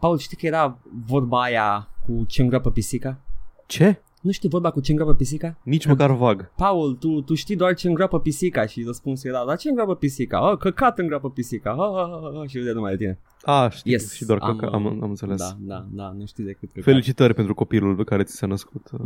Paul, știi că era vorba aia cu ce îngroapă pisica? Ce? Nu știi vorba cu ce îngroapă pisica? Nici măcar vag. Paul, tu, tu știi doar ce îngroapă pisica și răspunsul era, dar ce îngroapă pisica? Oh, căcat îngroapă pisica. Oh, oh, oh, oh, și vede numai de tine. A, știu, Yes, și doar că am, am, am, am înțeles. Da, da, da, nu știi decât căcat. Felicitări pentru copilul pe care ți s-a născut.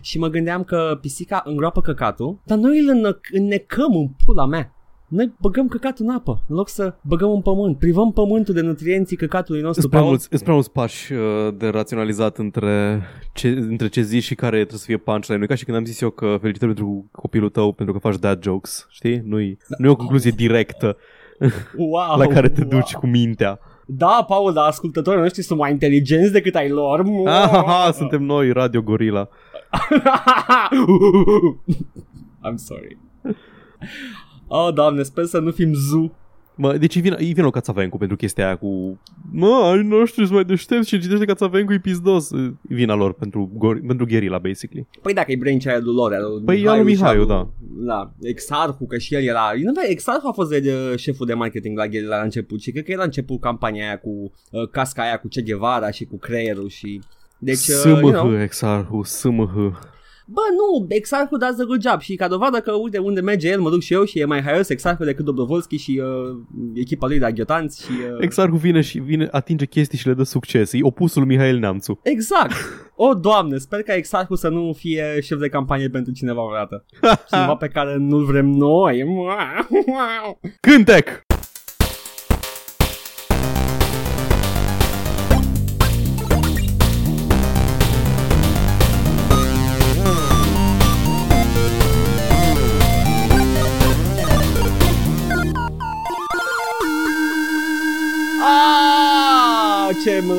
și mă gândeam că pisica îngroapă căcatul, dar noi îl înne- înnecăm în pula mea. Noi băgăm căcatul în apă, în loc să băgăm în pământ. Privăm pământul de nutrienții căcatului nostru. Sunt prea, Paul. mulți, sunt prea mulți pași uh, de raționalizat între ce, între ce zici și care trebuie să fie punchline. Nu e ca și când am zis eu că felicitări pentru copilul tău pentru că faci dad jokes, știi? Nu-i, nu e o concluzie directă wow, la care te wow. duci cu mintea. Da, Paul, dar ascultătorii noștri sunt mai inteligenți decât ai lor. Ah, ha, ha, suntem noi, Radio Gorilla. I'm sorry. Oh, doamne, sper să nu fim zu. Mă, deci îi vine, îi vine o Cațavencu pentru chestia aia cu Mă, ai noștri sunt mai deștepți și citește Cațavencu e pizdos. E vina lor pentru, gor- pentru Guerilla, basically. Păi dacă e brainchild lor, al lui Păi e al lui și Mihaiu, al- da. Da, Exarhu, că și el era... Nu, bă, Exarhu a fost de, șeful de marketing la Guerilla la început și cred că era început campania aia cu uh, casca aia cu Che Guevara și cu creierul și... Deci, uh, you SMH, know, Exarhu, SMH. Bă, nu, Exarhu does a good job și ca dovadă că uite unde merge el, mă duc și eu și e mai haios Exarhu decât Dobrovolski și uh, echipa lui de aghiotanți și... Uh... Exarhu vine și vine, atinge chestii și le dă succes. E opusul lui Mihail Neamțu. Exact! O, doamne, sper ca Exarhu să nu fie șef de campanie pentru cineva vreodată. Cineva pe care nu-l vrem noi. Cântec!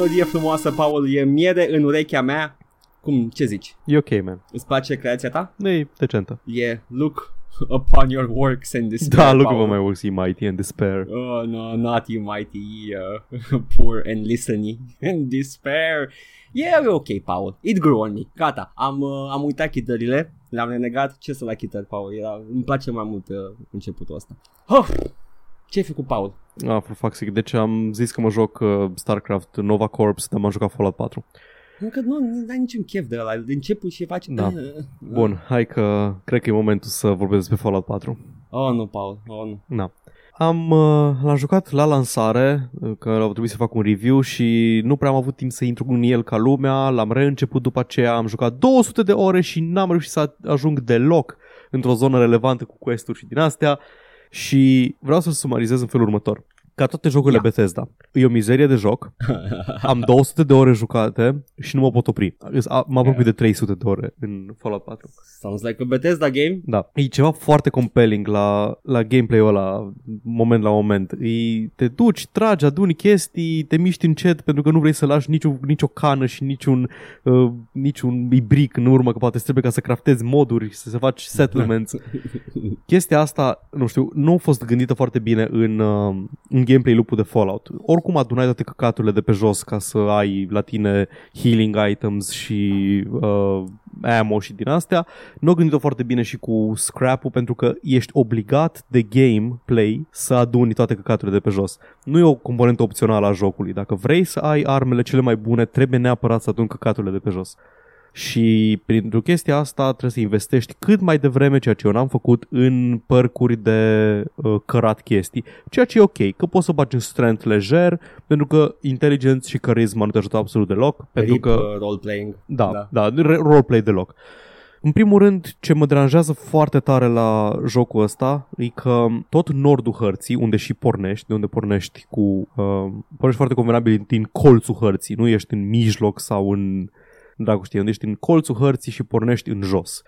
Melodie frumoasă, Paul, e miere în urechea mea. Cum, ce zici? E ok, man. Îți place creația ta? E decentă. E, look upon your works and despair, Da, look Paul. at my works, e mighty and despair. Oh, no, not you mighty, uh, poor and listening and despair. E ok, Paul. It grew on me. Gata, am, uh, am uitat chitările, le-am renegat. Ce să la chitări, Paul? Era, îmi place mai mult uh, începutul ăsta. Oh, ce ai făcut, Paul? Ah, for fuck's sake. Deci am zis că mă joc uh, StarCraft Nova Corps, dar m-am jucat Fallout 4. Încă nu, nu ai niciun chef de ăla. De început și faci... Da. Bun, hai că cred că e momentul să vorbesc despre Fallout 4. Oh, nu, Paul. Oh, nu. Na. Am, uh, l-am jucat la lansare, uh, că au trebuit să fac un review și nu prea am avut timp să intru în el ca lumea, l-am reînceput după aceea, am jucat 200 de ore și n-am reușit să ajung deloc într-o zonă relevantă cu quest-uri și din astea și vreau să sumarizez în felul următor. Ca toate jocurile Ia. Bethesda, e o mizerie de joc, am 200 de ore jucate și nu mă pot opri. A- Mă apropii de 300 de ore în Fallout 4. Sounds like a Bethesda game. Da. E ceva foarte compelling la, la gameplay-ul ăla, moment la moment. E, te duci, tragi, aduni chestii, te miști încet pentru că nu vrei să lași nicio, nicio cană și niciun, uh, niciun ibric în urmă, că poate îți trebuie ca să craftezi moduri, să se faci settlements. Chestia asta, nu știu, nu a fost gândită foarte bine în, uh, în gameplay loop de Fallout. Oricum adunai toate căcaturile de pe jos ca să ai la tine healing items și uh, ammo și din astea. Nu au gândit-o foarte bine și cu scrap-ul pentru că ești obligat de gameplay să aduni toate căcaturile de pe jos. Nu e o componentă opțională a jocului. Dacă vrei să ai armele cele mai bune, trebuie neapărat să aduni căcaturile de pe jos. Și pentru chestia asta trebuie să investești cât mai devreme, ceea ce eu n-am făcut, în părcuri de uh, cărat chestii. Ceea ce e ok, că poți să bagi în strength lejer, pentru că inteligență și carisma nu te ajută absolut deloc. Pentru Rip, că uh, role-playing. da, da, da re- roleplay deloc. În primul rând, ce mă deranjează foarte tare la jocul ăsta e că tot nordul hărții, unde și pornești, de unde pornești cu... Uh, pornești foarte convenabil din colțul hărții, nu ești în mijloc sau în... Dracu știe, unde ești în colțul hărții și pornești în jos.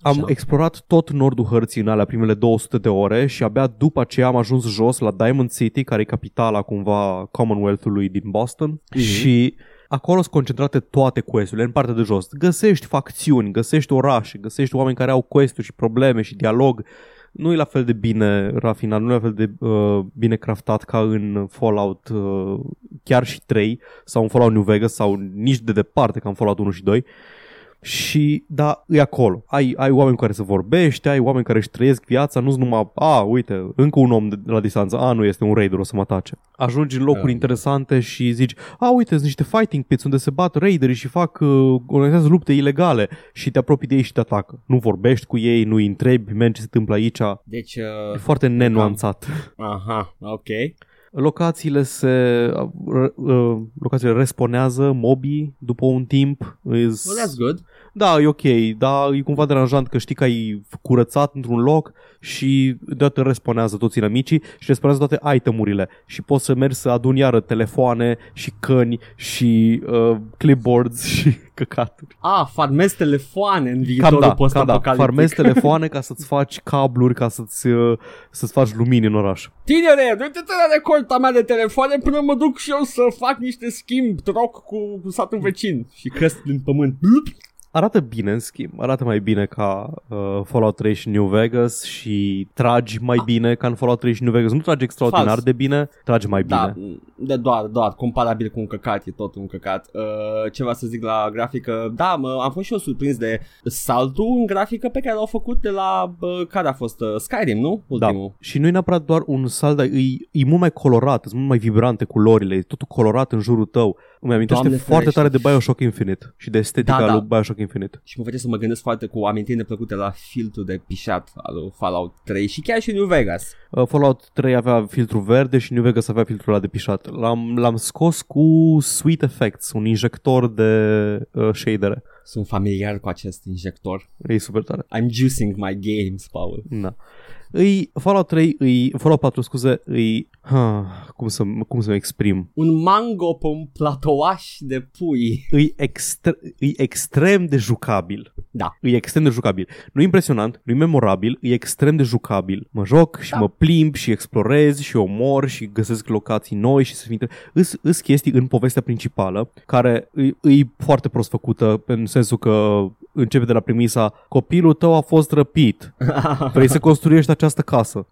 Am Așa. explorat tot nordul hărții în alea primele 200 de ore și abia după aceea am ajuns jos la Diamond City, care e capitala cumva Commonwealth-ului din Boston Mhm. și acolo sunt concentrate toate questurile în partea de jos. Găsești facțiuni, găsești orașe, găsești oameni care au quest și probleme și dialog. Nu e la fel de bine rafinat, nu e la fel de uh, bine craftat ca în Fallout uh, chiar și 3 sau în Fallout New Vegas sau nici de departe ca în Fallout 1 și 2 și da, e acolo. Ai, ai oameni cu care să vorbești, ai oameni care își trăiesc viața, nu-s numai, a, uite, încă un om de, de la distanță, a, nu este un raider, o să mă atace. Ajungi în locuri Da. interesante și zici, a, uite, sunt niște fighting pits unde se bat raiderii și fac, uh, organizează lupte ilegale și te apropii de ei și te atacă. Nu vorbești cu ei, nu îi întrebi, men, ce se întâmplă aici. Deci, E uh, foarte nenuanțat. aha, ok. Locațiile se uh, uh, locațiile responează mobii după un timp. Is, Well, that's good. Da, e ok, dar e cumva deranjant că știi că ai curățat într-un loc și deodată responează toți inamicii și responează toate itemurile și poți să mergi să aduni iară telefoane și căni și uh, clipboards și căcaturi. Ah, farmezi telefoane în Cam viitorul da, cam da. post-apocaliptic. Farmezi telefoane ca să-ți faci cabluri, ca să-ți, uh, să-ți faci lumini în oraș. Tinere, du-te la recolta mea de telefoane până mă duc și eu să fac niște schimb troc cu, cu satul vecin și cresc din pământ. Arată bine, în schimb. Arată mai bine ca uh, Fallout 3 și New Vegas și tragi mai bine ca în Fallout 3 și New Vegas. Nu tragi extraordinar Fals. de bine, tragi mai bine. Da, de doar, doar, comparabil cu un căcat, e tot un căcat. Uh, ceva să zic la grafică, da, mă, am fost și eu surprins de saltul în grafică pe care l-au făcut de la, uh, care a fost, uh, Skyrim, nu? Da. Ultimul. Și nu e neapărat doar un salt, dar e, e mult mai colorat, sunt mult mai vibrante culorile, e totul colorat în jurul tău. Îmi amintește Doamne foarte ferește. tare de Bioshock Infinite și de estetica Da, da. lui Bioshock Infinite. Și mă face să mă gândesc foarte cu amintiri neplăcute la filtrul de pișat al lui Fallout 3 și chiar și New Vegas. Uh, Fallout 3 avea filtru verde și New Vegas avea filtrul ăla de pișat. L-am, l-am scos cu Sweet Effects, un injector de uh, shadere. Sunt familiar cu acest injector. E super tare. I'm juicing my games, Paul. Da. Îi, Fallout 3, îi, Fallout 4, scuze, îi, ha, cum să, cum să mă exprim, Un mango pe un platouaș de pui. îi, extre, îi extrem de jucabil. Da. Îi extrem de jucabil. Nu e impresionant, nu e memorabil, e extrem de jucabil. Mă joc și Da. mă plimb și explorez și omor și găsesc locații noi și să fie... Îs, îs chestii în povestea principală care îi, îi foarte prost făcută în sensul că începe de la premisa copilul tău a fost răpit. Vrei să construiești această casă.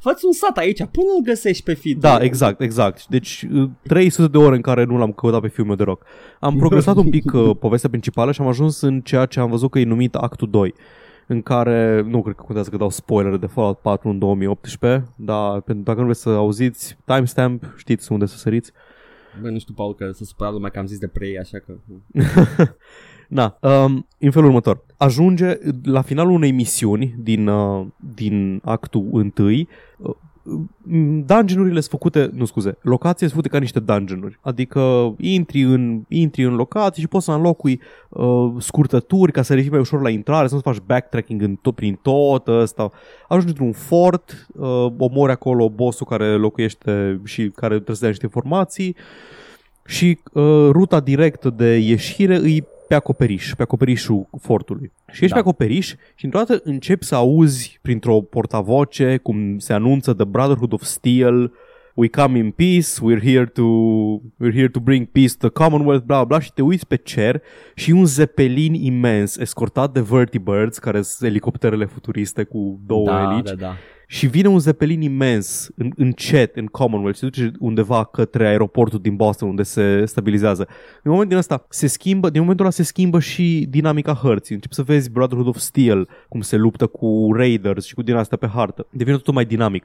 Fă-ți un sat aici, până îl găsești pe feed. Da, exact, exact. Deci uh, 300 de ore în care nu l-am căutat pe filmul de rock. Am progresat un pic uh, povestea principală și am ajuns în ceea ce am văzut că e numit actul 2 în care, nu cred că contează că dau spoiler de Fallout 4 în 2018, dar pentru dacă nu vreți să auziți timestamp, știți unde să săriți. Bă, nu știu, Paul, că să supăra lumea că am zis de Prey, așa că... Na, um, în felul următor. Ajunge la finalul unei misiuni din, uh, din actul întâi, uh, dungeonurile sunt făcute, nu scuze, locații sunt făcute ca niște dungeonuri. Adică intri în, intri în locații și poți să înlocui uh, scurtături ca să revii mai ușor la intrare, să nu faci backtracking în tot, prin tot ăsta. Ajungi într-un fort, uh, omori acolo bossul care locuiește și care trebuie să dea niște informații și uh, ruta directă de ieșire îi pe acoperiș, pe acoperișul fortului. Și ești Da. pe acoperiș și într-o dată începi să auzi printr-o portavoce cum se anunță The Brotherhood of Steel, We come in peace, we're here to we're here to bring peace to the Commonwealth, bla bla și te uiți pe cer și un zeppelin imens escortat de vertibirds, care sunt elicopterele futuriste cu două da, elici da, da. Și vine un zeppelin imens în, încet în Commonwealth și se duce undeva către aeroportul din Boston unde se stabilizează. În momentul din ăsta se schimbă, din momentul ăla se schimbă și dinamica hărții. Începi să vezi Brotherhood of Steel cum se luptă cu Raiders și cu din asta pe hartă. Devine totul mai dinamic.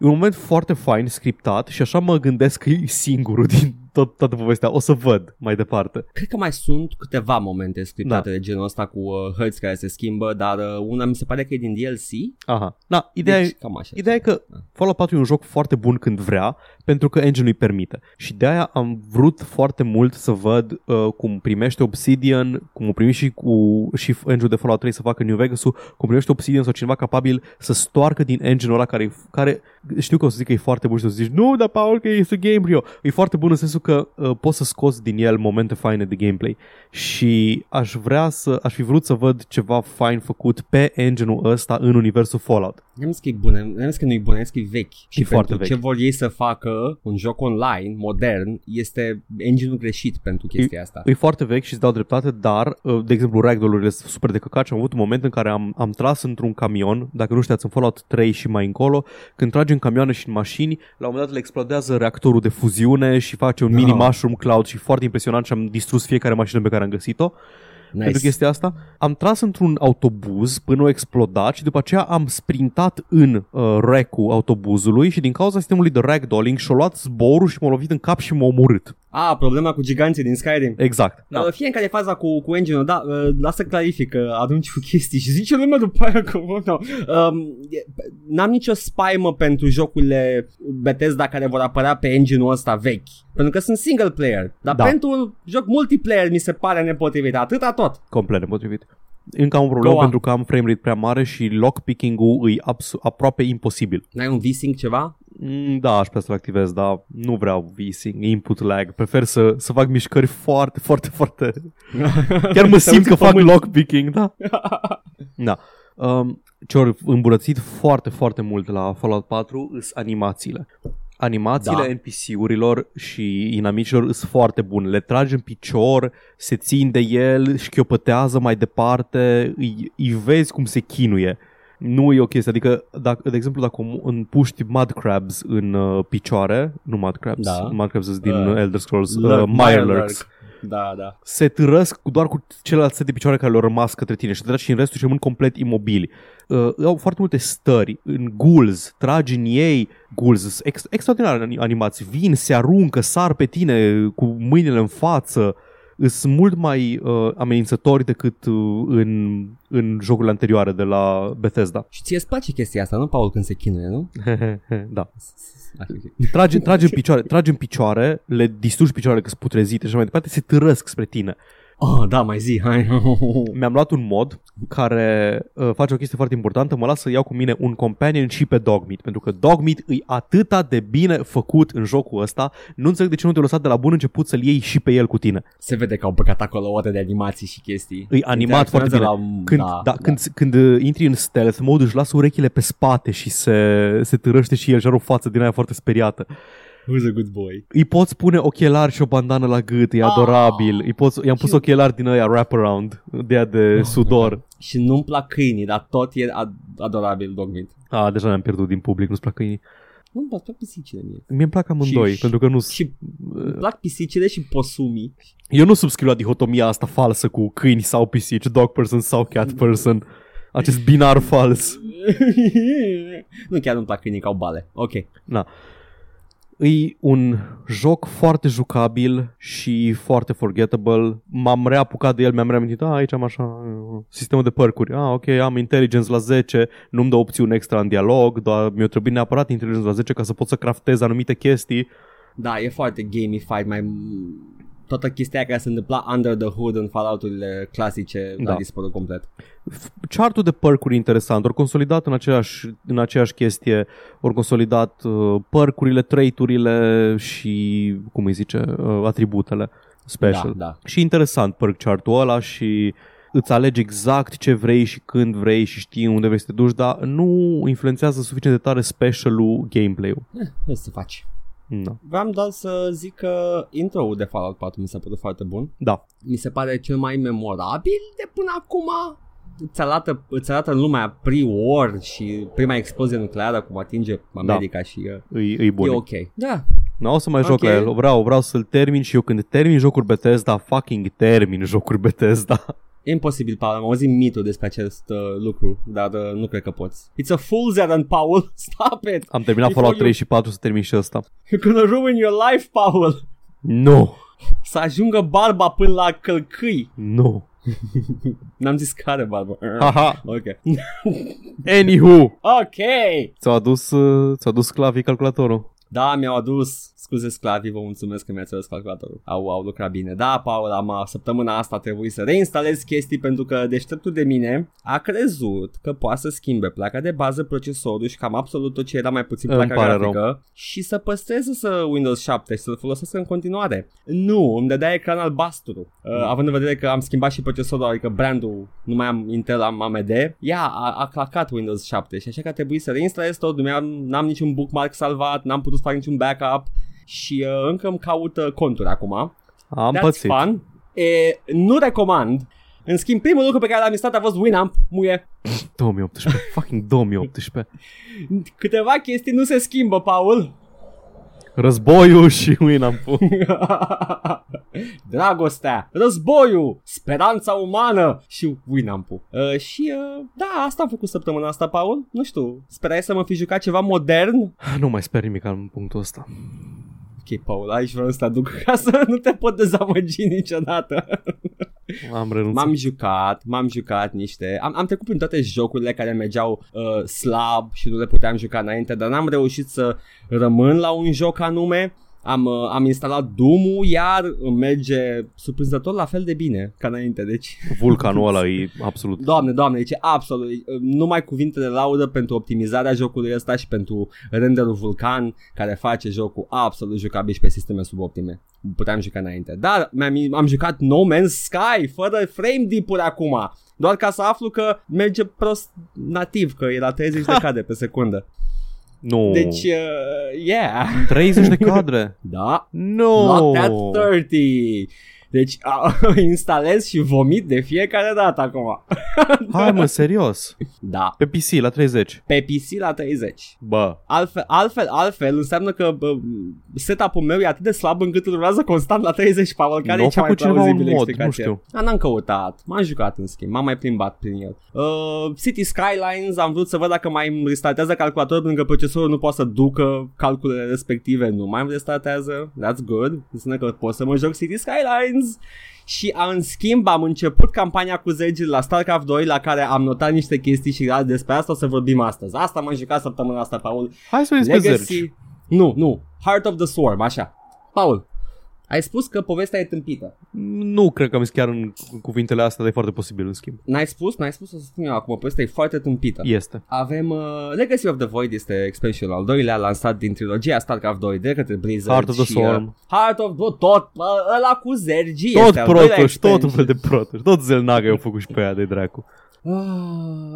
E un moment foarte fain, scriptat și așa mă gândesc că e singurul din tot, toată povestea. O să văd mai departe. Cred că mai sunt câteva momente scriptate Da. de genul ăsta cu uh, hărți care se schimbă, dar uh, una mi se pare că e din DLC. Aha. Da, ideea, deci, e, cam așa. Ideea e că Fallout 4 e un joc foarte bun când vrea, pentru că engine îi permite. Și de aia am vrut foarte mult să văd uh, cum primește Obsidian, cum o primi și cu și engine de Fallout 3 să facă New Vegas-ul, cum primește Obsidian sau cineva capabil să stoarcă din engine-ul ăla care, care știu că o să zic că e foarte bun și o să zici nu, dar Paul că este Gamebryo. E foarte bun în sensul că uh, poți să scoți din el momente faine de gameplay și aș vrea să, aș fi vrut să văd ceva fain făcut pe engine-ul ăsta în universul Fallout. Nu zis că e bună, nu zis că nu e bună, am zis că e vechi. Și E foarte pentru vechi. ce vor ei să facă un joc online, modern, este engine-ul greșit pentru chestia asta. E foarte vechi și îți dau dreptate, dar, uh, de exemplu, ragdoll-urile sunt super de căcat și am avut un moment în care am, am tras într-un camion, dacă nu știați, în Fallout 3 și mai încolo, când tragi în camioane și în mașini, la un moment dat le explodează reactorul de fuziune și face un mini Da. mushroom cloud și foarte impresionant și am distrus fiecare mașină pe care am găsit-o. Nice. pentru chestia asta. Am tras într-un autobuz până a explodat și după aceea am sprintat în uh, rack-ul autobuzului și din cauza sistemului de ragdolling și-a luat zborul și m-a lovit în cap și m-a omorât. Ah, problema cu giganții din Skyrim. Exact. Da. Uh, fie în care e faza cu, cu engine-ul, da, uh, lasă clarific că adunci cu chestii și zice lumea după aia că, bă, no. um, e- n-am nicio spaimă pentru jocurile Bethesda care vor apărea pe engine-ul ăsta vechi. Pentru că sunt single player. Dar Da. pentru un joc multiplayer mi se pare nepotrivit. Atâta tot. Complet nepotrivit. Încă am o problemă Go on. pentru că am frame rate prea mare și lockpicking-ul e abs- aproape imposibil. N-ai un V-Sync ceva? Mm, Da, aș putea să-l activez, dar nu vreau VSync, input lag. Prefer să, să fac mișcări foarte, foarte, foarte... Chiar mă simt că fac lockpicking, da? Da. Um, ce-au îmbunătățit foarte, foarte mult la Fallout 4 sunt animațiile. Animațiile Da. NPC-urilor și inamicilor sunt foarte bune. Le tragi în picior, se țin de el, șchiopătează mai departe, îi, îi vezi cum se chinuie. Nu e o chestie, adică, dacă, de exemplu, dacă om- împuști mud crabs în uh, picioare, nu mud crabs, Da. mud crabs sunt din Uh, uh, Elder Scrolls, uh, Lurk, Mirelurks, Mirelurk. Da, da. se târăsc doar cu celelalte set de picioare care le-au rămas către tine și te tragi și în restul și rămân complet imobili. Uh, au foarte multe stări în ghouls, tragi în ei ghouls, sunt ex- extraordinare ani- animații, vin, se aruncă, sar pe tine cu mâinile în față, sunt mult mai uh, amenințători decât uh, în, în jocurile anterioare de la Bethesda. Și ție îți place chestia asta, nu, Paul, când se chinuie, nu? da. Așa, ok. Tragi, tragi, în picioare, tragi în picioare, le distrugi picioarele că sunt putrezite și așa mai departe, se târăsc spre tine. Oh, da, mai zi, hai. mi-am luat un mod care uh, face o chestie foarte importantă, mă las să iau cu mine un companion și pe Dogmeat, pentru că Dogmeat e atâta de bine făcut în jocul ăsta, nu înțeleg de ce nu te-ai lăsat de la bun început să-l iei și pe el cu tine. Se vede că au băgat acolo ore de animații și chestii. E animat foarte bine. Interacționează Când, La, da, când, când uh, intri în stealth mode, își lasă urechile pe spate și se, se târăște și el și are o față din aia foarte speriată. Who's a good boy? Îi poți pune ochelari și o bandană la gât, e Ah. adorabil. Îi poți, i-am pus Și- ochelari din aia wraparound, de aia de Oh, sudor. Și nu-mi plac câinii, dar tot e ad- adorabil Dogmeat. Ah, deja ne-am pierdut din public, nu-ți plac câinii. Nu-mi plac pisicile mie. Mie îmi plac amândoi, Și- pentru că nu Și îmi plac pisicile și posumii. Eu nu subscriu la dihotomia asta falsă cu câini sau pisici, dog person sau cat person. Acest binar fals. nu chiar nu-mi plac câinii ca au bale. Ok. Na. E un joc foarte jucabil și foarte forgettable. M-am reapucat de el, mi-am reamintit, a, aici am așa, uh, sistemul de părcuri. Ah, ok, am intelligence la 10, nu-mi dă opțiuni extra în dialog, doar mi-o trebuie neapărat intelligence la 10 ca să pot să craftez anumite chestii. Da, e foarte gamified, mai toată chestia care se întâmpla under the hood în Fallout-urile clasice Da. a dispărut complet. chartul de percuri interesant, ori consolidat în aceeași, în aceeași chestie, ori consolidat uh, percurile, trait-urile și, cum îi zice, uh, atributele special. Da, da. Și interesant perk chartul ăla și îți alegi exact ce vrei și când vrei și știi unde vrei să te duci, dar nu influențează suficient de tare special-ul gameplay-ul. Eh, ce să faci? Da. Vreau doar să zic că intro-ul de Fallout 4 mi s-a părut foarte bun. da. Mi se pare cel mai memorabil de până acum. Îți arată, îți arată în lumea pre-war și prima explozie nucleară cum atinge America și uh, E, e bun. e ok. Da, Nu o să mai joc Ok. la el, vreau, vreau să-l termin și eu când termin jocuri Bethesda, fucking termin jocuri Bethesda. E imposibil, Paul. Am auzit mitul despre acest uh, lucru, dar uh, nu cred că poți. It's a fool's errand, Paul. Stop it. Am terminat Before Fallout you- 3 și 4 să termin și ăsta. You're gonna ruin your life, Paul. Nu, Să ajungă barba până la călcâi. nu. N-am zis care barbă. Haha. Ok. Anywho, ok. ți-au adus, uh, ți-au adus clavii calculatorul. Da, mi-au adus, scuze sclavii, vă mulțumesc că mi-ați adus calculatorul. Au, au lucrat bine. Da, Paul, am, săptămâna asta a trebuit să reinstalez chestii pentru că deșteptul de mine a crezut că poate să schimbe placa de bază, procesorul și cam absolut tot ce era mai puțin Îmi placa pare grafică și să păstreze să Windows 7 și să-l folosească în continuare. Nu, îmi dădea ecran albastru. Uh, având în vedere că am schimbat și procesorul, adică brandul, nu mai am Intel, am AMD, ea a, a clacat Windows 7 și așa că a trebuit să reinstalez tot, nu am, n-am niciun bookmark salvat, n-am putut să fac niciun backup și uh, încă îmi caută conturi acum. Am That's pățit. fun. E, nu recomand. În schimb, primul lucru pe care l-am installat a fost Winamp, muie. 2018, fucking 2018. Câteva chestii nu se schimbă, Paul. Războiul și Winamp. dragostea, războiul, speranța umană și Winamp-ul. Uh, și uh, da, asta am făcut săptămâna asta, Paul. Nu știu, sperai să mă fi jucat ceva modern? Nu mai sper nimic în punctul ăsta. Ok, Paul, aici vreau să te aduc ca să nu te pot dezamăgi niciodată. Am renunțat. M-am jucat, m-am jucat niște... Am, am trecut prin toate jocurile care mergeau uh, slab și nu le puteam juca înainte, dar n-am reușit să rămân la un joc anume am, uh, am instalat Doom-ul, iar merge surprinzător la fel de bine ca înainte, deci... Vulcanul ăla e absolut... Doamne, doamne, deci absolut, numai cuvinte de laudă pentru optimizarea jocului ăsta și pentru renderul Vulcan care face jocul absolut jucabil și pe sisteme suboptime. Puteam juca înainte. Dar am am jucat No Man's Sky fără frame dip-uri acum. Doar ca să aflu că merge prost nativ, că e la 30 de cadre pe secundă. Nu. Deci, uh, yeah. 30 de cadre. Da. No. Not that 30. Deci uh, instalez și vomit de fiecare dată acum. Hai mă, serios. Da. Pe PC la 30. Pe PC la 30. Bă. Altfel, altfel, altfel înseamnă că bă, setup-ul meu e atât de slab încât îl rulează constant la 30 Paul, care Nu e cea a mai făcut cineva un plauzibilă mod, explicație. nu știu. A, n-am căutat, m-am jucat în schimb, m-am mai plimbat prin el. Uh, City Skylines, am vrut să văd dacă mai îmi restartează calculatorul pentru că procesorul nu poate să ducă calculele respective, nu mai îmi restartează. That's good, înseamnă că pot să mă joc City Skylines. Și a, în schimb am început campania cu Zergi la StarCraft 2 la care am notat niște chestii și despre asta o să vorbim astăzi. Asta m-am jucat săptămâna asta, Paul. Hai să vedem pe Zergi. Nu, nu. Heart of the Swarm, așa. Paul, ai spus că povestea e tâmpită. Nu cred că am zis chiar în cuvintele astea, dar e foarte posibil în schimb. N-ai spus? N-ai spus? O să spun eu acum. Povestea e foarte tâmpită. Este. Avem uh, Legacy of the Void este expansionul al doilea lansat din trilogia StarCraft 2 de către Blizzard Heart of the și, Swarm. Uh, Heart of the tot, uh, ăla cu Zergi Tot este al doilea protoș, tot expansion. un fel de protoș. Tot Zelnaga au făcut și pe aia de dracu. Uh,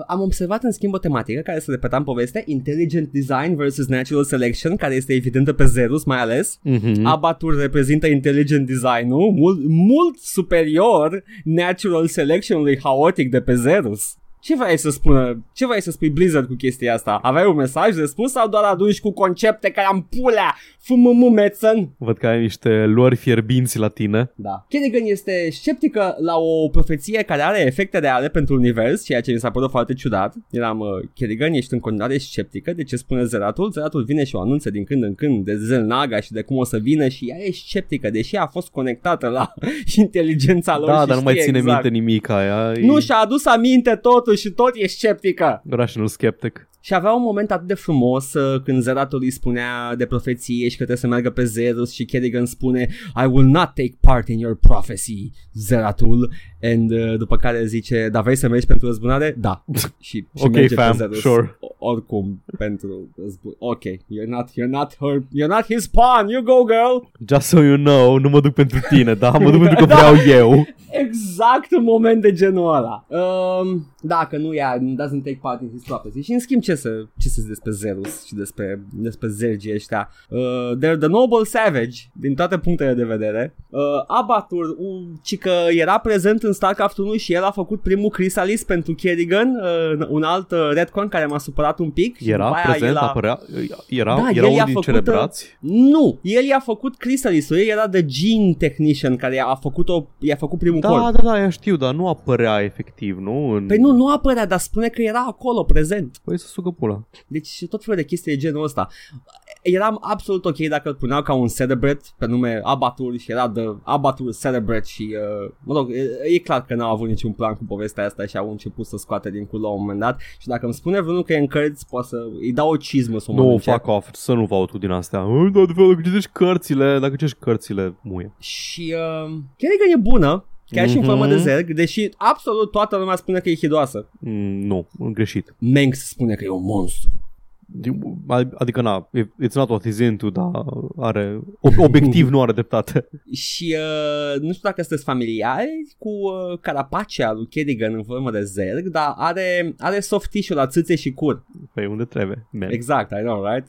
am observat în schimb o tematică care se repeta în poveste Intelligent Design versus Natural Selection care este evidentă pe Zerus mai ales Mhm. Abatur reprezintă intelligent design-ul mult, mult superior natural selection-ului haotic de pe Zerus. Ce vrei să spună? Ce vrei să spui Blizzard cu chestia asta? Aveai un mesaj de spus sau doar adunci cu concepte care am pulea? FMM Metzen? Văd că ai niște luări fierbinți la tine. Da. Kerrigan este sceptică la o profeție care are efecte reale pentru univers, ceea ce mi s-a părut foarte ciudat. Eram, uh, Kerrigan, ești în continuare sceptică de ce spune Zeratul. Zeratul vine și o anunță din când în când de Zelnaga și de cum o să vină și ea e sceptică, deși a fost conectată la inteligența lor Da, și dar nu mai știe ține exact. minte nimic aia. Nu și-a adus aminte totul și tot e sceptică. Rational Skeptic. Și avea un moment atât de frumos uh, când Zeratul îi spunea de profeție și că trebuie să meargă pe Zerus și Kerrigan spune I will not take part in your prophecy, Zeratul. And uh, după care zice, da vrei să mergi pentru răzbunare? Da. și, și Ok, merge fam, pe Zerus. sure. O- Oricum, pentru răzbun. Ok, you're not, you're not her, you're not his pawn, you go girl. Just so you know, nu mă duc pentru tine, da? Mă duc pentru că Da. vreau eu. Exact în moment de genul ăla. Um, dacă nu ea doesn't take part in his prophecy. Și în schimb ce să, ce să zic despre Zerus și despre, despre zergii ăștia. Uh, they're the noble savage din toate punctele de vedere. Uh, Abatur, uh, ci că era prezent în StarCraft 1 și el a făcut primul Chrysalis pentru Kerrigan, uh, un alt uh, retcon care m-a supărat un pic. și Era după aia prezent, el a... apărea, era, Da, era el i-a unul din făcut, celebrați. Nu, el i-a făcut Chrysalis-ul, el era the gene technician care a făcut, o, i-a făcut primul Da, corp. da, da, eu știu, dar nu apărea efectiv, nu? În... Păi nu, nu apărea, dar spune că era acolo, prezent. Păi să sugă pula. Deci tot felul de chestii de genul ăsta. Eram absolut ok dacă îl puneau ca un celebrate pe nume Abatur și era de Abatur celebrate și, uh, mă rog, e, e clar că n-au avut niciun plan cu povestea asta și au început să scoate din cul la un moment dat și dacă îmi spune vreunul că e în cărți, poate să îi dau o cizmă să o Nu, mănânce. fuck off, să nu vă aud tu din astea. "Ă, Da, de fel, dacă citești cărțile, dacă citești cărțile, muie. Și uh, Kerrigan e bună, chiar și în Mhm. formă de zerg, deși absolut toată lumea spune că e hidoasă. Mm, nu, greșit. Manx spune că e un monstru. Adică, na, it's not what he's into, dar are, ob- obiectiv nu are dreptate. Și uh, nu știu dacă sunteți familiari cu uh, carapacea lui Kerrigan în formă de zerg, dar are, are soft tissue la țâțe și cur. Păi unde trebuie, man. Exact, I know, right?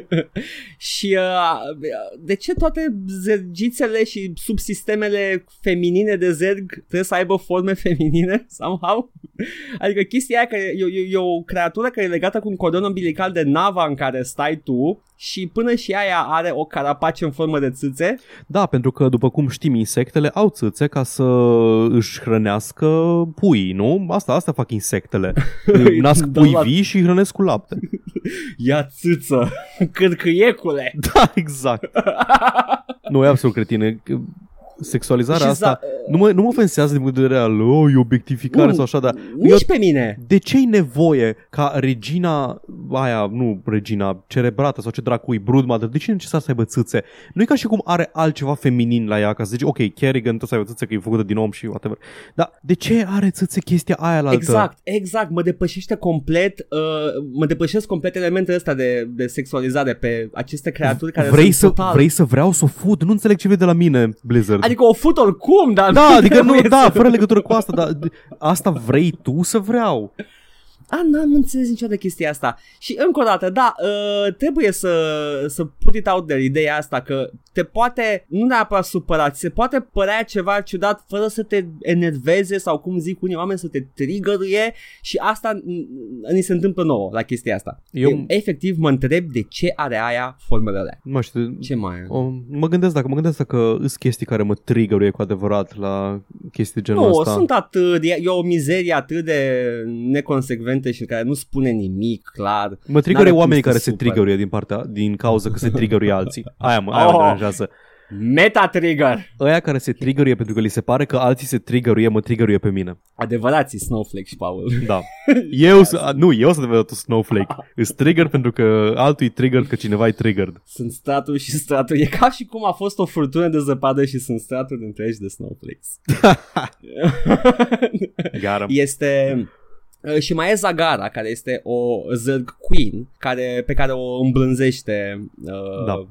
și uh, de ce toate zergițele și subsistemele feminine de zerg trebuie să aibă forme feminine somehow? Adică chestia aia care e, e, e o creatură care e legată cu un cordon umbilical de nava în care stai tu și până și aia are o carapace în formă de țâțe. Da, pentru că, după cum știm, insectele au țâțe ca să își hrănească puii, nu? Asta, asta fac insectele. Nasc Da, pui la- vii și hrănesc cu lapte. Ia țâță, cârcâiecule. Da, exact. Nu, e absolut cretine. Sexualizarea Și asta za- nu mă, nu mă ofensează din punct de vedere al oh, e obiectificare Nu, sau așa, dar Nici eu, pe mine. de ce e nevoie ca regina aia, nu regina, cerebrată sau ce dracui, broodmother, de ce e necesar să aibă țâțe? Nu e ca și cum are altceva feminin la ea, ca să zici, ok, Kerrigan tot să aibă țâțe că e făcută din om și whatever. Dar de ce are țâțe chestia aia la altă? Exact, exact, mă depășește complet, uh, mă depășesc complet elementele ăsta de, de sexualizare pe aceste creaturi care Vrei sunt să, total... vrei să vreau să o fut? Nu înțeleg ce vede la mine, Blizzard. Adică o fut oricum, dar Da, adică nu, trebuie da, să- fără legătură cu asta, dar d- asta vrei tu să vreau. A, n-am înțeles niciodată chestia asta. Și încă o dată, da, uh, trebuie să, să put it out there ideea asta că te poate, nu neapărat supăra, ți se poate părea ceva ciudat fără să te enerveze sau cum zic unii oameni să te trigăruie și asta n- ni se întâmplă nouă la chestia asta. Eu- Eu efectiv mă întreb de ce are aia formele alea. Nu mai știu, Ce mai are? o, mă gândesc dacă mă gândesc dacă sunt chestii care mă trigger cu adevărat la chestii de genul Nu, ăsta. sunt atât, e, e o mizerie atât de neconsecventă și care nu spune nimic clar. Mă trigger N-are cum oamenii să care se supăr. triggeruie din partea din cauza că se triggeruie alții. Aia mă, aia mă Oh. deranjează. Meta trigger. Ăia care se triggeruie pentru că li se pare că alții se triggeruie, mă triggeruie pe mine. Adevărații Snowflake și Paul. Da. Eu, s- a, nu, eu sunt adevăratul snowflake. Îs trigger pentru că altul e trigger că cineva e triggered. Sunt straturi și straturi. E ca și cum a fost o furtună de zăpadă și sunt straturi întregi de snowflakes. Gara. este... uh, Și mai e Zagara, care este o zărg queen, care, pe care o îmblânzește uh, Da.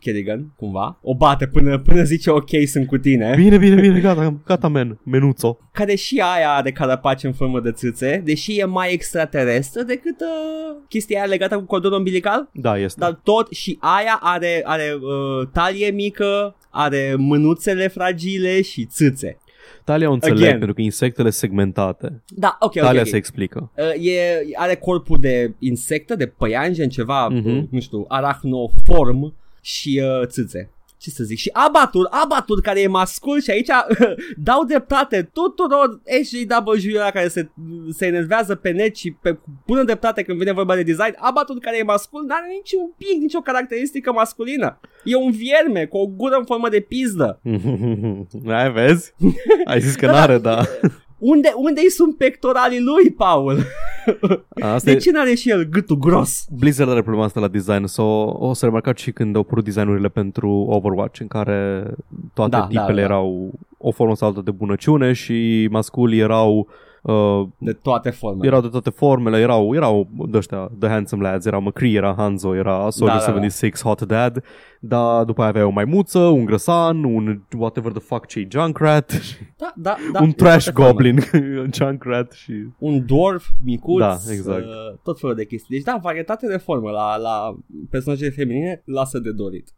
Kerrigan, cumva. O bate până, până zice ok, sunt cu tine. Bine, bine, bine, gata, gata, man, menuțo. care și aia are carapace în formă de țâțe, deși e mai extraterestră decât uh, chestia aia legată cu cordon umbilical. Da, este. Dar tot și aia are, are uh, talie mică, are mânuțele fragile și țâțe. Talia o înțeleg Again. pentru că insectele segmentate. Da, ok, ok. Talia ok. se explică. Uh, e, are corpul de insectă, de păianjen, ceva, Mhm. uh, nu știu, arachnoform și uh, țâțe. Ce să zic? Și abatul, abatul care e mascul și aici dau dreptate tuturor SJW-uri care se, se enervează pe net și pe bună dreptate când vine vorba de design. Abatul care e mascul n-are niciun pic, nicio caracteristică masculină. E un vierme cu o gură în formă de pizdă. Ai, vezi? Ai zis că Da, da. n-are, da. Unde, unde sunt pectoralii lui, Paul? Asta De e... ce n-are și el gâtul gros? Blizzard are problema asta la design so, o să remarcat și când au apărut designurile pentru Overwatch în care toate Da, tipele da, da. erau o formă sau altă de bunăciune și masculii erau uh, De toate formele. erau de toate formele, erau, erau de ăștia, The Handsome Lads, era McCree, era Hanzo, era Soldier Da, da, da. 76, Hot Dad, dar după aia avea o maimuță, un grăsan, un whatever the fuck ce Junkrat, Da, da, da. un de trash toate formele. goblin, Junkrat și... Un dwarf micuț. Da, exact. Uh, tot felul de chestii. Deci da, varietate de formă la, la personajele feminine lasă de dorit.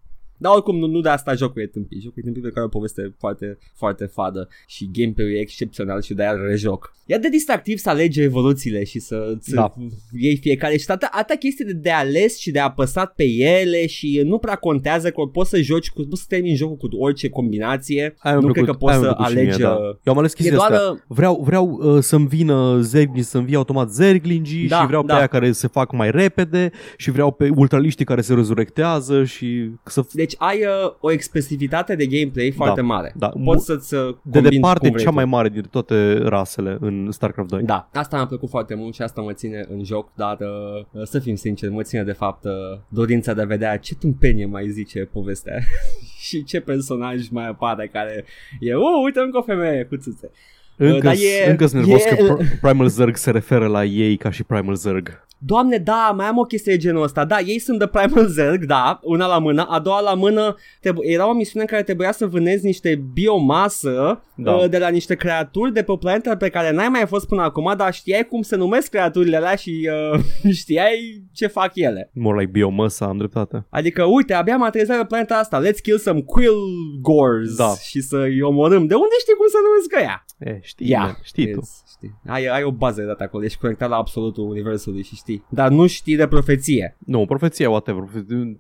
Dar oricum nu, nu de asta jocul e tâmpit. Jocul e tâmpit pe care o poveste foarte, foarte fadă și gameplay-ul e excepțional și de-aia îl rejoc. E atât de distractiv să alegi evoluțiile și să să Da. iei fiecare și atâta, atâta chestii de, de ales și de apăsat pe ele și nu prea contează că poți să joci, cu, poți să termini jocul cu orice combinație. Aia mi-a nu plăcut, cred că poți aia să mi-a plăcut și alegi... mie, da. uh, Eu am ales E chestia doar... asta. uh, Vreau, vreau uh, să-mi vină zergli, să-mi vie automat zerglingi Da, și vreau pe da. aia care se fac mai repede și vreau pe ultraliștii care se rezurectează și să... Deci ai uh, o expresivitate de gameplay foarte mare. da. Poți să-ți uh, De combini departe cum vrei cea tu. mai mare dintre toate rasele în StarCraft 2. Da, asta mi-a plăcut foarte mult și asta mă ține în joc, dar uh, să fim sinceri, mă ține de fapt uh, dorința de a vedea ce tâmpenie mai zice povestea și ce personaj mai apare care e, uh, uite încă o femeie cu țâțe. Încă, Dar e- încă sunt nervos e- că Pr- Primal Zerg se referă la ei ca și Primal Zerg. Doamne, da, mai am o chestie de genul ăsta. Da, ei sunt de Primal Zerg, da, una la mână, a doua la mână trebu- era o misiune în care trebuia să vânezi niște biomasă Da. uh, de la niște creaturi de pe o planetă pe care n-ai mai fost până acum, dar știai cum se numesc creaturile alea și uh, știai ce fac ele. More like biomasa, am dreptate. Adică, uite, abia am aterizat pe planeta asta, let's kill some quill gores Da. și să-i omorâm. De unde știi cum se numesc ăia? Eh, știi, Ia, man, știi tu. Vezi, știi. Ai, ai o bază de date acolo, ești conectat la absolutul universului și știi. Dar nu știi de profeție. Nu, profeția, whatever.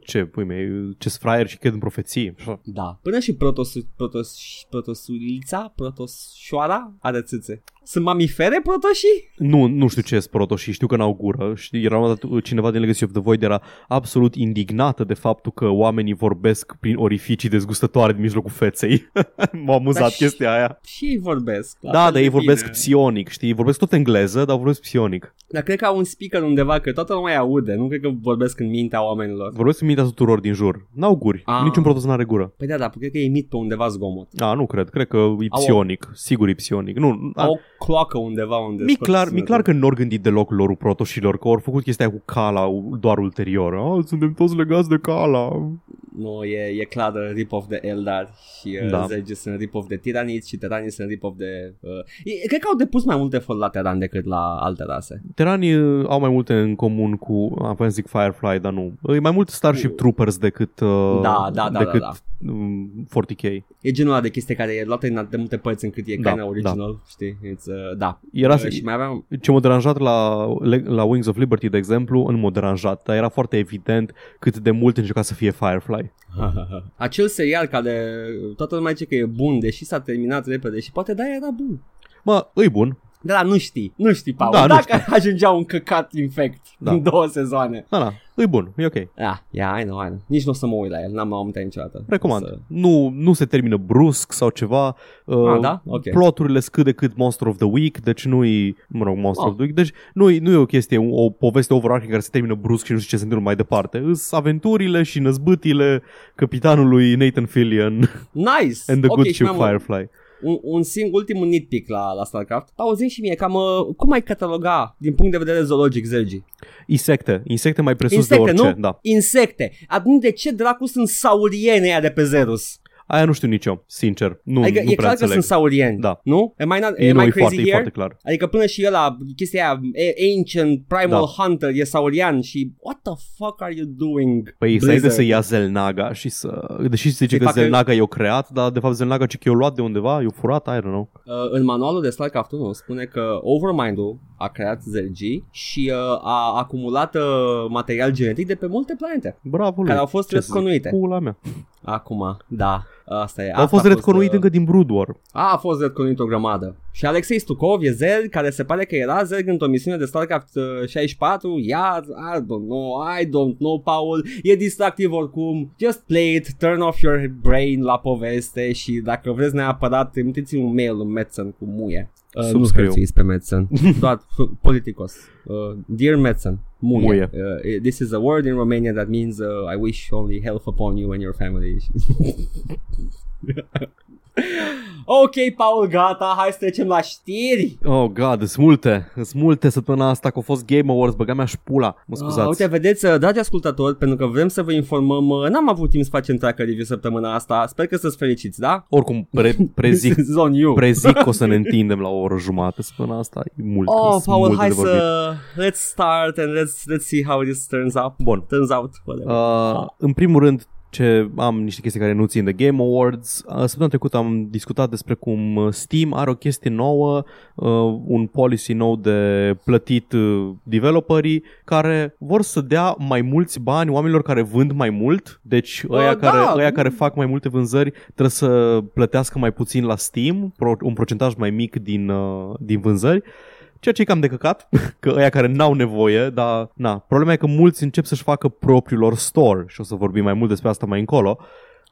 Ce, pui mei, ce fraier și cred în profeții. Da. Până și protos, protos, protosulița, protoșoara are țâțe. Sunt mamifere protoșii? Nu, nu știu ce sunt protoșii, știu că n-au gură. Știi, era odată cineva din Legacy of the Void era absolut indignată de faptul că oamenii vorbesc prin orificii dezgustătoare din mijlocul feței. M-a amuzat Dar și- chestia aia. Și ei vorbesc. la Da, fel dar de ei vorbesc bine. psionic, știi? Vorbesc tot engleză, dar vorbesc psionic. Dar cred că au un speaker undeva, că toată lumea îi aude. Nu cred că vorbesc în mintea oamenilor. Vorbesc în mintea tuturor din jur. N-au guri. Ah. Niciun protos n-are gură. Păi da, dar cred că emit pe undeva zgomot. A, nu cred. Cred că e Au- psionic. Sigur e psionic. Nu, a, Au o cloacă undeva unde... mi scot clar, mi sunetul. clar că nu-or gândit deloc lorul protoșilor, că au făcut chestia cu cala doar ulterior. Ah, suntem toți legați de cala. Nu, e, e clar uh, rip-off de Eldar și uh, Da. da. Zergi sunt rip-off de Tiraniți și Tiraniți sunt rip-off de... Uh, e, cred că au depus mai multe efort la Teran decât la alte rase. Teranii uh, au mai multe în comun cu, am să zic Firefly, dar nu. E mai mult Starship Troopers decât, uh, Da, da, da, decât da, um, 40k. E genul ăla de chestie care e luată în atât de multe părți încât e Da, da, kind original, știi? It's, uh, da. Era, Uh, și mai aveam... ce m-a deranjat la, la Wings of Liberty, de exemplu, în mod deranjat, dar era foarte evident cât de mult încerca să fie Firefly. Acel serial care toată lumea zice că e bun, deși s-a terminat repede și poate da, era bun. Mă, îi bun. Da, da, nu știi, nu știi, Paul. Da, nu Dacă știu. ajungea un căcat infect Da. în două sezoane. Da, da, îi bun, e ok. Ah, yeah, I know, I know. Nici nu o să mă uit la el, n-am m-am uitat niciodată. Recomand. Să... Nu, nu se termină brusc sau ceva. Uh, Ah, da? Ok. Ploturile sunt cât de cât Monster of the Week, deci nu-i, mă rog, Monster Ah. of the Week, deci nu-i, nu e o chestie, o poveste overarching care se termină brusc și nu știu ce se întâmplă mai departe. Îs aventurile și năzbâtile capitanului Nathan Fillion Nice! and the ok, good și ship mai am un- Firefly. Un, un singur, ultimul nitpick la, la StarCraft. Auzi și mie, cam uh, cum ai cataloga din punct de vedere zoologic, Zergi? Insecte, insecte mai presus Insecte, de orice, nu? da. Insecte. Atunci de ce dracu sunt saurieni aia de pe Zerus? Aia nu știu nici eu, sincer. Nu, Adică nu e prea clar că înțeleg. sunt saurieni, Da. nu? Am I, not, E, am nu, I e crazy foarte, e here? foarte clar. Adică până și ăla, chestia aia, A- Ancient Primal Da. Hunter e saurian și what the fuck are you doing? Păi să Blizzard? să ia Zelnaga și să... Deși se zice Să-i că facă- Zelnaga i-o creat, dar de fapt Zelnaga ce că i-o luat de undeva, i-o furat, I don't know. Uh, în manualul de StarCraft 1 spune că Overmind-ul a creat Zergi și uh, a acumulat uh, material genetic de pe multe planete Bravo lui. care au fost Ce să zic? retconuite. Pula mea. Acum, da, asta e. Au asta fost a retconuite uh, încă din Brood War. A, a fost retconuit o grămadă. Și Alexei Stukov e Zerg, care se pare că era Zerg într-o misiune de StarCraft uh, 64. Iar, I don't know, I don't know, Paul. E distractiv oricum. Just play it, turn off your brain la poveste și dacă vreți neapărat, trimiteți un mail în Metzen cu muie. Uh, nu Subscriu. hărțuiți pe Metzen, doar f- politicos. Uh, dear Metzen, muie. Muie. Uh, this is a word in Romania that means uh, I wish only health upon you and your family. ok, Paul, gata, hai să trecem la știri. Oh, god, sunt multe. Sunt multe săptămâna asta că au fost Game Awards, băga mea și șpula. Mă Uh, scuzați. uite, vedeți, uh, dragi ascultători, pentru că vrem să vă informăm, uh, n-am avut timp să facem tracker review săptămâna asta, sper că să-ți fericiți, da? Oricum, pre- prezic, This is on you. prezic că o să ne întindem la o oră jumătate săptămâna asta. E mult. Oh, sunt Paul, multe hai de vorbit. să... Let's start and let's, let's see how this turns out. Bun. Turns out, whatever. Uh, în primul rând, ce am niște chestii care nu țin de Game Awards. Uh, Săptămâna trecută am discutat despre cum uh, Steam are o chestie nouă, uh, un policy nou de plătit uh, developerii care vor să dea mai mulți bani oamenilor care vând mai mult. Deci Uh, ăia, da. care, ăia care fac mai multe vânzări trebuie să plătească mai puțin la Steam, pro- un procentaj mai mic din, uh, din vânzări. Ceea ce e cam de căcat, că ăia care n-au nevoie, dar na, problema e că mulți încep să-și facă propriul lor store și o să vorbim mai mult despre asta mai încolo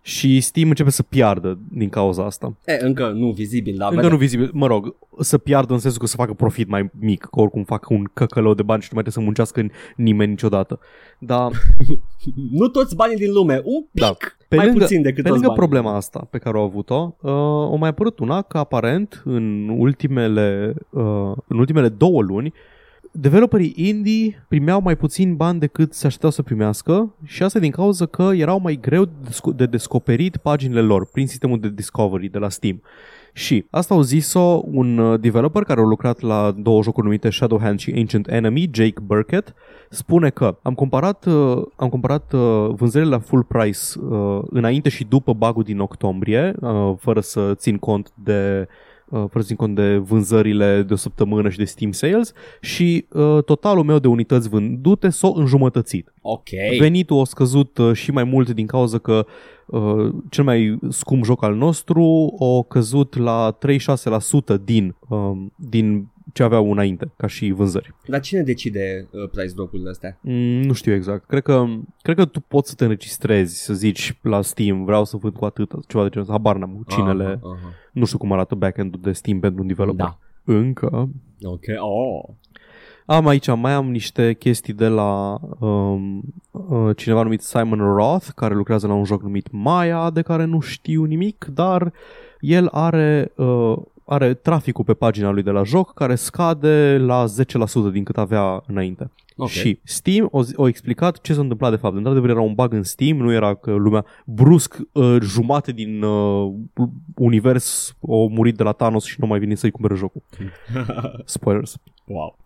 și Steam începe să piardă din cauza asta. E, încă nu vizibil, da? Încă vedem. nu vizibil, mă rog, să piardă în sensul că să facă profit mai mic, că oricum fac un căcălău de bani și nu mai trebuie să muncească în nimeni niciodată. Dar Nu toți banii din lume, un pic Da. Pe mai lângă, puțin decât pe toți lângă banii. problema asta pe care au avut-o, uh, o mai apărut una că aparent în ultimele, uh, în ultimele două luni developerii indie primeau mai puțin bani decât se așteptau să primească și asta din cauza că erau mai greu de desco- de descoperit paginile lor prin sistemul de discovery de la Steam. Și asta au zis-o un uh, developer care a lucrat la două jocuri numite Shadowhand și Ancient Enemy, Jake Burkett, spune că am comparat, uh, am comparat uh, vânzările la full price uh, înainte și după bug din octombrie, uh, fără să țin cont de uh, fără să țin cont de vânzările de o săptămână și de Steam Sales și uh, totalul meu de unități vândute s-a înjumătățit. Ok. Venitul a scăzut uh, și mai mult din cauza că uh, cel mai scump joc al nostru a căzut la 36% din, uh, din ce aveau înainte, ca și vânzări. Dar cine decide uh, price drop-urile astea? Mm, nu știu exact. Cred că, cred că tu poți să te înregistrezi, să zici la Steam, vreau să vând cu atât, ceva de genul ăsta. Habar n-am cine le... Aha, aha. Nu știu cum arată backend-ul de Steam pentru un developer. Da. Încă. Ok. Oh. Am aici, mai am niște chestii de la um, uh, cineva numit Simon Roth, care lucrează la un joc numit Maya, de care nu știu nimic, dar el are, uh, are traficul pe pagina lui de la joc care scade la 10% din cât avea înainte. Ok. Și Steam o, o explicat ce s-a întâmplat de fapt. Într-adevăr era un bug în Steam, nu era că lumea brusc uh, jumate din uh, univers au murit de la Thanos și nu mai vine să-i cumpere jocul. Spoilers. wow.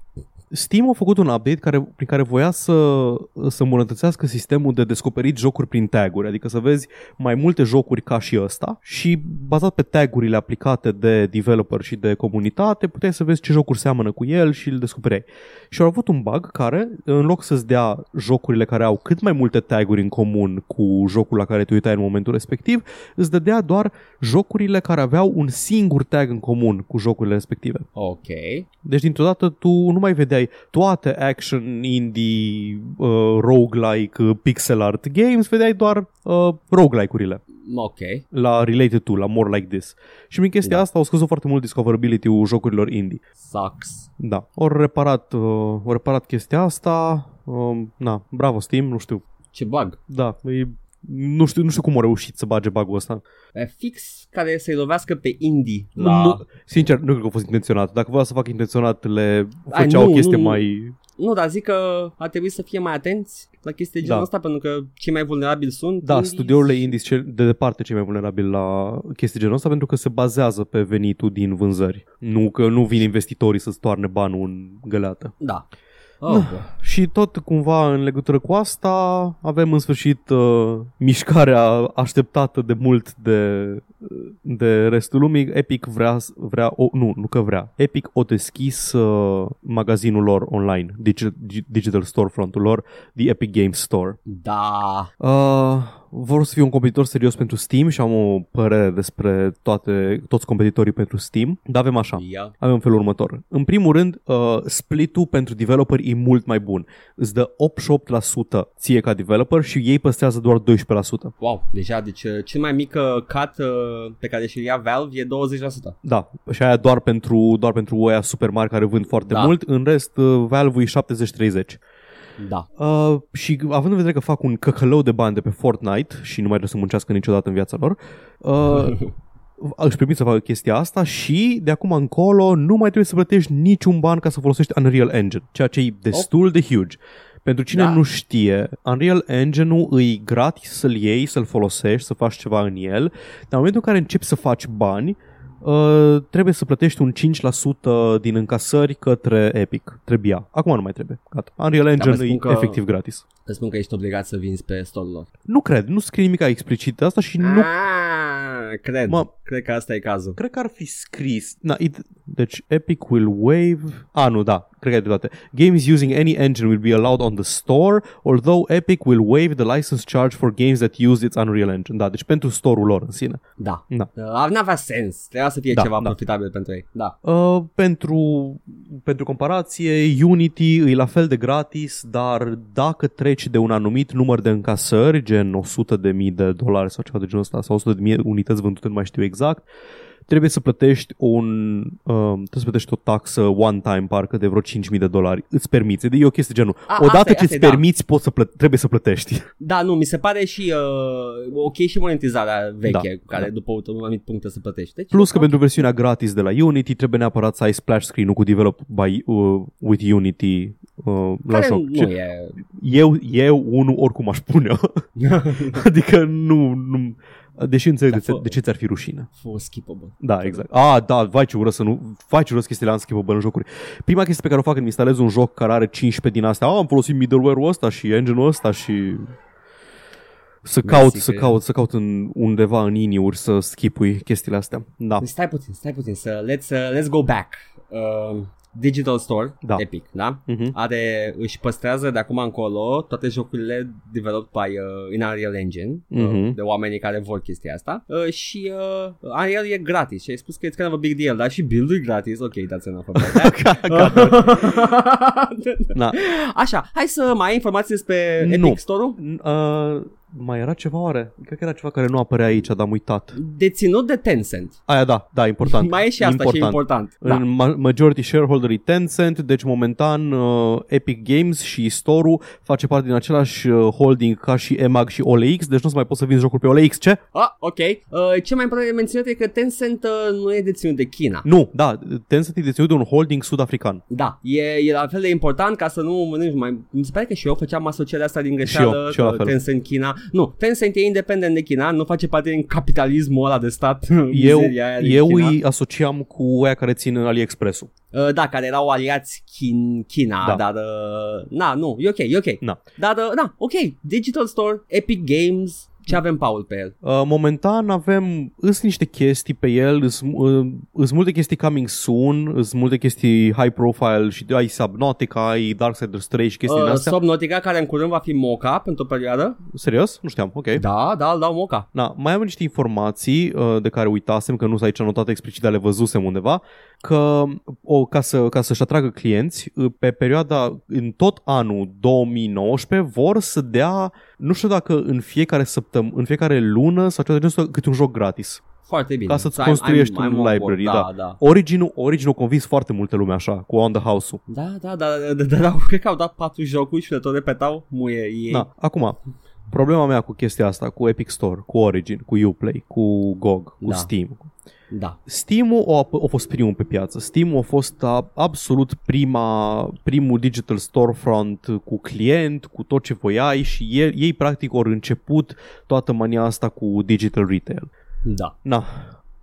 Steam a făcut un update care, prin care voia să, să îmbunătățească sistemul de descoperit jocuri prin taguri, adică să vezi mai multe jocuri ca și ăsta și bazat pe tagurile aplicate de developer și de comunitate puteai să vezi ce jocuri seamănă cu el și îl descopereai. Și au avut un bug care, în loc să-ți dea jocurile care au cât mai multe taguri în comun cu jocul la care te uitai în momentul respectiv, îți dădea doar jocurile care aveau un singur tag în comun cu jocurile respective. Ok. Deci dintr-o dată tu nu mai vedeai toate action, indie, uh, roguelike, uh, pixel art games, vedeai doar uh, roguelike-urile Ok. la related to, la more like this. Și prin chestia Da. asta au scăzut foarte mult discoverability-ul jocurilor indie. Sucks. Da, au reparat, uh, au reparat chestia asta. Um, na, bravo Steam, nu știu. Ce bug. Da, e, nu știu, nu știu cum au reușit să bage bug-ul ăsta. E fix care să-i lovească pe indie la... Nu, sincer, nu cred că a fost intenționat. Dacă voia să facă intenționat, le Ai, făcea o nu, chestie nu, nu. mai... Nu, dar zic că ar trebui să fie mai atenți la chestii de Da. genul ăsta pentru că cei mai vulnerabili sunt Da, indies. studiourile indie sunt cel- de departe cei mai vulnerabili la chestii genul ăsta pentru că se bazează pe venitul din vânzări. Nu că nu vin investitorii să-ți toarne banul în găleată. Da. Oh, bă. Și tot cumva în legătură cu asta avem în sfârșit uh, mișcarea așteptată de mult de, de restul lumii. Epic vrea, vrea o, nu, nu că vrea. Epic o deschis uh, magazinul lor online, digital, digital storefront-ul lor, The Epic Games Store. Da. Uh, vor să fie un competitor serios pentru Steam și am o părere despre toate, toți competitorii pentru Steam, dar avem așa. Ia. Avem felul următor. În primul rând, uh, split-ul pentru developer e mult mai bun. Îți dă 88% ție ca developer și ei păstrează doar 12%. Wow, deja, deci uh, cel mai mic uh, cut uh, pe care și-l ia Valve e 20%. Da, și aia doar pentru, doar pentru oia super mari care vând foarte Da. mult. În rest, uh, Valve e 70-30. Da. Uh, și având în vedere că fac un căcălău de bani de pe Fortnite și nu mai trebuie să muncească niciodată în viața lor, uh, își permit să facă chestia asta și de acum încolo nu mai trebuie să plătești niciun ban ca să folosești Unreal Engine, ceea ce e destul de huge. Pentru cine Da. nu știe, Unreal Engine-ul îi gratis să-l iei, să-l folosești, să faci ceva în el, dar în momentul în care începi să faci bani, uh, trebuie să plătești un 5% din încasări către Epic. Trebuia. Acum nu mai trebuie. Gata. Unreal Engine vă spun e că- efectiv gratis. Îți spun că ești obligat să vinzi pe store lor. Nu cred, nu scrie nimic explicit asta și nu Ah, cred. Mă- Cred că asta e cazul. Cred că ar fi scris. Na, it, deci Epic will waive. Ah, nu, da. Cred că ai dreptate. Games using any engine will be allowed on the store, although Epic will waive the license charge for games that use its Unreal Engine. Da, deci pentru store-ul lor în sine. Da. Da. Uh, n-avea sens. Trebuia să fie Da, ceva da. profitabil pentru ei. Da. Uh, pentru, pentru comparație, Unity e la fel de gratis, dar dacă treci de un anumit număr de încasări, gen 100 de mii de dolari sau ceva de genul ăsta, sau 100 de mii unități vândute, nu mai știu exact, trebuie să plătești un uh, trebuie să plătești o taxă one time parcă de vreo 5.000 de dolari. Îți permiți. E o chestie genul. A, Odată asta e, ce asta îți e, da. permiți, poți să plă- trebuie să plătești. Da, nu, mi se pare și uh, ok și monetizarea veche, Da, cu care da. după un anumit punct trebuie să plătești. Deci, Plus că ok. pentru versiunea gratis de la Unity trebuie neapărat să ai splash screen-ul cu develop by, uh, with Unity uh, la care joc. nu Ce- e... eu, eu unul oricum aș pune adică nu, nu deși înțeleg Da, de, ce- fă- de ce ți-ar fi rușine. For skippable. Da, exact. Ah, da, vai ce ură să nu, vai ce ură chestiile unskippable în jocuri. Prima chestie pe care o fac când instalez un joc care are 15 din astea, ah, am folosit middleware-ul ăsta și engine-ul ăsta și Să caut, Mersi să că- caut, să caut în, undeva în iniuri să schipui chestiile astea. Da. Stai puțin, stai puțin, să let's, uh, let's go back. Uh, Digital Store, Da. Epic, da? Mhm. Are, își păstrează de acum încolo toate jocurile developed by uh, in Unreal Engine Mhm. uh, de oamenii care vor chestia asta uh, și uh, Unreal e gratis și ai spus că it's kind of a big deal, dar și build-ul e gratis, ok, that's enough about that. Da. Așa, hai să mai ai informații despre Nu. Epic Store-ul? Uh, mai era ceva oare? Cred că era ceva care nu apărea aici, dar am uitat. Deținut de Tencent. Aia da, da, important. Mai e și asta și e important. Da. În ma- majority shareholder e Tencent, deci momentan uh, Epic Games și Store-ul face parte din același uh, holding ca și EMAG și OLX, deci nu se mai poți să vinzi jocuri pe OLX, ce? Ah, ok. Uh, ce mai important de menționat e că Tencent uh, nu e deținut de China. Nu, da, Tencent e deținut de un holding sud-african. Da, e, e la fel de important ca să nu mănânci mai... Mi se pare că și eu făceam asocierea asta din greșeală, eu, și eu la că fel. Tencent China. Nu, Tencent e independent de China, nu face parte din capitalismul ăla de stat. Eu, mizeria aia din eu China. îi asociam cu aia care țin AliExpress-ul. Uh, da, care erau aliați Chin, China, Da. dar... Uh, na, nu, e ok, e ok. Na. Dar, uh, na, ok, Digital Store, Epic Games, ce avem, Paul, pe el? Uh, momentan avem, îs niște chestii pe el, îs, uh, îs multe chestii coming soon, îs multe chestii high profile și ai Subnautica, ai Darksiders 3 și chestii din Uh, astea. Subnautica, care în curând va fi moca pentru o perioadă. Serios? Nu știam, ok. Da, da, îl dau moca. Na, mai am niște informații uh, de care uitasem, că nu sunt aici anotate explicit, dar le văzusem undeva, că o, ca, să, ca să-și atragă clienți, uh, pe perioada, în tot anul 2019, vor să dea, nu știu dacă în fiecare săptămână, în fiecare lună sau ceva de genul, câte un joc gratis. Foarte bine. Ca să-ți I'm- construiești I'm- un I'm on board. library, da. da. da. Origin-ul, Origin-ul convins foarte multe lume așa, cu On The House-ul. Da, da, da, da, da, da, da, cred că au dat patru jocuri și le tot repetau muie ei. Da, acum, problema mea cu chestia asta, cu Epic Store, cu Origin, cu Uplay, cu GOG, cu Da. Steam, da. Steam-ul a, a fost primul pe piață. Steam-ul a fost a, absolut prima, primul digital storefront cu client, cu tot ce voiai și ei, ei practic au început toată mania asta cu digital retail. Da. Na,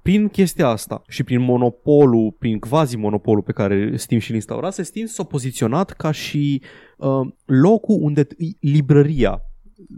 prin chestia asta și prin monopolul, prin quasi-monopolul pe care Steam și-l instaurase, Steam s-a poziționat ca și uh, locul unde librăria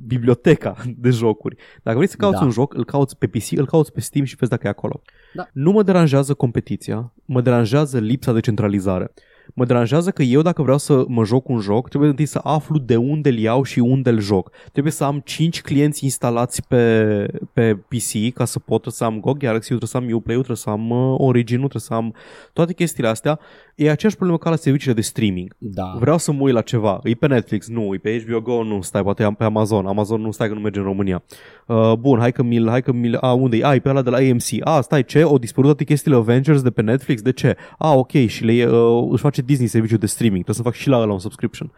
biblioteca de jocuri. Dacă vrei să cauți Da. un joc, îl cauți pe PC, îl cauți pe Steam și vezi dacă e acolo. Da. Nu mă deranjează competiția, mă deranjează lipsa de centralizare. Mă deranjează că eu dacă vreau să mă joc un joc, trebuie întâi să aflu de unde îl iau și unde îl joc. Trebuie să am 5 clienți instalați pe, pe PC ca să pot să am GOG Galaxy, trebuie să am Uplay, trebuie să am uh, Origin, trebuie să am toate chestiile astea. E aceeași problemă ca la serviciile de streaming. Da. Vreau să mă uit la ceva. E pe Netflix? Nu. E pe HBO Go? Nu. Stai, poate am pe Amazon. Amazon nu stai că nu merge în România. Uh, bun, hai că mi-l, hai că mi-l, a, unde e? A, e pe ăla de la AMC. A, stai, ce? O dispărut toate chestiile Avengers de pe Netflix? De ce? A, ok, și le, uh, își face Disney serviciul de streaming. Trebuie să fac și la ăla un subscription.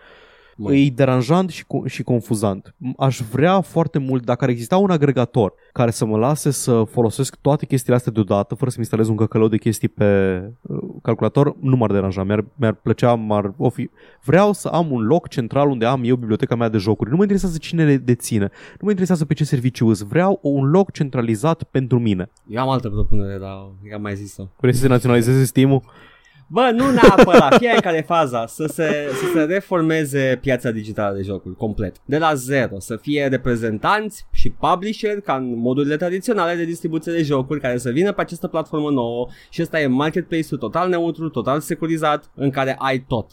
Măi. E deranjant și, co- și confuzant. Aș vrea foarte mult, dacă ar exista un agregator care să mă lase să folosesc toate chestiile astea deodată, fără să-mi instalez un căcălău de chestii pe uh, calculator, nu m-ar deranja, mi-ar, mi-ar plăcea, m-ar o fi... Vreau să am un loc central unde am eu biblioteca mea de jocuri. Nu mă interesează cine le deține, nu mă interesează pe ce serviciu îs. Vreau un loc centralizat pentru mine. Eu am altă propunere, dar am mai zis-o. Vrei să se naționalizeze Steam-ul? Bă, nu neapărat, fie în care faza să se, să se reformeze piața digitală de jocuri complet. De la zero, să fie reprezentanți și publisher ca în modurile tradiționale de distribuție de jocuri care să vină pe această platformă nouă și ăsta e marketplace-ul total neutru, total securizat, în care ai tot.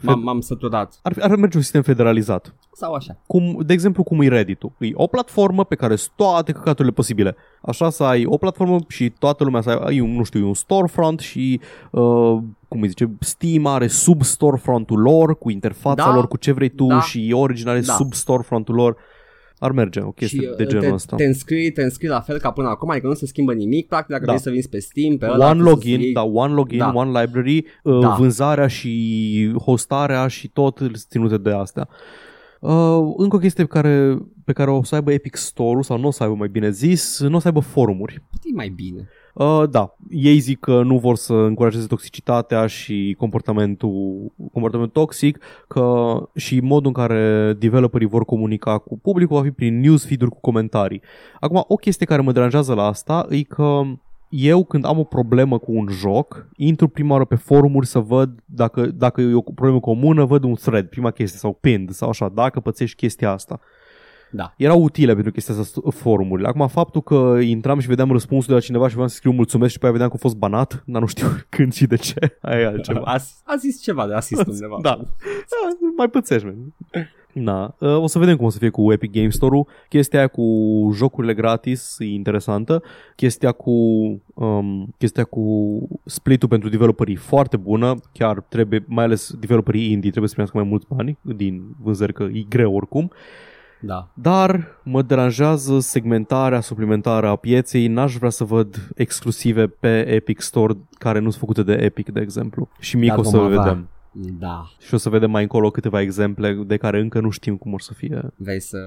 M-am, m-am săturat. Ar, ar merge un sistem federalizat. Sau așa. cum, de exemplu, cum e Reddit-ul. E o platformă pe care sunt toate căcaturile posibile. Așa să ai o platformă și toată lumea să ai, ai un, nu știu, un storefront și, uh, cum îi zice, Steam are sub storefront-ul lor, cu interfața Da, lor, cu ce vrei tu da, și Origin are da. sub storefront-ul lor. Ar merge o chestie și de uh, genul te, ăsta. te înscrii, te înscrii la fel ca până acum, adică nu se schimbă nimic, practic dacă Da. vrei să vinzi pe Steam, pe ăla, One trebuie să login, iei- da, one login, Da. one library, uh, Da. vânzarea și hostarea și tot ținute de astea. Uh, încă o chestie pe care, pe care o să aibă Epic Store-ul, sau nu o să aibă mai bine zis, nu o să aibă forumuri. Poate e mai bine. Uh, da, ei zic că nu vor să încurajeze toxicitatea și comportamentul, comportamentul toxic, că și modul în care developerii vor comunica cu publicul va fi prin newsfeed-uri cu comentarii. Acum, o chestie care mă deranjează la asta e că eu când am o problemă cu un joc, intru prima oară pe forumuri să văd dacă, dacă e o problemă comună, văd un thread, prima chestie, sau pinned, sau așa, dacă pățești chestia asta. Da. Erau utile pentru chestia asta forumurile. Acum faptul că intram și vedeam răspunsul de la cineva și vreau să scriu mulțumesc și pe aia vedeam că a fost banat, dar nu știu când și de ce. Aia e altceva. A, a zis ceva de asist undeva. Da. da. Mai pățești, man. Da, o să vedem cum o să fie cu Epic Game Store-ul. Chestia aia cu jocurile gratis e interesantă. Chestia cu um, chestia cu split-ul pentru developerii foarte bună. Chiar trebuie, mai ales developerii indie, trebuie să primească mai mulți bani din vânzări, că e greu oricum. Da. Dar mă deranjează segmentarea suplimentară a pieței. N-aș vrea să văd exclusive pe Epic Store care nu sunt făcute de Epic, de exemplu. Și mic Dar o să vom avea. vedem. Da. Și o să vedem mai încolo câteva exemple de care încă nu știm cum o să fie. Vrei să...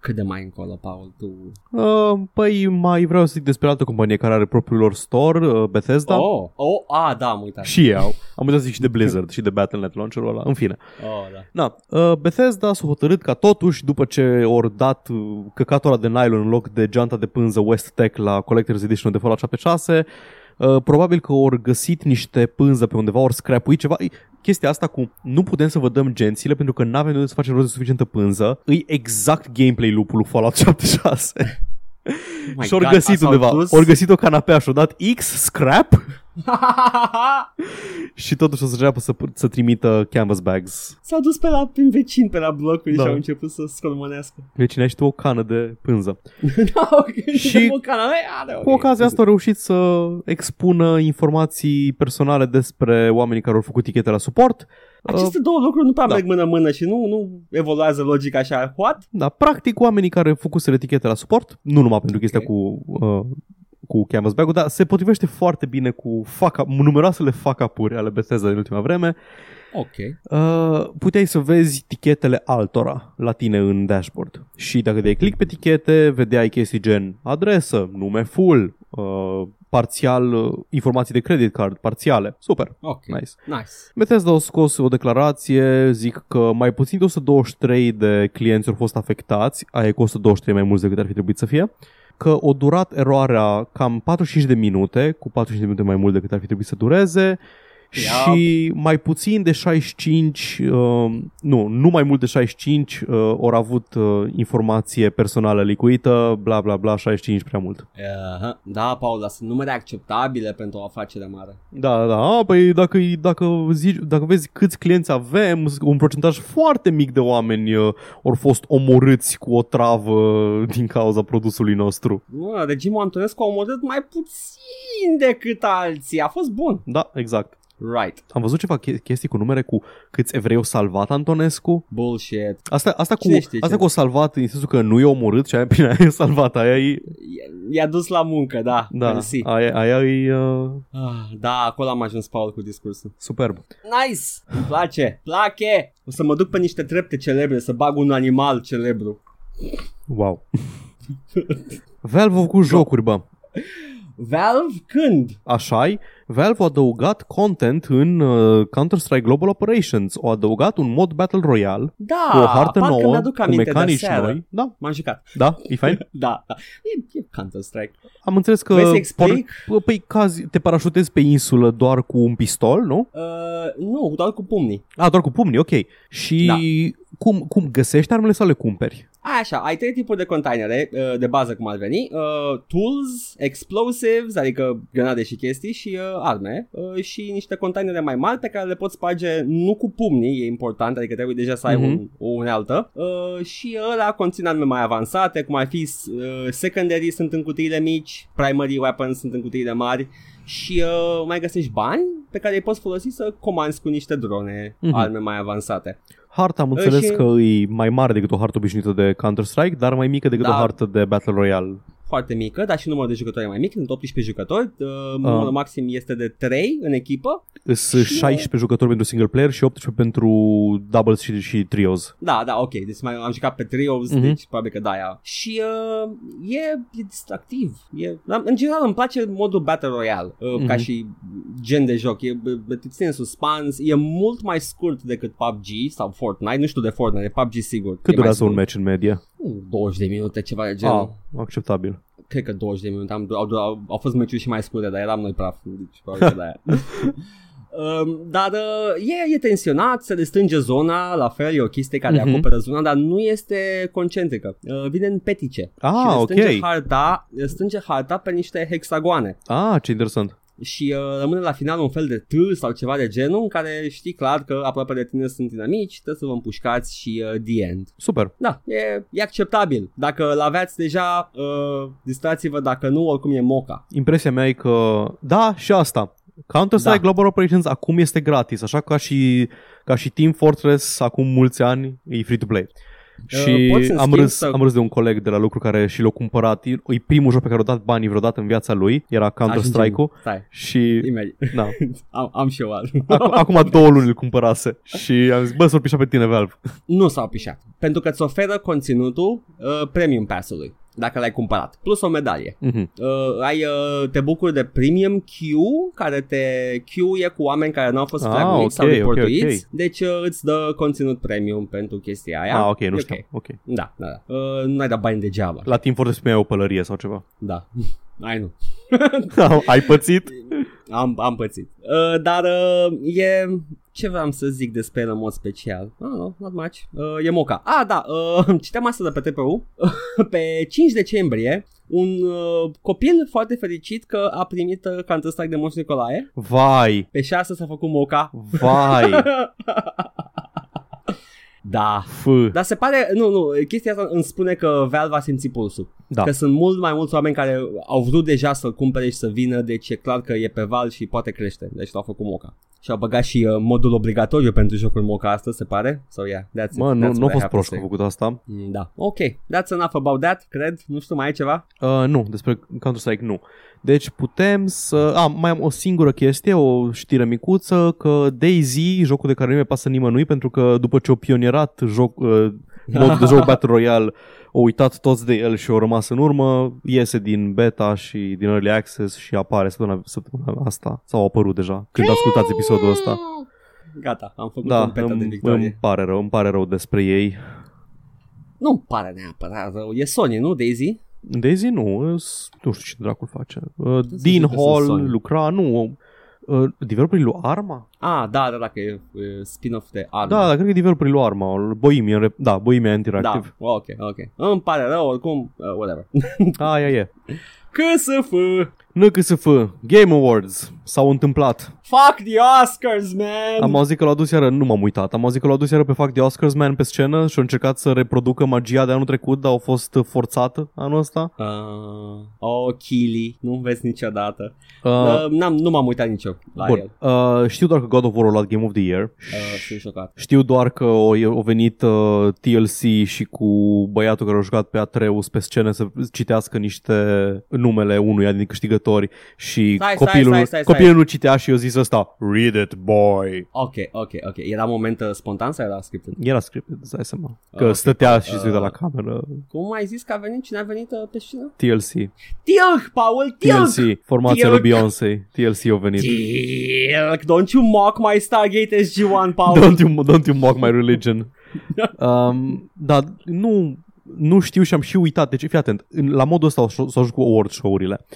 Cât de mai încolo, Paul, tu... Uh, păi mai vreau să zic despre altă companie care are propriul lor store, uh, Bethesda. Oh, oh, a, da, am uitat. Și ei au. Am uitat să zic și de Blizzard și de Battle.net launcherul ăla. În fine. Oh, da. Da, uh, Bethesda s-a hotărât ca totuși, după ce ori dat uh, căcatul ăla de nylon în loc de geanta de pânză West Tech la Collector's Edition de Fallout 76, Uh, probabil că ori găsit niște pânză pe undeva, ori scrapuit ceva. E, chestia asta cu nu putem să vă dăm gențile pentru că n-avem de unde să facem rost de suficientă pânză, e exact gameplay loop-ul lui Fallout 76. Oh my și ori God, găsit s-au undeva, dus- ori găsit o canapea și-o dat X scrap și totuși o să înceapă să, să trimită canvas bags. S-au dus pe la, prin vecin, pe la blocuri Da. și au început să scolmănească. Deci ai și tu o cană de pânză. da, ok. Și o cană, are, ok. Cu ocazia asta au reușit să expună informații personale despre oamenii care au făcut tichete la suport. Aceste două lucruri nu prea da. merg mână-mână și nu, nu evoluează logica așa. What? Da, practic oamenii care au făcut etichete la suport, nu numai pentru chestia Ok. cu, uh, cu canvas bag-ul, dar se potrivește foarte bine cu fuck numeroasele fuck up-uri ale Bethesda din ultima vreme. Ok. Uh, puteai să vezi tichetele altora la tine în dashboard. Și dacă dai click pe tichete, vedeai chestii gen adresă, nume full, uh, parțial, uh, informații de credit card, parțiale. Super. Ok. Nice. Nice. Bethesda a scos o declarație, zic că mai puțin de 123 de clienți au fost afectați, aia e cu 123 mai mulți decât ar fi trebuit să fie, că o durat eroarea cam 45 de minute, cu 45 de minute mai mult decât ar fi trebuit să dureze, și mai puțin de 65, uh, nu, nu mai mult de 65 uh, au avut uh, informație personală licuită, bla bla bla, 65 prea mult. Uh, da, Paul, dar sunt numere acceptabile pentru o afacere mare. Da, da, a, păi dacă, dacă, zici, dacă vezi câți clienți avem, un procentaj foarte mic de oameni uh, au fost omorâți cu o travă din cauza produsului nostru. Nu, regimul Antonescu a omorât mai puțin decât alții. A fost bun. Da, exact. Right. Am văzut ceva che- chestii cu numere cu câți evrei au salvat Antonescu. Bullshit. Asta, asta, cu, Cine știe asta ce? cu o salvat în sensul că nu e omorât și aia prin aia e salvat. Aia e, I- I-a dus la muncă, da. da, Mersi. aia, aia e uh, Ah, da, acolo am ajuns, Paul, cu discursul. superb. Nice! Îmi place! Place! O să mă duc pe niște trepte celebre, să bag un animal celebru. Wow. Valve a făcut jocuri, bă. Valve când? așa Valve a adăugat content în uh, Counter-Strike Global Operations. Au adăugat un mod Battle Royale Da, cu o hartă parcă nouă, mi-aduc cu aminte de mecanici seară. noi. Da, M-am jucat. da, e fain. Da, da. E, e Counter-Strike. Am înțeles că Vrei să explic? por- păi cazi, te parașutezi pe insulă doar cu un pistol, nu? Uh, nu, doar cu pumnii. A, doar cu pumnii, ok. Și Da. Cum, cum găsești armele sau le cumperi? Așa, ai trei tipuri de containere uh, de bază cum ar veni. Uh, tools, explosives, adică grenade și chestii și uh, arme uh, și niște containere mai mari pe care le poți sparge nu cu pumnii, e important, adică trebuie deja să ai Mhm. un, o unealtă uh, și ăla conțin arme mai avansate, cum ar fi uh, secondary sunt în cutiile mici, primary weapons sunt în cutiile mari și uh, mai găsești bani pe care îi poți folosi să comanzi cu niște drone Mhm. arme mai avansate. Harta am înțeles și- că e mai mare decât o hartă obișnuită de Counter-Strike, dar mai mică decât Da. o hartă de Battle Royale. Foarte mică, dar și numărul de jucători e mai mic, sunt 18 jucători, uh, Ah. numărul maxim este de 3 în echipă. Sunt Și- 16 jucători pentru single player și 18 pentru doubles și, și trios. Da, da, ok, deci mai am jucat pe trios, Mhm. deci probabil că da, aia. Și uh, e, e distractiv. E, dar, în general îmi place modul Battle Royale, uh, Mhm. ca și gen de joc. E, e, te ține în suspans, e mult mai scurt decât PUBG sau Fortnite, nu știu de Fortnite, de PUBG sigur. Cât e mai durează un scurt. match în medie? Uh, 20 de minute, ceva de genul. Ah, acceptabil. Cred că 20 de minute. Am, au, au, au fost meciuri și mai scurte, dar eram noi praf. Deci, probabil că de aia. Um, dar uh, e, e tensionat, se destrânge zona, la fel e o chestie care Mhm. acoperă zona, dar nu este concentrică. Uh, vine în petice. Ah, și strânge ok. harta, strânge harta pe niște hexagoane Ah, ce interesant. Și uh, rămâne la final un fel de T sau ceva de genul în care știi clar că aproape de tine sunt inamici, trebuie să vă împușcați și uh, the end. Super. Da, e, e acceptabil. Dacă l-aveați deja, uh, distrați-vă, dacă nu, oricum e moca. Impresia mea e că, da, și asta. Counter-Strike Da. Global Operations acum este gratis, așa ca și, ca și Team Fortress acum mulți ani e free-to-play. Și poți, în am, schimb, râs, să- am râs de un coleg de la lucru care și l-a cumpărat. E e primul joc pe care a dat banii vreodată în viața lui. Era Counter-Strike-ul. Stai, Și imediat. da, am, am și eu alt. acum, acum două luni îl cumpărase. Și am zis, bă, s-o pișa pe tine, Valve. nu s-au pișat. Pentru că îți oferă conținutul uh, premium pass-ului dacă l-ai cumpărat, plus o medalie. Mhm. Uh, ai, uh, te bucuri de premium queue, care te queue e cu oameni care nu au fost Ah, flaguiți ok, sau ok, reportuiți, ok. deci uh, îți dă conținut premium pentru chestia aia. Ah, ok, E nu știu. Ok. Da, da, da. Uh, nu ai dat bani degeaba. La Team Fortress primeai o pălărie sau ceva. Da. Ai nu. Ai pățit? Am, am pățit. Uh, dar uh, e... Ce vreau să zic despre el în mod special? Ah, no, not much. Uh, e moca. Ah, da, uh, citeam asta de pe TPU. pe 5 decembrie, un uh, copil foarte fericit că a primit uh, Counter-Strike de Moș Nicolae. Vai, Pe 6 s-a făcut moca. vai, Da. f, Dar se pare, nu, nu, chestia asta îmi spune că Valve a simțit pulsul. da. Că sunt mult mai mulți oameni care au vrut deja să-l cumpere și să vină, deci e clar că e pe val și poate crește. Deci l-au făcut moca. Și au băgat și uh, modul obligatoriu pentru jocul moca asta, se pare? So yeah, that's it. Mă, nu, That's nu a what I fost have to prost că say. a făcut asta. Mm, Da. Ok, that's enough about that, cred. Nu știu, mai ai ceva? Uh, nu, despre Counter-Strike nu. Deci putem să... A, mai am o singură chestie, o știre micuță, că DayZ, jocul de care nu mi pasă nimănui, pentru că după ce au pionierat joc, uh, modul de joc Battle Royale, au uitat toți de el și au rămas în urmă, iese din beta și din Early Access și apare săptămâna, săptămâna asta, sau a apărut deja, când ascultați episodul ăsta. Gata, am făcut Da, un peta de îmi, victorie. îmi pare rău, îmi pare rău despre ei. Nu pare neapărat rău. E Sony, nu, Daisy? Daisy nu, s- nu știu ce dracul face. Uh, să Dean zic că sunt Hall Sony. lucra, nu, uh, developerii lui Arma? Ah, da, da, da, că e, e spin-off de Arma. Da, da, cred că e developerii lui Arma, Bohemian, Rep- da, Bohemian Interactive. Da, ok, ok. Îmi pare rău, oricum, uh, whatever. Da. Aia e. KSF! NCSF, Game Awards, s-au întâmplat. Fuck the Oscars, man! Am auzit că l-au adus iară, nu m-am uitat, am auzit că l-au adus iară pe fac de Oscars Man pe scenă și au încercat să reproducă magia de anul trecut, dar au fost forțată anul ăsta. Uh, oh, Kili, nu vezi niciodată. Uh, Uh, n-am, nu m-am uitat nicio la bun, el. uh, știu doar că God of War a luat Game of the Year Uh, sunt șocat. Știu doar că o, o venit uh, TLC și cu băiatul care a jucat pe Atreus pe scenă să citească niște numele unuia din câștigători și Stai, stai, copilul, stai, stai, stai. copilul nu citea și eu zis ăsta Read it, boy. Ok, ok, ok. Era moment uh, spontan sau era scripted? Era scripted, îți dai seama. Că Ok. stătea și se uita Uh. la cameră. Cum ai zis că a venit? Cine a venit uh, pe scenă? TLC. Tilk, Paul, Tilk! TLC. Formația lui Tilk. Beyoncé. TLC au venit. Tilk, don't you mock my Stargate SG-1, Paul. Don't you, don't you mock my religion. um, da, nu, nu știu și am și uitat. Deci, fii atent, în, la modul ăsta s-au s-au cu award show-urile.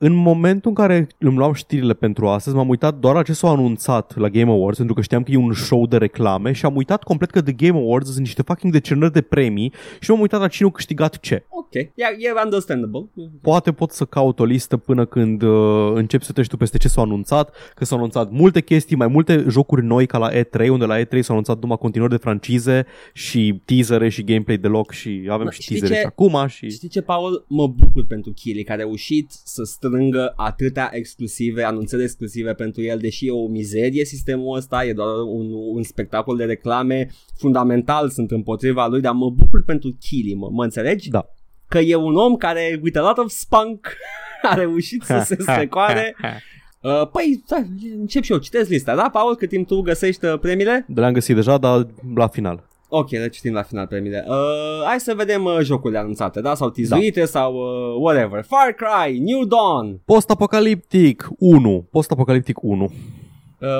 În momentul în care îmi luam știrile pentru astăzi, m-am uitat doar la ce s-au anunțat la Game Awards, pentru că știam că e un show de reclame și am uitat complet că The Game Awards sunt niște fucking decernări de premii și m-am uitat la cine a câștigat ce. Ok, e, e understandable. Poate pot să caut o listă până când uh, începi să treci tu peste ce s-au anunțat, că s-au anunțat multe chestii, mai multe jocuri noi ca la E3, unde la E3 s-au anunțat numai continuări de francize și teasere și gameplay deloc și avem Da, și știi teasere ce? și acum și... Știi ce, Paul? Mă bucur pentru Kili, care a reușit să strângă atâtea exclusive, anunțări exclusive pentru el, deși e o mizerie sistemul ăsta, e doar un, un spectacol de reclame fundamental, sunt împotriva lui, dar mă bucur pentru Kili, mă, mă înțelegi? Da. Că e un om care, with a lot of spunk, a reușit să se strecoare. Uh, păi, da, încep și eu, citesc lista, da, Paul, cât timp tu găsești uh, premiile? De le-am găsit deja, dar la final. Ok, le citim la final premiile. Uh, hai să vedem uh, jocurile anunțate, da? Sau tizuite da. sau uh, whatever. Far Cry, New Dawn. Post-apocaliptic 1. Post-apocaliptic 1.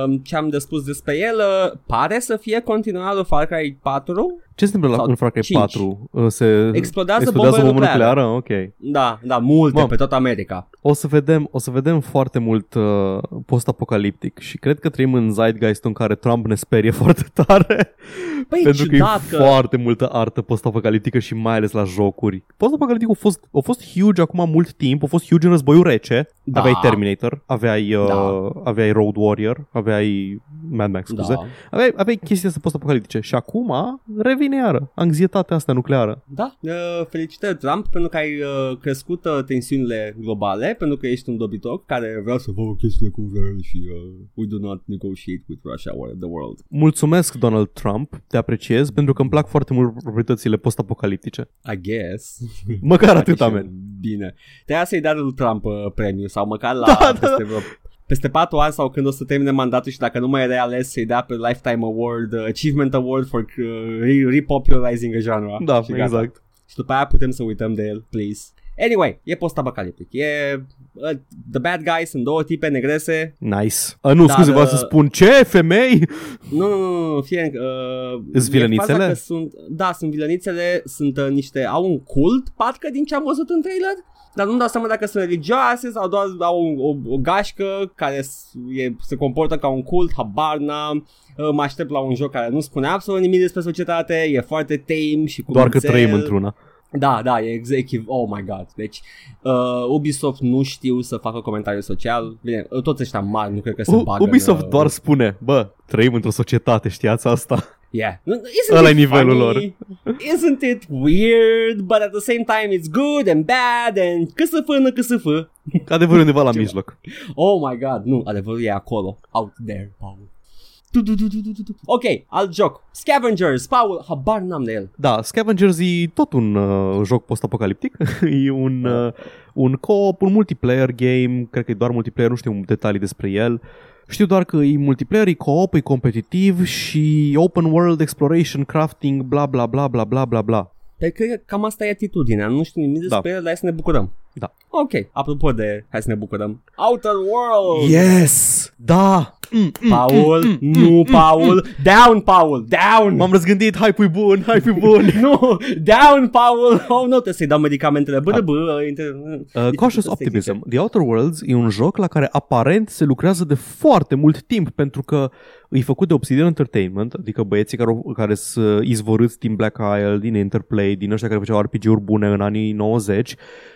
Um, ce am de spus despre el uh, pare să fie continuarul Far Cry 4 Ce se întâmplă la, Sau în Far Cry cinci. 4? Uh, Se Explodează, explodează bombă bombă nucleară. nucleară? Ok. Da, da, multe Mamă. pe toată America. O să vedem, o să vedem foarte mult uh, post-apocaliptic și cred că trăim în zeitgeist în care Trump ne sperie foarte tare Păi pentru că e ciudat că... foarte multă artă post-apocaliptică și mai ales la jocuri. Post-apocaliptic a fost, a fost huge acum mult timp, a fost huge în războiul rece, Da. aveai Terminator, aveai, uh, Da. aveai Road Warrior, aveai Mad Max, scuze, Da, aveai, aveai chestii astea post-apocaliptice și acum revine iară, anxietatea asta nucleară. da. Uh, felicitări Trump pentru că ai uh, crescut uh, tensiunile globale, pentru că ești un dobitoc care vrea să facă chestiile cum vrea el și uh, we do not negotiate with Russia or the world. Mulțumesc, Donald Trump, te apreciez pentru că îmi plac foarte mult proprietățile post-apocaliptice. I guess. Măcar Face atâta, și man. Bine. Te să-i dea lui Trump uh, premiu sau măcar la Da, da. peste, vreo, peste 4 ani sau când o să termine mandatul și dacă nu mai e reales să-i dea pe Lifetime Award, uh, Achievement Award for uh, re- repopularizing a genre. Da, și gata. exact. Și după aia putem să uităm de el, please. Anyway, e post-apocaliptic. E uh, The Bad Guys, sunt două tipe negrese. Nice. A, nu, Dar, scuze, vreau să uh, spun ce, femei? Nu, nu, nu, nu fie... Uh, Îs e vilănițele? faza Că sunt, da, sunt vilănițele, sunt uh, niște... Au un cult, parcă din ce am văzut în trailer. Dar nu-mi dau seama dacă sunt religioase sau doar au o, o, o gașcă care s- e, se comportă ca un cult, habar n-am. Uh, Mă aștept la un joc care nu spune absolut nimic despre societate, e foarte tame și cu Doar că mințel. trăim într-una. Da, da, e exact. Oh my god. Deci, uh, Ubisoft nu știu să facă comentariu social. Bine, toți ăștia mari nu cred că se U- bagă Ubisoft în, uh, doar spune, bă, trăim într-o societate, știați asta? Yeah. Isn't Ăla e it nivelul funny? Isn't it weird, but at the same time it's good and bad and câsăfă în câsăfă. Adevărul undeva la Ceva. mijloc. Oh my god, nu, adevărul e acolo. Out there, Paul. Tu, tu, tu, tu, tu, tu, tu. Ok, alt joc. Scavengers, Paul, habar n-am de el. Da, Scavengers e tot un uh, joc post-apocaliptic. e un, uh, un co-op, un multiplayer game, cred că e doar multiplayer, nu știu detalii despre el. Știu doar că e multiplayer, e co-op, e competitiv și open world exploration, crafting, bla bla bla bla bla bla bla. Pe cred că cam asta e atitudinea. Nu știu nimic despre el, dar hai să ne bucurăm. Da. Ok, apropo de hai să ne bucurăm. Outer Worlds! Yes! Da! Mm, mm, Paul, mm, mm, nu mm, Paul, down Paul, down! M-am răzgândit, hype-ul bun, hype-ul bun! nu, down Paul! Oh, nu, trebuie să-i dau medicamentele. Bă, bă, inter... Uh, Deci, Cautious asta Optimism. există. The Outer Worlds e un joc la care aparent se lucrează de foarte mult timp pentru că e făcut de Obsidian Entertainment, adică băieții care, care sunt izvorâți din Black Isle, din Interplay, din ăștia care făceau RPG-uri bune în anii 90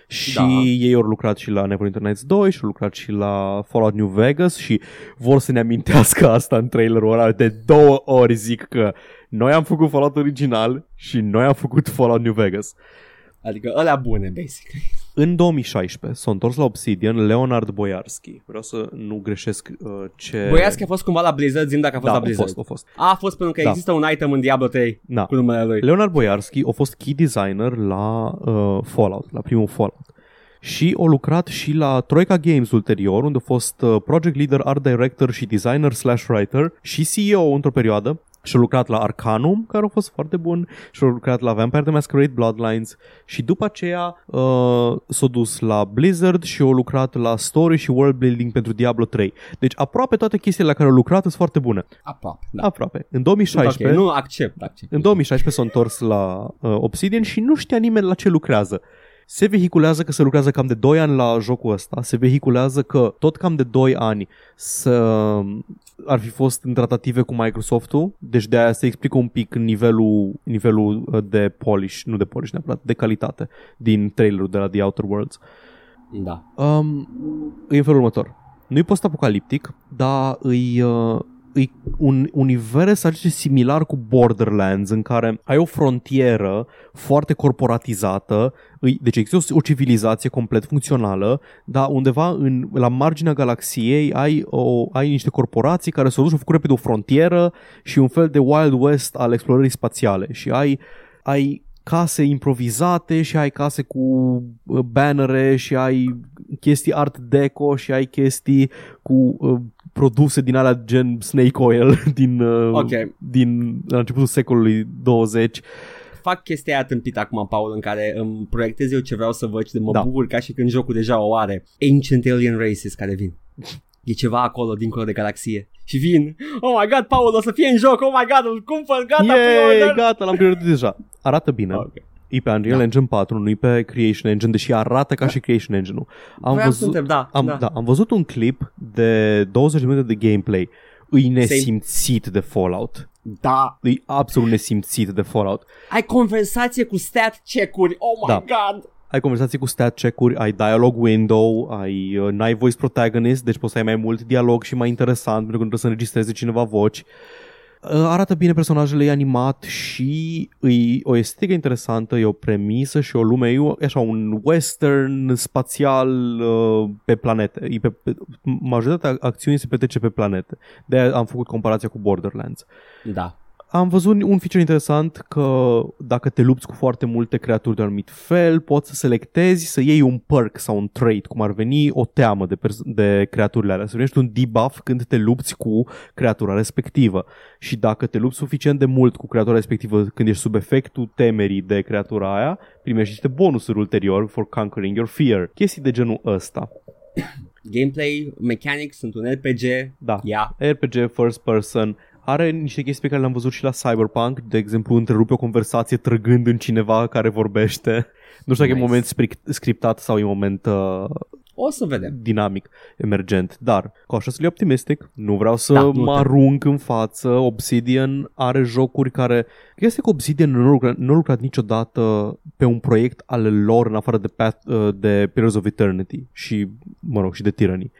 și Da. ei au lucrat și la Neverwinter Nights 2 și au lucrat și la Fallout New Vegas și vor să ne amintească asta în trailerul ăla de două ori zic că noi am făcut Fallout original și noi am făcut Fallout New Vegas. Adică ălea bune, basically. În 2016 s-a întors la Obsidian Leonard Boyarski. Vreau să nu greșesc uh, ce... Băiaschi a fost cumva la Blizzard, zim dacă a fost da, la a Blizzard. fost, a fost. A fost pentru că Da. există un item în Diablo 3 Da. cu numele lui. Leonard Boyarski a fost key designer la uh, Fallout, la primul Fallout. Și a lucrat și la Troika Games ulterior, unde a fost uh, project leader, art director și designer slash writer și CEO într-o perioadă. Și a lucrat la Arcanum, care a fost foarte bun, și a lucrat la Vampire the Masquerade Bloodlines și după aceea uh, s-a dus la Blizzard și a lucrat la story și world building pentru Diablo 3. Deci aproape toate chestiile la care a lucrat sunt foarte bune. Aproape, da. Aproape. În 2016 Ok, nu accept, accept. în 2016 s-a întors la uh, Obsidian și nu știa nimeni la ce lucrează. Se vehiculează că se lucrează cam de 2 ani la jocul ăsta, se vehiculează că tot cam de 2 ani să ar fi fost în tratative cu Microsoft-ul, deci de aia se explică un pic nivelul, nivelul uh, de polish, nu de polish neapărat, de calitate din trailerul de la The Outer Worlds. Da. Um, e în felul următor. Nu e post-apocaliptic, dar îi, uh, e un univers așa similar cu Borderlands, în care ai o frontieră foarte corporatizată, îi, deci există o, o civilizație complet funcțională, dar undeva în, la marginea galaxiei ai, o, ai niște corporații care s-au dus și au făcut repede o frontieră și un fel de Wild West al explorării spațiale. Și ai, ai case improvizate și ai case cu uh, bannere și ai chestii art deco și ai chestii cu uh, produse din alea gen snake oil din, uh, Ok. din la începutul secolului 20. Fac chestia aia tâmpită acum, Paul, în care îmi proiectez eu ce vreau să văd și de mă Da. bucur ca și când jocul deja o are. Ancient Alien Races care vin. E ceva acolo dincolo de galaxie. Și vin. Oh my god, Paul, o să fie în joc. Oh my god, îl cumpăr, gata, Yay, pre-order. gata, l-am priorit deja. Arată bine. Ok. E pe Unreal Da. Engine 4, nu e pe Creation Engine, deși arată ca și Creation Engine-ul. Am Vreau să văzut, întreb, da, am, da. da, am văzut un clip de 20 de minute de gameplay. Îi nesimțit de Fallout. Da. E absolut nesimțit de Fallout. Ai conversație cu stat check-uri. Oh my Da. god. Ai conversații cu stat check-uri, ai dialogue window, ai, uh, n-ai voice protagonist, deci poți să ai mai mult dialog și mai interesant, pentru că nu trebuie să înregistreze cineva voci. Uh, Arată bine personajele, e animat și e o estetică interesantă, e o premisă și o lume, e o- e așa un western spațial uh, pe planete. E pe, pe, majoritatea acțiunii se petrece pe planete. de am făcut comparația cu Borderlands. Da. Am văzut un feature interesant că dacă te lupți cu foarte multe creaturi de un anumit fel, poți să selectezi să iei un perk sau un trait, cum ar veni o teamă de, pers- de creaturile alea, să primești un debuff când te lupți cu creatura respectivă. Și dacă te lupți suficient de mult cu creatura respectivă când ești sub efectul temerii de creatura aia, primești niște bonusuri ulterior for conquering your fear. Chestii de genul ăsta. Gameplay, mechanics, sunt un RPG. Da. Yeah. RPG first person are niște chestii pe care le-am văzut și la Cyberpunk, de exemplu întrerupe o conversație trăgând în cineva care vorbește. Nu știu dacă Nice. e moment spric- scriptat sau e moment uh, O să vedem. dinamic, emergent, dar cautiously optimistic, nu vreau să Da, da, nu mă te- arunc în față, Obsidian are jocuri care, este că Obsidian nu a lucrat, nu a lucrat niciodată pe un proiect al lor în afară de, Path, uh, de Pillars of Eternity și, mă rog, și de Tyranny.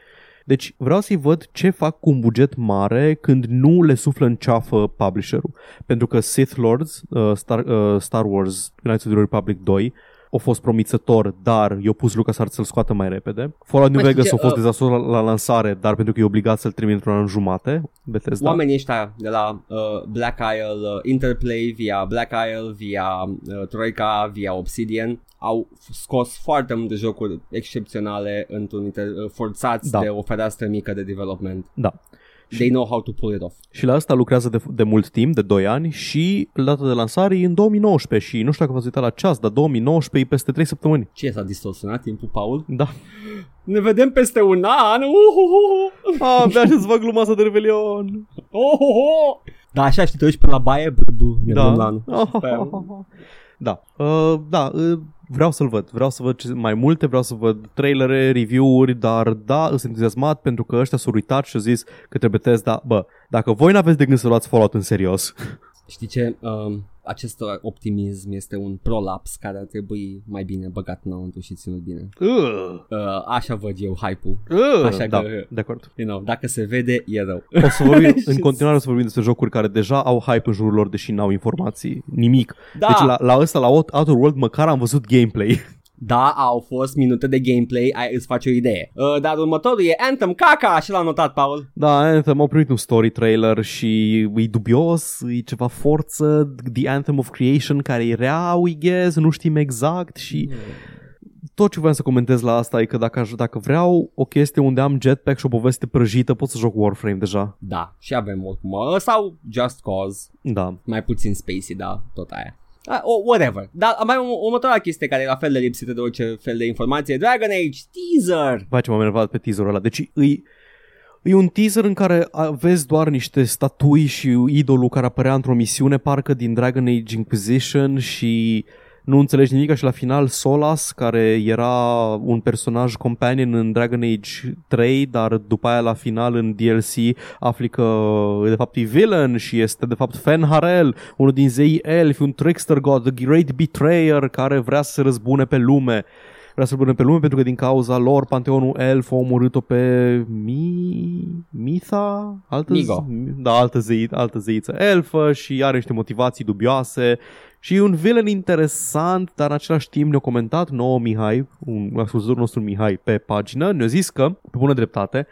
Deci vreau să-i văd ce fac cu un buget mare când nu le suflă în ceafă publisherul. Pentru că Sith Lords, uh, Star, uh, Star Wars Knights of the Republic 2, a fost promițător, dar i-a pus LucasArts să-l scoată mai repede. Fallout New Mai știi Vegas ce, a fost uh, dezastros la, la lansare, dar pentru că e obligat să-l termine într-un an în jumate, Bethesda. Oamenii ăștia de la uh, Black Isle, uh, Interplay, via Black Isle, via uh, Troika, via Obsidian, au f- scos foarte multe jocuri excepționale într-un inter- uh, forțați Da. de o fereastră mică de development. Da. They know how to pull it off. Și la asta lucrează de, de mult timp, de 2 ani și data de lansare e în 2019 și nu știu dacă v-ați uitat la ceas, dar 2019 e peste 3 săptămâni. Ce s-a distorsionat timpul, Paul? Da. Ne vedem peste un an! Uhuhu! Ah, abia să fac gluma asta de Revelion. Uhuhu! Da, așa, știi, te uiți pe la baie, bă, bă, ne Da. dăm la anul. Sper. Da. Uh, da, uh, vreau să-l văd. Vreau să văd ce- mai multe, vreau să văd trailere, review-uri, dar da, sunt entuziasmat pentru că ăștia s-au uitat și au zis că trebuie Bethesda, bă, dacă voi n-aveți de gând să luați Fallout în serios, Știi ce? Um, acest optimism este un prolaps care ar trebui mai bine băgat înăuntru și ținut bine. uh, Uh, așa văd eu hype-ul. uh, Așa da, că- de acord. You know, dacă se vede, e rău. O să vorbim, în continuare o să vorbim despre jocuri care deja au hype în jurul lor, deși n-au informații, nimic. Da. Deci la, la ăsta, la Out- Outer World, măcar am văzut gameplay. Da, au fost minute de gameplay, ai, îți faci o idee. Uh, dar următorul e Anthem Caca, și l-a notat, Paul. Da, Anthem au primit un story trailer și e dubios, e ceva forță, The Anthem of Creation care e rea, we guess, nu știm exact și tot ce vreau să comentez la asta e că dacă, aș, dacă vreau o chestie unde am jetpack și o poveste prăjită, pot să joc Warframe deja. Da, și avem oricum. Uh, sau Just Cause, Da. mai puțin spacey, da, tot aia. Uh, oh, whatever. Dar mai o următoarea chestie care e la fel de lipsită de orice fel de informație. Dragon Age teaser. Vai ce m-am enervat pe teaserul ăla. Deci îi, E un teaser în care vezi doar niște statui și idolul care apărea într-o misiune parcă din Dragon Age Inquisition și nu înțelegi nimic și la final Solas, care era un personaj companion în Dragon Age 3, dar după aia la final în DLC afli că de fapt e villain și este de fapt Fenharel, unul din zeii elfi, un trickster god, the great betrayer care vrea să se răzbune pe lume vrea să răzbune pe lume pentru că din cauza lor Panteonul Elf a omorât-o pe Mi... Mitha? Altă Migo. zi- Da, altă, zei, altă zeiță elfă și are niște motivații dubioase și e un villain interesant, dar în același timp ne-a comentat nouă Mihai, un ascultător nostru Mihai pe pagină, ne-a zis că, pe bună dreptate,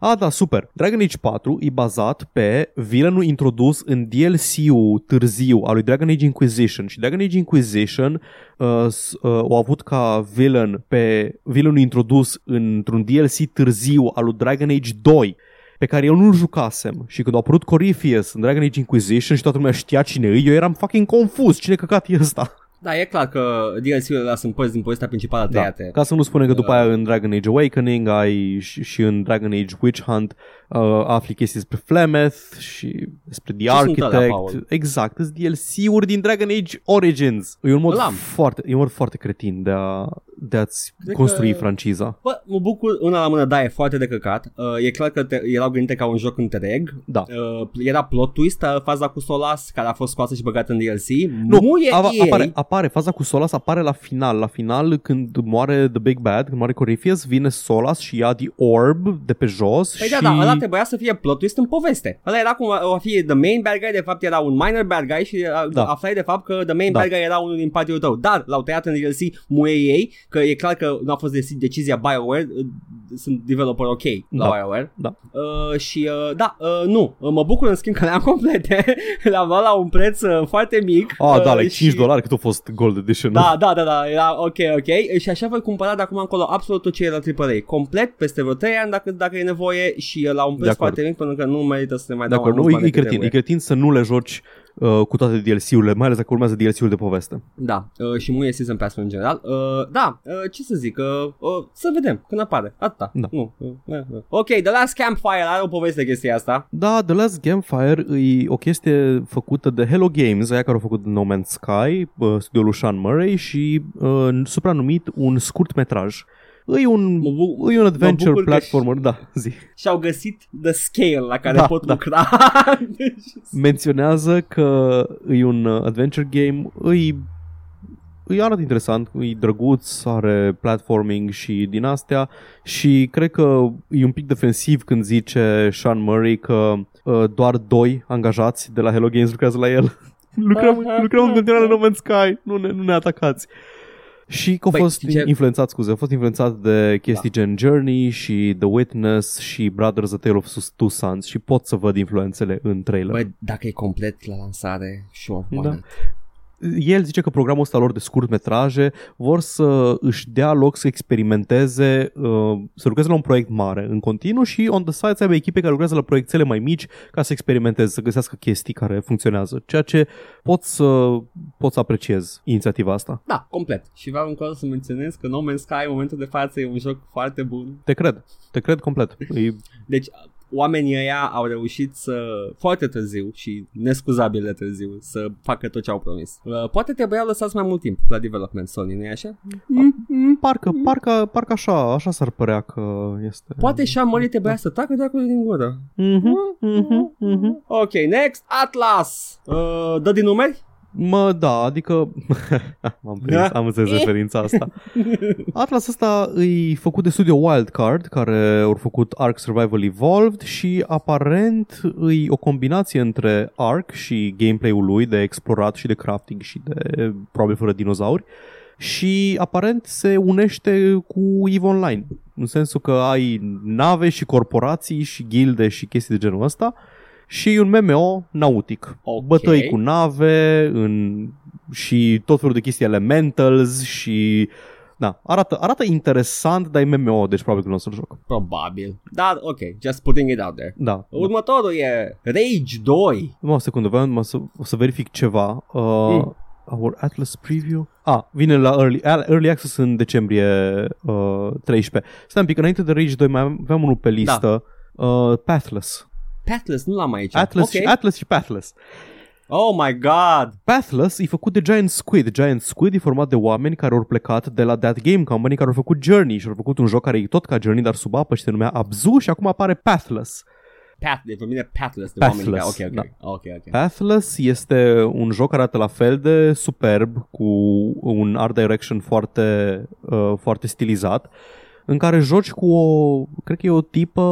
a, da, super. Dragon Age 4 e bazat pe villainul introdus în DLC-ul târziu al lui Dragon Age Inquisition și Dragon Age Inquisition uh, s- uh, au avut ca villain pe villainul introdus într-un DLC târziu al lui Dragon Age 2 pe care eu nu-l jucasem și când a apărut Corypheus în Dragon Age Inquisition și toată lumea știa cine e, eu eram fucking confuz, cine căcat e ăsta? Da, e clar că DLC-urile alea sunt părți din povestea principală Da. tăiate. Ca să nu spunem că după aia în Dragon Age Awakening ai și, și în Dragon Age Witch Hunt uh, afli chestii despre Flemeth și despre The Ce sunt alea, Architect. Paul? exact, sunt DLC-uri din Dragon Age Origins. E un mod Îl am. foarte, e un mod foarte cretin de, a, de a-ți Cred construi că- franciza. Bă, mă bucur, una la mână, da, e foarte de căcat. Uh, e clar că te, erau gândite ca un joc întreg. Da. Uh, era plot twist, uh, faza cu Solas, care a fost scoasă și băgată în DLC. Nu, Muie ava, EA. apare, apare, faza cu Solas apare la final. La final, când moare The Big Bad, când moare Corypheus, vine Solas și ia The Orb de pe jos Păi și... da, da, ăla trebuia să fie plot twist în poveste. Ăla era cum o fi the main bad guy, de fapt era un minor bad guy și Da. da. aflai de fapt că the main Da. bad guy era unul din patiul tău. Dar l-au tăiat în DLC muie ei, că e clar că nu a fost deci- decizia BioWare, uh, sunt developer ok la Da. BioWare. Da. Uh, și uh, da, uh, nu, uh, mă bucur în schimb că le-am complete, le-am luat la un preț uh, foarte mic. Ah, da, uh, like și- 5 dolari cât a fost Gold Edition. Da, da, da, da, era ok, ok Și așa voi cumpăra de acum încolo absolut tot ce e la AAA Complet, peste vreo 3 ani dacă, dacă e nevoie Și uh, la un De preț acord. foarte mic Pentru că nu merită să ne mai De dau acord, mai nu, mulți e, e bani decât cretin. E trebuie. cretin să nu le joci uh, cu toate DLC-urile, mai ales dacă urmează DLC-ul de poveste. Da, uh, și muie Season Pass în general uh, Da, uh, ce să zic uh, uh, Să vedem când apare, atâta Da. nu, uh, uh, uh. Ok, The Last Campfire are o poveste chestia asta Da, The Last Campfire e o chestie făcută de Hello Games, aia care au făcut No Man's Sky, uh, studioul lui Sean Murray și uh, supranumit un scurt metraj. E un, Mă bu- e un adventure bucur că platformer, da, zi. Și-au găsit the scale la care Da, pot da. lucra Deci, Menționează că e un uh, adventure game, îi îi arată interesant, e drăguț, are platforming și din astea și cred că e un pic defensiv când zice Sean Murray că uh, doar doi angajați de la Hello Games lucrează la el. lucrăm, lucrăm în continuare la No Man's Sky, nu ne, nu ne atacați. Și că au Băi, fost știi ce? influențat, scuze, au fost influențat de chestii Da. gen Journey și The Witness și Brothers A Tale of Two Sons și pot să văd influențele în trailer. Băi, dacă e complet la lansare Sure, why Da. Not? el zice că programul ăsta lor de scurt metraje vor să își dea loc să experimenteze, uh, să lucreze la un proiect mare în continuu și on the side să aibă echipe care lucrează la proiectele mai mici ca să experimenteze, să găsească chestii care funcționează. Ceea ce pot să, pot să apreciez inițiativa asta. Da, complet. Și vreau încă o dată să menționez că No Man's Sky în momentul de față e un joc foarte bun. Te cred, te cred complet. E, Deci oamenii ăia au reușit să, foarte târziu și nescuzabil de târziu, să facă tot ce au promis. Uh, Poate trebuia lăsați mai mult timp la development Sony, nu-i așa? parcă, parcă, parcă așa, așa s-ar părea că este. Poate și Murray trebuia să tacă dracului din gură. Mhm, mhm, mhm. Ok, next, Atlas! Uh, dă din numeri? Mă, da, adică am, prins, Da? am înțeles referința asta. Atlas ăsta e făcut de studio Wildcard, care au făcut Ark Survival Evolved și aparent e o combinație între Ark și gameplay-ul lui de explorat și de crafting și de probabil fără dinozauri și aparent se unește cu EVE Online, în sensul că ai nave și corporații și gilde și chestii de genul ăsta și e un MMO nautic. Ok. Bătăi cu nave în... și tot felul de chestii elementals și... Da, arată, arată interesant, dar e MMO, deci probabil că nu o să-l joc. Probabil. Dar, ok, just putting it out there. Da. Următorul e Rage 2. Mă, o secundă, vreau numai să, o să verific ceva. Uh, Mm. Our Atlas Preview? Ah, vine la Early, early Access în decembrie uh, 13. Stai un pic, înainte de Rage 2 mai aveam unul pe listă. Da. Uh, Pathless. Pathless, nu l-am aici. Atlas, ok. și, Atlas și Pathless. Oh my god! Pathless e făcut de Giant Squid. Giant Squid e format de oameni care au plecat de la That Game Company, care au făcut Journey și au făcut un joc care e tot ca Journey, dar sub apă și se numea Abzu și acum apare Pathless. Path, de pe mine Pathless de Pathless, oameni care... Ok, ok, da. ok, ok. Pathless este un joc care arată la fel de superb, cu un art direction foarte, uh, foarte stilizat, în care joci cu o, cred că e o tipă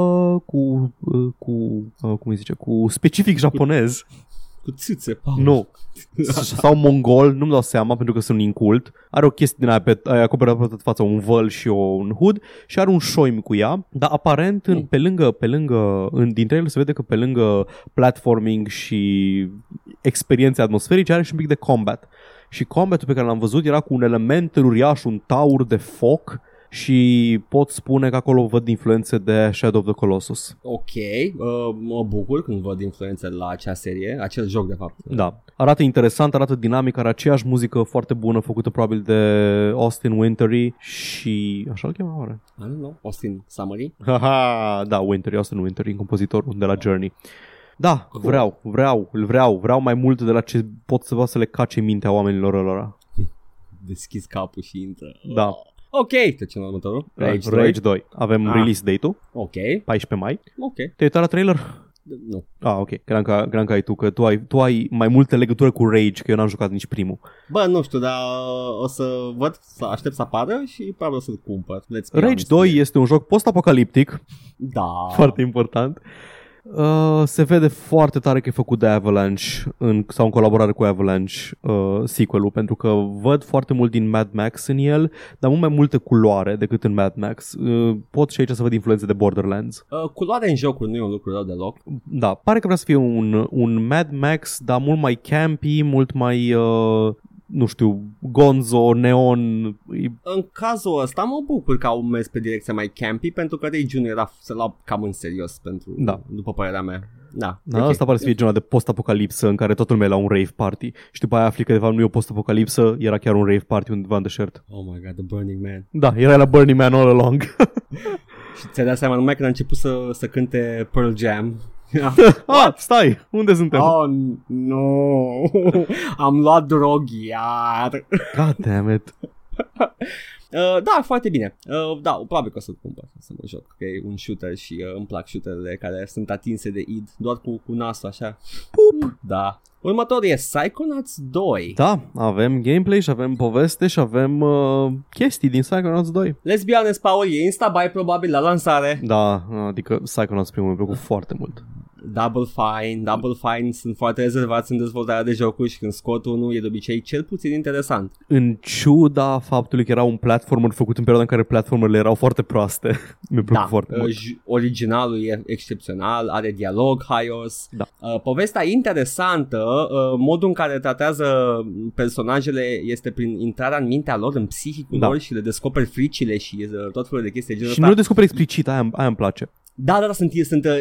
cu, uh, cu uh, cum îi zice, cu specific japonez, Cu țâțe, Paul. nu, S- sau mongol, nu-mi dau seama pentru că sunt incult, are o chestie din aia, pe, aia acoperă pe toată fața, un văl și o, un hood și are un șoim cu ea, dar aparent în, Mm. pe lângă, pe lângă, în, din trailer se vede că pe lângă platforming și experiențe atmosferice are și un pic de combat. Și combatul pe care l-am văzut era cu un element uriaș, un taur de foc și pot spune că acolo văd influențe de Shadow of the Colossus. Ok, uh, mă bucur când văd influențe la acea serie, acel joc de fapt. Da. Arată interesant, arată dinamic, are aceeași muzică foarte bună făcută probabil de Austin Wintory și... Așa îl cheamă oare? I don't know, Austin Summary. Haha, da, Wintory, Austin Wintory, compozitorul de la Journey. Da, vreau, vreau, îl vreau, vreau mai mult de la ce pot să vă să le cace mintea oamenilor ălora. Deschis capul și intră. Da. Ok, trecem la următorul. Rage, Rage 2. Avem Ah. release date-ul, Ok, 14 mai. ok. Te-ai uitat la trailer? Nu. Ah, ok. Cream că, cream că ai tu, că tu ai, tu ai mai multe legătură cu Rage, că eu n-am jucat nici primul. Bă, nu știu, dar uh, o să văd, să aștept să apară și probabil o să-l cumpăr. Let's be Rage honest. 2 este un joc post-apocaliptic, Da. foarte important. Uh, se vede foarte tare că e făcut de Avalanche în, sau în colaborare cu Avalanche uh, sequel-ul pentru că văd foarte mult din Mad Max în el dar mult mai multe culoare decât în Mad Max uh, pot și aici să văd influențe de Borderlands Uh, culoarea în jocuri nu e un lucru rău deloc. da, pare că vrea să fie un, un Mad Max dar mult mai campy, mult mai uh, nu știu, gonzo, neon e- În cazul ăsta mă bucur că au mers pe direcția mai campy pentru că Rage 1 era să lua cam în serios pentru, Da. după părerea mea. Da, Da, ok. asta pare să fie genul de post-apocalipsă în care totul lumea e la un rave party și după aia afli că de fapt nu e o post-apocalipsă, era chiar un rave party undeva în deșert. Oh my god, The Burning Man. Da, era la Burning Man all along. Și ți-ai dat seama numai când a început să, să cânte Pearl Jam. ah, stai, unde suntem? oh, no. Am luat drog iar. God damn it. Uh, da, foarte bine. Uh, da, probabil că o să-l cumpăr să mă joc. Că e un shooter și uh, îmi plac shooterele care sunt atinse de id doar cu, cu nasul așa. Pup. Da. Următorul e Psychonauts 2. Da, avem gameplay și avem poveste și avem uh, chestii din Psychonauts 2. Let's be honest, Paul, e instabuy probabil la lansare. Da, adică Psychonauts primul mi-a plăcut foarte mult. Double Fine, Double Fine sunt foarte rezervați în dezvoltarea de jocuri și când scot unul e de obicei cel puțin interesant. În ciuda faptului că era un platformer făcut în perioada în care platformerele erau foarte proaste, mi-a plăcut Da, foarte uh, mult. j- originalul e excepțional, are dialog haios. Da. Uh, povestea e interesantă, uh, modul în care tratează personajele este prin intrarea în mintea lor, în psihicul Da. lor și le descoperi fricile și uh, tot felul de chestii de genul Și ăsta. nu le descoperi explicit, aia, aia îmi place. Da, da, da, sunt, sunt uh,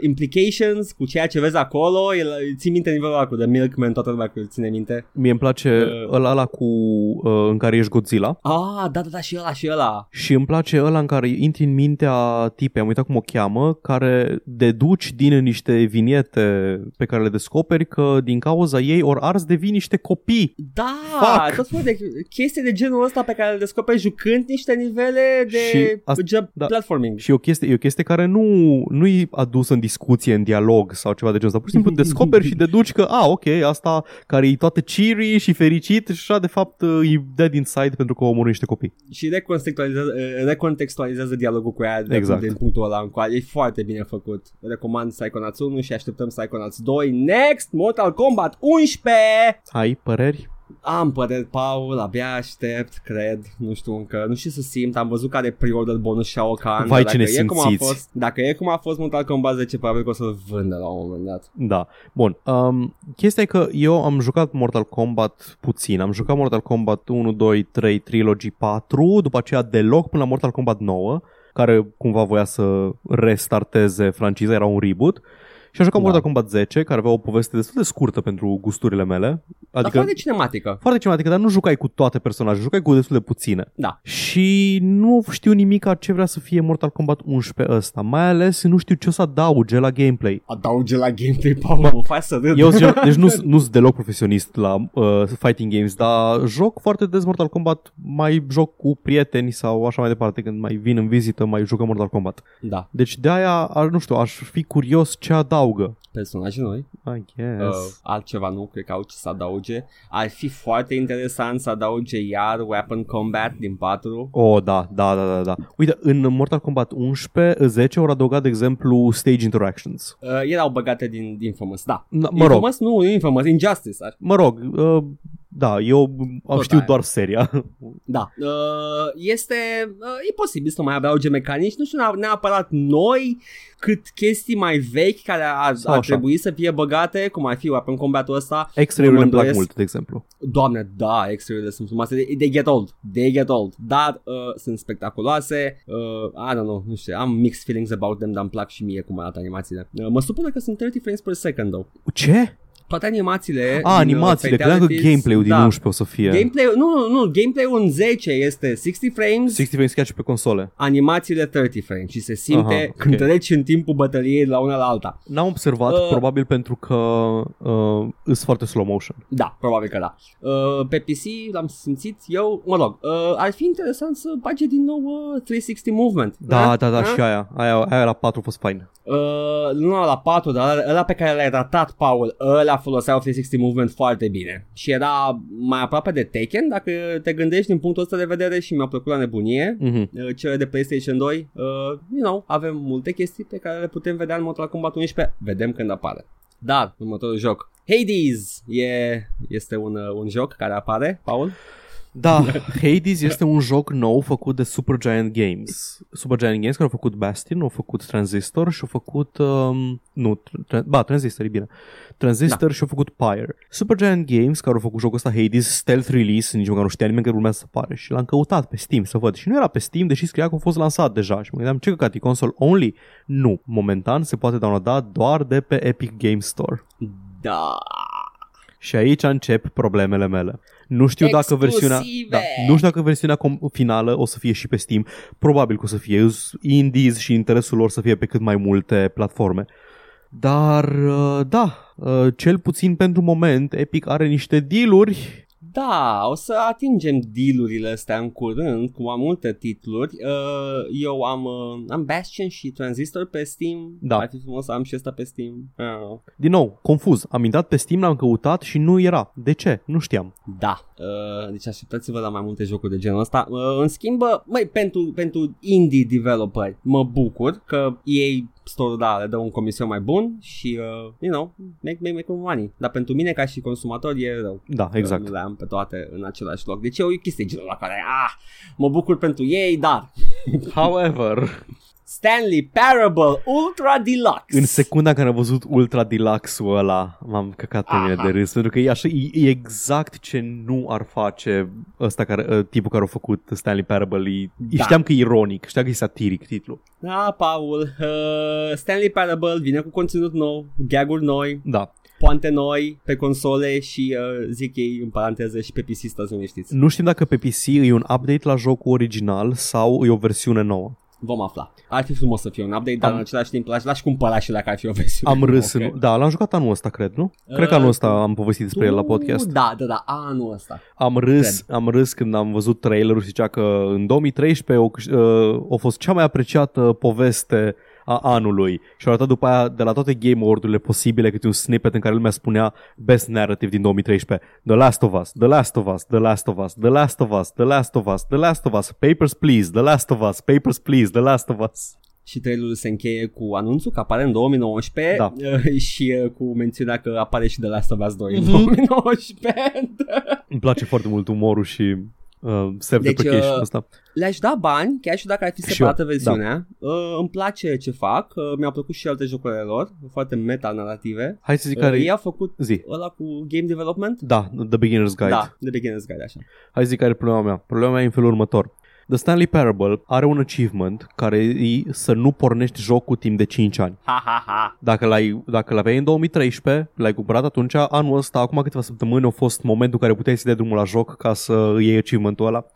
implications cu ceea ce vezi acolo, el, ții minte nivelul ăla cu The Milkman, toată lumea că îl ține minte. Mie îmi place Uh. ăla, ăla cu, uh, în care ești Godzilla Ah, da, da, da, și ăla, și ăla. și îmi place ăla în care intri în mintea tipei, am uitat cum o cheamă, care deduci din niște viniete pe care le descoperi că din cauza ei ori ars devin niște copii. Da, Fuck! tot felul de chestii de genul ăsta pe care le descoperi jucând niște nivele de Și asta- ge- da. platforming. Și e o chestie, e o chestie care nu, nu e adusă în discuție, în dialog sau ceva de genul ăsta. Pur și simplu descoperi și deduci că, a, ok, asta care e toată cheery și fericit și așa de fapt e dead inside pentru că omoră niște copii. Și recontextualizează, eh, recontextualizează dialogul cu ea de, Exact. din punctul ăla încoace. E foarte bine făcut. Recomand Psychonauts 1 și așteptăm Psychonauts 2. Next, Mortal Kombat 11! Ai păreri? Am păreri, Paul, abia aștept, cred, nu știu încă, nu știu ce să simt, am văzut care pre-order bonus Shao Kahn, Vai, dar ce dacă ne e cum a simțiți. fost, dacă e cum a fost Mortal Kombat 10, probabil că o să-l vândă la un moment dat. Da. Bun. Um, chestia e că eu am jucat Mortal Kombat puțin. Am jucat Mortal Kombat 1, 2, 3, Trilogy 4, după aceea deloc până la Mortal Kombat 9, care cumva voia să restarteze franciza, era un reboot. Și am jucat Da. Mortal Kombat 10, care avea o poveste destul de scurtă pentru gusturile mele. Adică... Dar Adică foarte cinematică. foarte cinematică, dar nu jucai cu toate personajele, jucai cu destul de puține. Da. Și nu știu nimic ce vrea să fie Mortal Kombat 11 ăsta, mai ales nu știu ce o să adauge la gameplay. Adauge la gameplay, Paul, mă faci să râd. Eu sunt, deci nu nu sunt deloc profesionist la uh, fighting games, dar joc foarte des Mortal Kombat, mai joc cu prieteni sau așa mai departe, când mai vin în vizită, mai jucăm Mortal Kombat. Da, Deci de aia, ar- nu știu, aș fi curios ce adaugă. Personaje noi. I guess. Uh, altceva nu cred că au ce să adauge. Ar fi foarte interesant să adauge iar Weapon Combat din 4. Oh, da, da, da, da, da. Uite, în Mortal Kombat 11, 10 au adăugat, de exemplu, stage interactions. Uh, erau băgate din, din Infamous, da. Na, mă rog, Infamous nu, nu Infamous, Injustice. Ar- mă rog, uh, Da, eu am Tot știut aia. doar seria. Da, uh, este, uh, e posibil să mai adauge mecanici, nu știu neapărat noi, cât chestii mai vechi care ar, Sau ar așa. trebui să fie băgate, cum ar fi weapon combat-ul ăsta. X-ray-urile îmi plac îndoiesc- mult, de exemplu. Doamne, da, X-ray-urile sunt frumoase, they, they get old, they get old, dar uh, sunt spectaculoase, uh, I don't know, nu știu, am mixed feelings about them, dar îmi plac și mie cum arată animațiile. Uh, mă supără că sunt 30 frames per second, though. Ce? Toate animațiile... A, din, uh, animațiile, credeam că Fatalities- gameplay-ul din da. 11 o să fie. Gameplay, nu, nu, nu, gameplay-ul în 10 este 60 frames, 60 frames chiar și pe console. animațiile 30 frames și se simte Aha, ok. când treci în timpul bătăliei de la una la alta. N-am observat, Uh. probabil pentru că uh, îs foarte slow motion. Da, probabil că da. Uh, pe PC l-am simțit eu, mă rog, uh, ar fi interesant să bage din nou uh, 360 movement. Da, da, da, Ah? și aia. Aia, aia la 4 a fost fain. Uh, nu la 4, dar ăla pe care l-ai ratat, Paul, ăla foloseau 360 movement foarte bine. Și era mai aproape de Taken, dacă te gândești din punctul ăsta de vedere și mi-a plăcut la nebunie. Mhm. Uh, cele de PlayStation 2, uh, you know, avem multe chestii pe care le putem vedea în Mortal Kombat 11, vedem când apare. Dar, următorul joc, Hades, e, este un, uh, un joc care apare, Paul? Da, Hades este un joc nou făcut de Supergiant Games. Supergiant Games care au făcut Bastion, au făcut Transistor și au făcut... Um, nu, tra- ba, Transistor e bine. Transistor da. și au făcut Pyre. Supergiant Games care au făcut jocul ăsta Hades Stealth Release, nici măcar nu știa nimeni că urmează să apare și l-am căutat pe Steam să văd. Și nu era pe Steam, deși scria că a fost lansat deja. Și mă gândeam, ce căcat, e console only? Nu, momentan se poate downloada doar de pe Epic Games Store. Da. Și aici încep problemele mele. Nu știu dacă versiunea, Exclusive! da, nu știu dacă versiunea com- finală o să fie și pe Steam. Probabil că o să fie Îs indies și interesul lor să fie pe cât mai multe platforme. Dar, uh, da, uh, cel puțin pentru moment, Epic are niște dealuri. Da, o să atingem dealurile astea în curând cu mai multe titluri. Uh, eu am, uh, am Bastion și Transistor pe Steam. Da. Ar fi frumos să am și asta pe Steam. Uh. Din nou, confuz. Am intrat pe Steam, l-am căutat și nu era. De ce? Nu știam. Da, uh, deci așteptați-vă la mai multe jocuri de genul ăsta. Uh, în schimb, bă, măi, pentru, pentru indie developeri mă bucur că ei store da, le dă un comision mai bun și, uh, you know, make, make, make money. Dar pentru mine ca și consumator e rău. Da, Că exact. Nu le am pe toate în același loc. Deci e o chestie genul la care, ah, mă bucur pentru ei, dar However, Stanley Parable Ultra Deluxe. în secunda în care am văzut Ultra Deluxe-ul ăla, m-am căcat pe mine Aha. de râs, pentru că e, așa, e, e exact ce nu ar face ăsta care, uh, tipul care a făcut Stanley Parable. E, Da. Știam că e ironic, știam că e satiric titlul. Da, Paul, uh, Stanley Parable vine cu conținut nou, gaguri noi, Da. poante noi pe console și uh, zic ei în paranteză și pe PC stați liniștiți. Nu știm dacă pe PC e un update la jocul original sau e o versiune nouă. Vom afla. Ar fi frumos să fie un update, dar Am- în același timp l-aș, l-aș cumpăra și dacă ar fi o versiune Am râs, nouă, în... da, l-am jucat anul ăsta, cred, nu? Cred că Uh, anul ăsta am povestit despre el la Tu- podcast. Da, da, da, anul ăsta. Am râs, am râs când am văzut trailerul și zicea că în 2013 o, uh, a fost cea mai apreciată poveste a anului și au arătat după aia de la toate Game Award-urile posibile câte un snippet în care lumea spunea Best Narrative din 2013 The Last of Us, The Last of Us, The Last of Us, The Last of Us, The Last of Us, The Last of Us, Papers Please, The Last of Us, Papers Please, The Last of Us Și trailerul se încheie cu anunțul că apare în 2019 Da. uh, și uh, cu mențiunea că apare și de Last of Us 2 în Mhm. 2019. Îmi place foarte mult umorul și uh, self-deprecation Deci, uh, ăsta Le-aș da bani, chiar și dacă ar fi Și separată eu, da. versiunea. Uh, îmi place ce fac, uh, mi-au plăcut și alte jocurile lor, foarte meta-narrative. Hai să zic Uh, care ei au făcut Zi, ăla cu game development? da, The Beginner's Guide Da, The Beginner's Guide, așa. Hai să zic care e problema mea. Problema mea e în felul următor. The Stanley Parable are un achievement care e să nu pornești jocul timp de 5 ani. Ha, ha, ha. Dacă l-ai, dacă l-aveai în 2013, l-ai cumpărat atunci, anul ăsta, acum câteva săptămâni, a fost momentul în care puteai să dai drumul la joc ca să iei achievement-ul ăla.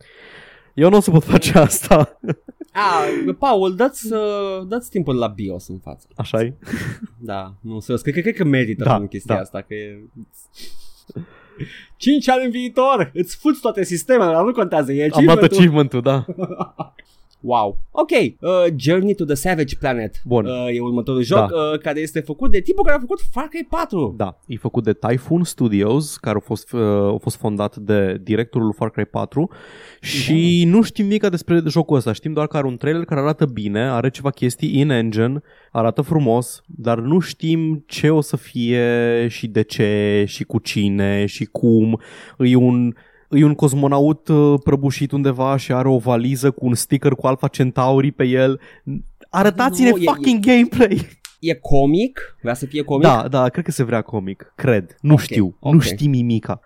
Eu nu o să pot face asta. Ah, Paul, dați, uh, dați timpul la BIOS în față. așa e? Da, nu, serios, cred, cred că merită Da, da, chestia da. asta, că e... 5 ani în viitor, îți fuți toate sistemele, dar nu contează, e Am luat achievement-ul. achievement-ul, da. Wow. Ok, uh, Journey to the Savage Planet Bun. uh, e următorul joc Da. uh, care este făcut de tipul care a făcut Far Cry 4. Da, e făcut de Typhoon Studios, care a fost, uh, a fost fondat de directorul lui Far Cry 4 și nu știm nimic despre jocul ăsta. Știm doar că are un trailer care arată bine, are ceva chestii in-engine, arată frumos, dar nu știm ce o să fie și de ce și cu cine și cum. E un E un cosmonaut uh, prăbușit undeva și are o valiză cu un sticker cu Alpha Centauri pe el. Arătați-ne Nu, e- fucking gameplay! E comic? Vrea să fie comic? Da, da, cred că se vrea comic. Cred. Nu Ok, știu. ok. Nu știm nimica.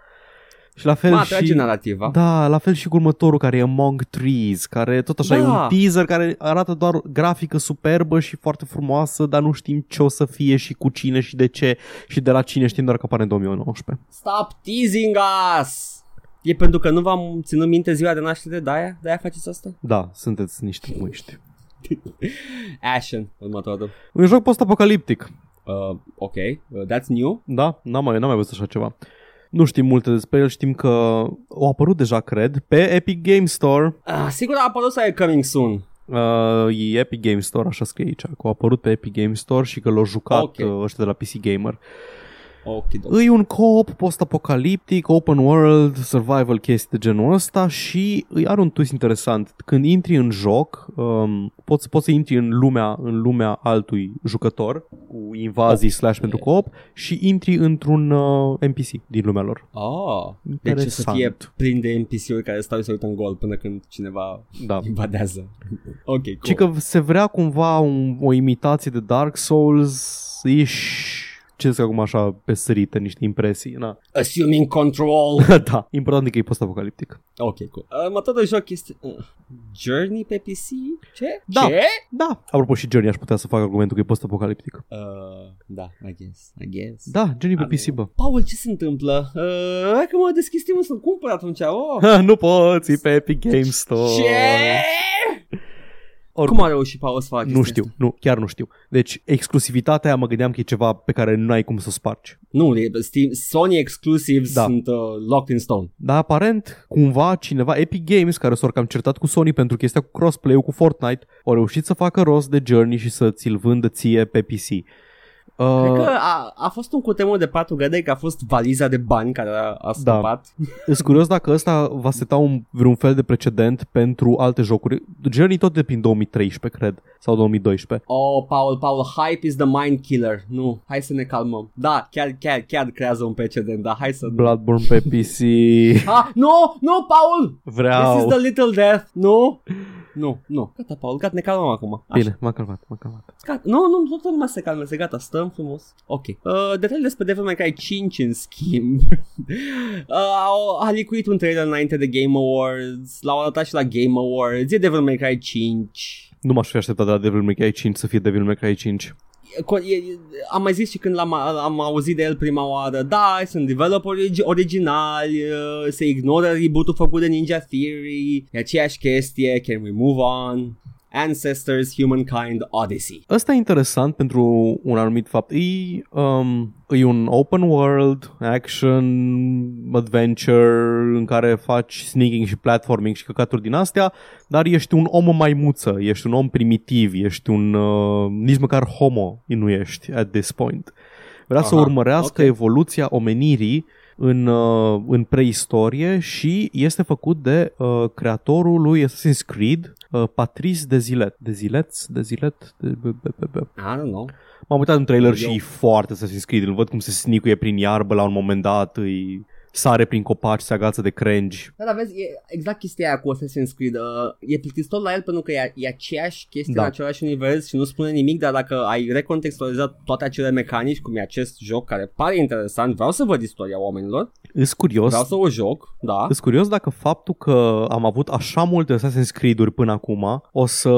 Și la fel Mă și... atrage narativa. Da, la fel și cu următorul care e Among Trees, care tot așa Da. e un teaser care arată doar grafică superbă și foarte frumoasă, dar nu știm ce o să fie și cu cine și de ce și de la cine știm doar că apare în 2019. Stop teasing us! E pentru că nu v-am ținut minte ziua de naștere, de-aia? De-aia faceți asta? Da, sunteți niște muiști. Ashen, următorul. Un joc post-apocaliptic. Uh, ok, uh, that's new. Da, n-am mai, n-am mai văzut așa ceva. Nu știm multe despre el, știm că au apărut deja, cred, pe Epic Game Store. Uh, sigur a apărut sau e coming soon? Uh, e Epic Game Store, așa scrie aici, că au apărut pe Epic Game Store și că l-au jucat Ok. okay. ăștia de la PC Gamer. Ok, E un co-op post-apocaliptic, open world, survival chestii de genul ăsta și îi are un twist interesant. Când intri în joc, um, poți, poți să intri în lumea, în lumea altui jucător cu invazii Ok. slash pentru co-op și intri într-un uh, NPC din lumea lor. Oh, deci o să Interesant. fie plin de NPC-uri care stau și se uită în gol până când cineva Da. invadează. ok, cool. Și că se vrea cumva un, o imitație de Dark Souls-ish ce zic acum așa pe sărite niște impresii. Na. Assuming control. da, important e că e post-apocaliptic. ok, cool. Uh, Următorul joc este uh, Journey pe PC? Ce? Da. Ce? Da. Apropo și Journey aș putea să fac argumentul că e post-apocaliptic. Uh, da, I guess, I guess. Da, Journey pe Am- PC, bă. Paul, ce se întâmplă? Uh, hai că mă deschis Steam-ul să-l cumpăr atunci. Oh. Ha, nu poți, e pe Epic Game Store. Ce? Oricum, Cum a reușit Paul să facă nu chestia știu, asta? nu, chiar nu știu. Deci, exclusivitatea aia mă gândeam că e ceva pe care nu ai cum să o spargi. Nu, e- Steam, Sony exclusives Da. sunt uh, locked in stone. Dar aparent, cumva, cineva, Epic Games, care s-au cam certat cu Sony pentru chestia cu crossplay-ul cu Fortnite, au reușit să facă rost de Journey și să ți-l vândă ție pe PC. Uh, Cred că a, a fost un cutremur de patru gădei, că a fost valiza de bani care a, a scăpat. Sunt curios dacă ăsta va seta un, vreun fel de precedent pentru alte jocuri. Journey tot de prin 2013, cred, sau 2012. Oh, Paul, Paul, hype is the mind killer. Nu, hai să ne calmăm. Da, chiar, chiar, chiar creează un precedent, dar hai să... Bloodborne pe PC. Ah, nu, nu, Paul! This is Vreau. the little death. Nu, nu, nu. Gata, Paul, gata, ne calmăm acum. Așa. Bine, m-a calmat, m-a calmat. Gata. Nu, nu, toată lumea se calmează, gata, stăm frumos. Ok. Uh, detalii despre Devil May Cry 5 în schimb. uh, a licuit un trailer înainte de Game Awards, l-au arătat și la Game Awards, e Devil May Cry 5. Nu m-aș fi așteptat de la Devil May Cry 5 să fie Devil May Cry 5. Co- e, e, am mai zis și când l-am am auzit de el prima oară, da, sunt developeri origi- originali, uh, se ignoră reboot-ul făcut de Ninja Theory, e aceeași chestie, can we move on? Ancestors, Humankind, Odyssey. Ăsta e interesant pentru un anumit fapt. E, um, e un open world, action, adventure în care faci sneaking și platforming și căcaturi din astea, dar ești un om maimuță, ești un om primitiv, ești un... Uh, nici măcar homo nu ești at this point. Vrea să Aha, urmărească ok. evoluția omenirii în, uh, în preistorie și este făcut de uh, creatorul lui Assassin's Creed, uh, Patrice Dezilet. Dezilet? Dezilet? De, be, be, be, be. I don't know. M-am uitat în trailer Eu- și e foarte Assassin's Creed. Îl văd cum se snicuie prin iarbă la un moment dat, îi sare prin copaci, se agață de crengi. Da, dar vezi, e exact chestia aia cu Assassin's Creed. Uh, e plictisitor la el pentru că e, e aceeași chestie Da. în același univers și nu spune nimic, dar dacă ai recontextualizat toate acele mecanici, cum e acest joc care pare interesant, vreau să văd istoria oamenilor, Îs curios, vreau să o joc, da. Îs curios dacă faptul că am avut așa multe Assassin's Creed-uri până acum o să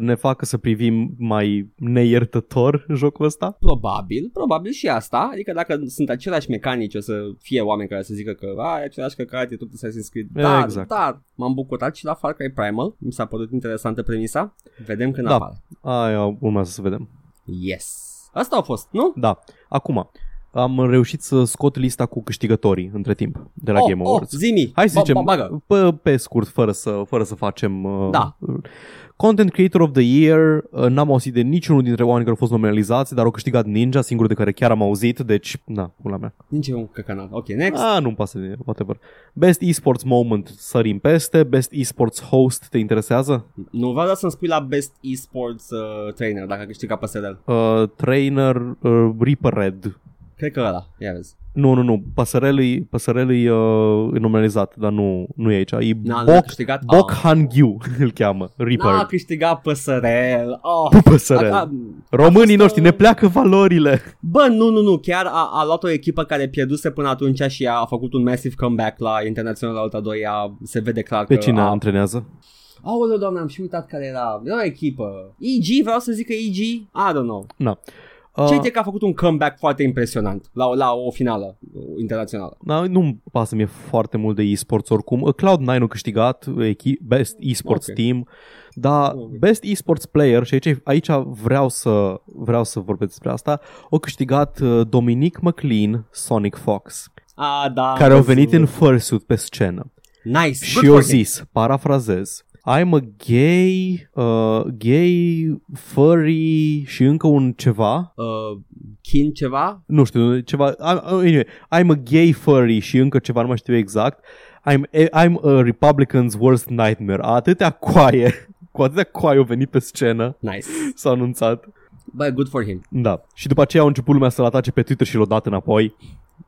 ne facă să privim mai neiertător jocul ăsta. Probabil, probabil și asta, adică dacă sunt aceleași mecanici o să fie oameni care să zică că a, e același căcat, e tot Assassin's Creed. Da, Exact. da, m-am bucurat și la Far Cry Primal, mi s-a părut interesantă premisa, vedem când Da. apare. Aia urmează să vedem. Yes. Asta a fost, nu? Da. Acum, am reușit să scot lista cu câștigătorii între timp de la oh, Game oh, Awards. zimi. Hai să Ba- zicem, ba- bagă. pe, pe scurt, fără să, fără să facem... Uh, Da. Content Creator of the Year, uh, n-am auzit de niciunul dintre oameni care au fost nominalizați, dar au câștigat Ninja, singurul de care chiar am auzit, deci, na, pula mea. Nici eu un căcanat. Ok, next. Ah, nu-mi pasă de whatever. Best Esports Moment, sărim peste. Best Esports Host, te interesează? Nu vreau doar să-mi spui la Best Esports uh, Trainer, dacă a câștigat PSRL. Uh, trainer uh, Reaper Red. Cred că ăla, ia vezi. Nu, nu, nu, Pasărelui, Pasărelui uh, e nominalizat, dar nu, nu e aici. E N-a, n-a Bok, câștigat. Bok Ah. Han Gyu, îl cheamă, N-a Reaper. câștigat PSRL. Oh. Păsărel. A- a- Românii fost, noștri, uh, ne pleacă valorile. Bă, nu, nu, nu, chiar a, a luat o echipă care pierduse până atunci și a făcut un massive comeback la Internațional Alta 2, a, se vede clar Pe că cine a... antrenează? Aoleu, doamne, am și uitat care era. Era o echipă. EG, vreau să zic că EG? I don't know. Na. Ce Uh, uh, că a făcut un comeback foarte impresionant la, o- la o finală uh, internațională. da, nu-mi pasă mie foarte mult de esports oricum. Uh, Cloud9 a câștigat echi- Best Esports Ok. Team, dar Ok. Best Esports Player, și aici, aici vreau, să, vreau să vorbesc despre asta, au câștigat uh, Dominic McLean, Sonic Fox, Ah, da. care am au venit văzut. în fursuit pe scenă. Nice. Și Good eu for him. zis, parafrazez, I'm a gay, uh, gay, furry și încă un ceva, Uh, kin ceva? nu știu, ceva, I'm, anyway, I'm a gay furry și încă ceva, nu mai știu exact, I'm, I'm a Republican's worst nightmare. Atâtea coaie, cu atâtea coaie au venit pe scenă, Nice. s-a anunțat. Bă, good for him. Da. Și după aceea au început lumea să-l atace pe Twitter și l-au dat înapoi.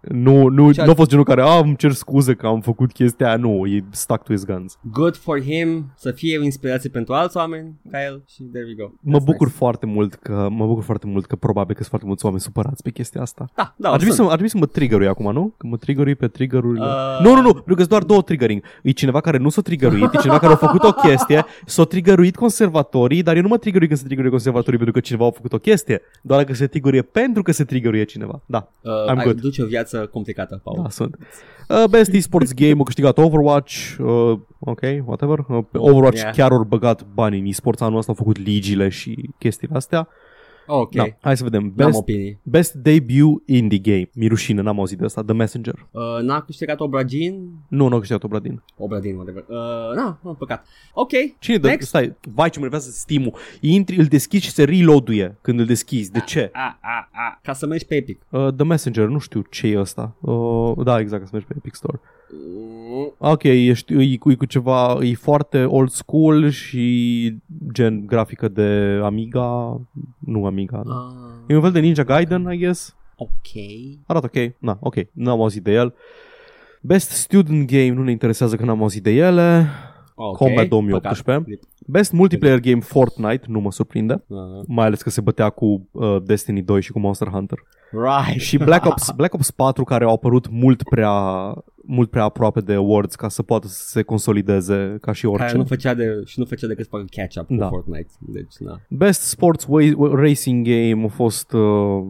Nu, nu, Ce- nu a fost genul care, a, îmi cer scuze că am făcut chestia aia. Nu, e stuck to his guns. Good for him. Să fie o inspirație pentru alți oameni ca el și there we go. Mă That's bucur nice. foarte mult că mă bucur foarte mult că probabil că sunt foarte mulți oameni supărați pe chestia asta. Da, da, ar, trebui sunt. să, ar trebui să mă triggerui acum, nu? Că mă triggerui pe triggerurile. Uh. Nu, nu, nu, pentru că sunt doar două triggering. E cineva care nu s-a triggeruit, e cineva care a făcut o chestie, s-a triggeruit conservatorii, dar eu nu mă triggerui când se triggeruie conservatorii pentru că cineva a făcut o chestie, doar că se triggeruie pentru că se triggeruie cineva. Da, Uh, I'm ai good. duce o viață complicată, Paul. da, sunt. Uh, Best esports game a câștigat Overwatch, uh, ok, whatever. Uh, pe Overwatch Yeah. chiar au băgat bani în esports anul ăsta, au făcut ligile și chestiile astea. Ok, Da, hai să vedem. n-am Best, opinii. best debut indie game. Mi rușine, n-am auzit de asta. The Messenger. Uh, n-a câștigat Obragin? Nu, nu a câștigat Obradin. Obradin, whatever. Uh, na, no, păcat. Ok, Cine dă? Next. Stai, vai ce mă nervează Steam-ul. Intri, îl deschizi și se reloaduie când îl deschizi. De ce? a, a, a, ca să mergi pe Epic. Uh, The Messenger, nu știu ce e ăsta. Uh, da, exact, că să mergi pe Epic Store. Mm, Ok, ești, e, cu, e cu ceva, e foarte old school și gen grafică de Amiga, nu Amiga. Uh. ah, E un fel de Ninja Gaiden, I guess. ok. Arată ok. Na, ok. N-am auzit de el. Best Student Game nu ne interesează că n-am auzit de ele. Ok, Combat 2018. păcat. Best Multiplayer Game Fortnite, nu mă surprinde. Uh, Mai ales că se bătea cu uh, Destiny 2 și cu Monster Hunter. right. Și Black Ops, Black Ops 4 care au apărut mult prea mult prea aproape de awards ca să poată să se consolideze ca și Care orice. nu făcea, de, și nu făcea decât să facă catch-up cu Da. Fortnite. Deci, na. Best Sports wa- Racing Game a fost uh,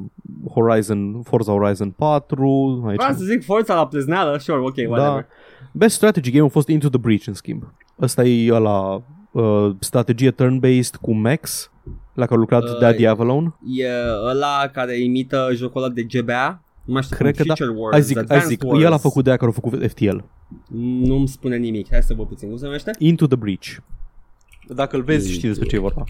Horizon, Forza Horizon 4. Aici. Vreau să zic forța la plezneală, sure, ok, whatever. Da. Best Strategy Game a fost Into the Breach, în schimb. Ăsta e la uh, strategie turn-based cu Max, la care a lucrat Uh, Daddy Avalon. E ăla care imită jocul ăla de GBA. Nu mai știu Cred cum, că da. Future Wars, Hai zic, hai Advanced zic. Wars. El a făcut de aia care a făcut FTL. Nu-mi spune nimic. Hai să vă puțin. Cum se numește? Into the Breach. Dacă îl vezi, Into știi despre ce e vorba.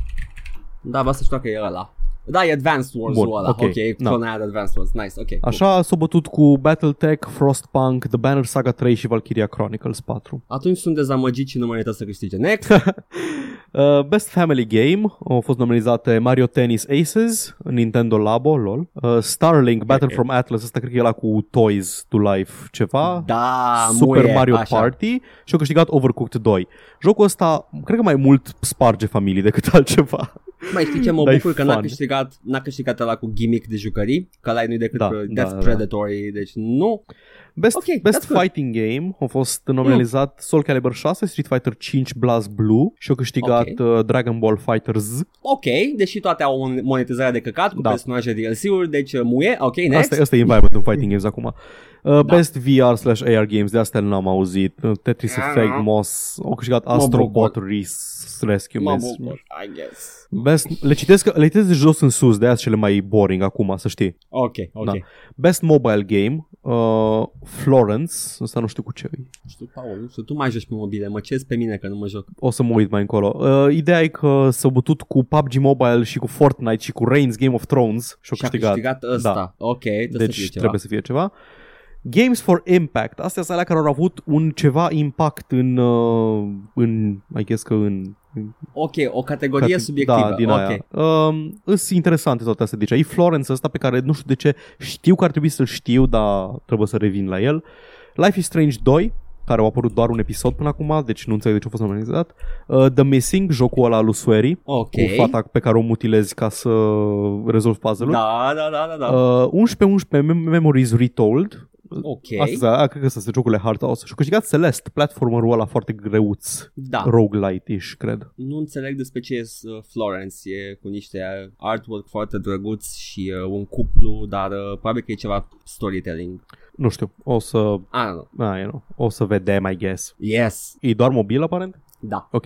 Da, vreau să știu că e ăla. Da, e Advanced Wars Bun, ăla. ok, Ok, da. clonat Advanced Wars. Nice, ok. cool. Așa s-a bătut cu Battletech, Frostpunk, The Banner Saga 3 și Valkyria Chronicles 4. Atunci sunt dezamăgit și nu merită să câștige. Next. Uh, Best Family Game au fost nominalizate Mario Tennis Aces, Nintendo Labo, lol. Uh, Starlink, Battle ok. from Atlas, ăsta cred că e la cu Toys to Life ceva. da, Super muie, Mario așa. Party și au câștigat Overcooked 2. Jocul ăsta, cred că mai mult sparge familii decât altceva. Mai știi ce mă Dar e bucur că n-a fun. câștigat, n-a câștigat ăla cu gimmick de jucării, că ăla nu-i decât Da, da, da, Death da. Predatory, deci nu. Best, Ok, Best that's good. Fighting Game a fost nominalizat Soul Calibur 6, Street Fighter 5 Blast Blue și a câștigat Ok. uh, Dragon Ball Fighter Z. Ok, deși toate au mon- monetizarea de căcat cu Da. personaje DLC-uri, deci uh, muie, ok, next. Asta, asta e environment în fighting games acum. Uh, Best VR slash AR games, de astea nu am auzit. Uh, Tetris Ah. Effect, Moss, au câștigat Mă Astrobot Res- Rescue. Mă Mess. bucur, I guess. Best, le citesc, le citesc de jos în sus, de aia sunt cele mai boring acum, să știi. Ok, ok. Da. Best Mobile Game, uh, Florence, ăsta nu știu cu ce e. Nu știu, Paul, nu știu, tu mai joci pe mobile, mă cezi pe mine că nu mă joc. O să mă uit mai încolo. Uh, ideea e că s-au bătut cu PUBG Mobile și cu Fortnite și cu Reigns Game of Thrones și au Și a câștigat. câștigat ăsta. Da. Ok, trebuie să Deci fie ceva. trebuie să fie ceva. Games for Impact. Astea sunt alea care au avut un ceva impact în, uh, în I guess că în... în Ok, o categorie cate- subiectivă. Da, din ok. aia. Um, sunt interesante toate astea. Deci e Florence ăsta pe care nu știu de ce știu că ar trebui să-l știu, dar trebuie să revin la el. Life is Strange 2, care au apărut doar un episod până acum, deci nu înțeleg de ce a fost nominalizat. Uh, The Missing, jocul ăla lui Swery, Ok. cu fata pe care o mutilezi ca să rezolvi puzzle-ul. Da, da, da, da, da. Uh, 11-11 Mem- Memories Retold. Ok. Asta, a, cred că asta sunt jocurile Hard House. Și a câștigat Celeste, platformerul ăla foarte greuț. Da. Roguelite-ish, cred. Nu înțeleg despre ce e uh, Florence. E cu niște uh, artwork foarte drăguț și uh, un cuplu, dar uh, probabil că e ceva storytelling. Nu știu, o să... I don't know. Ah, you know, o să vedem, I guess. Yes. E doar mobil, aparent? Da. Ok.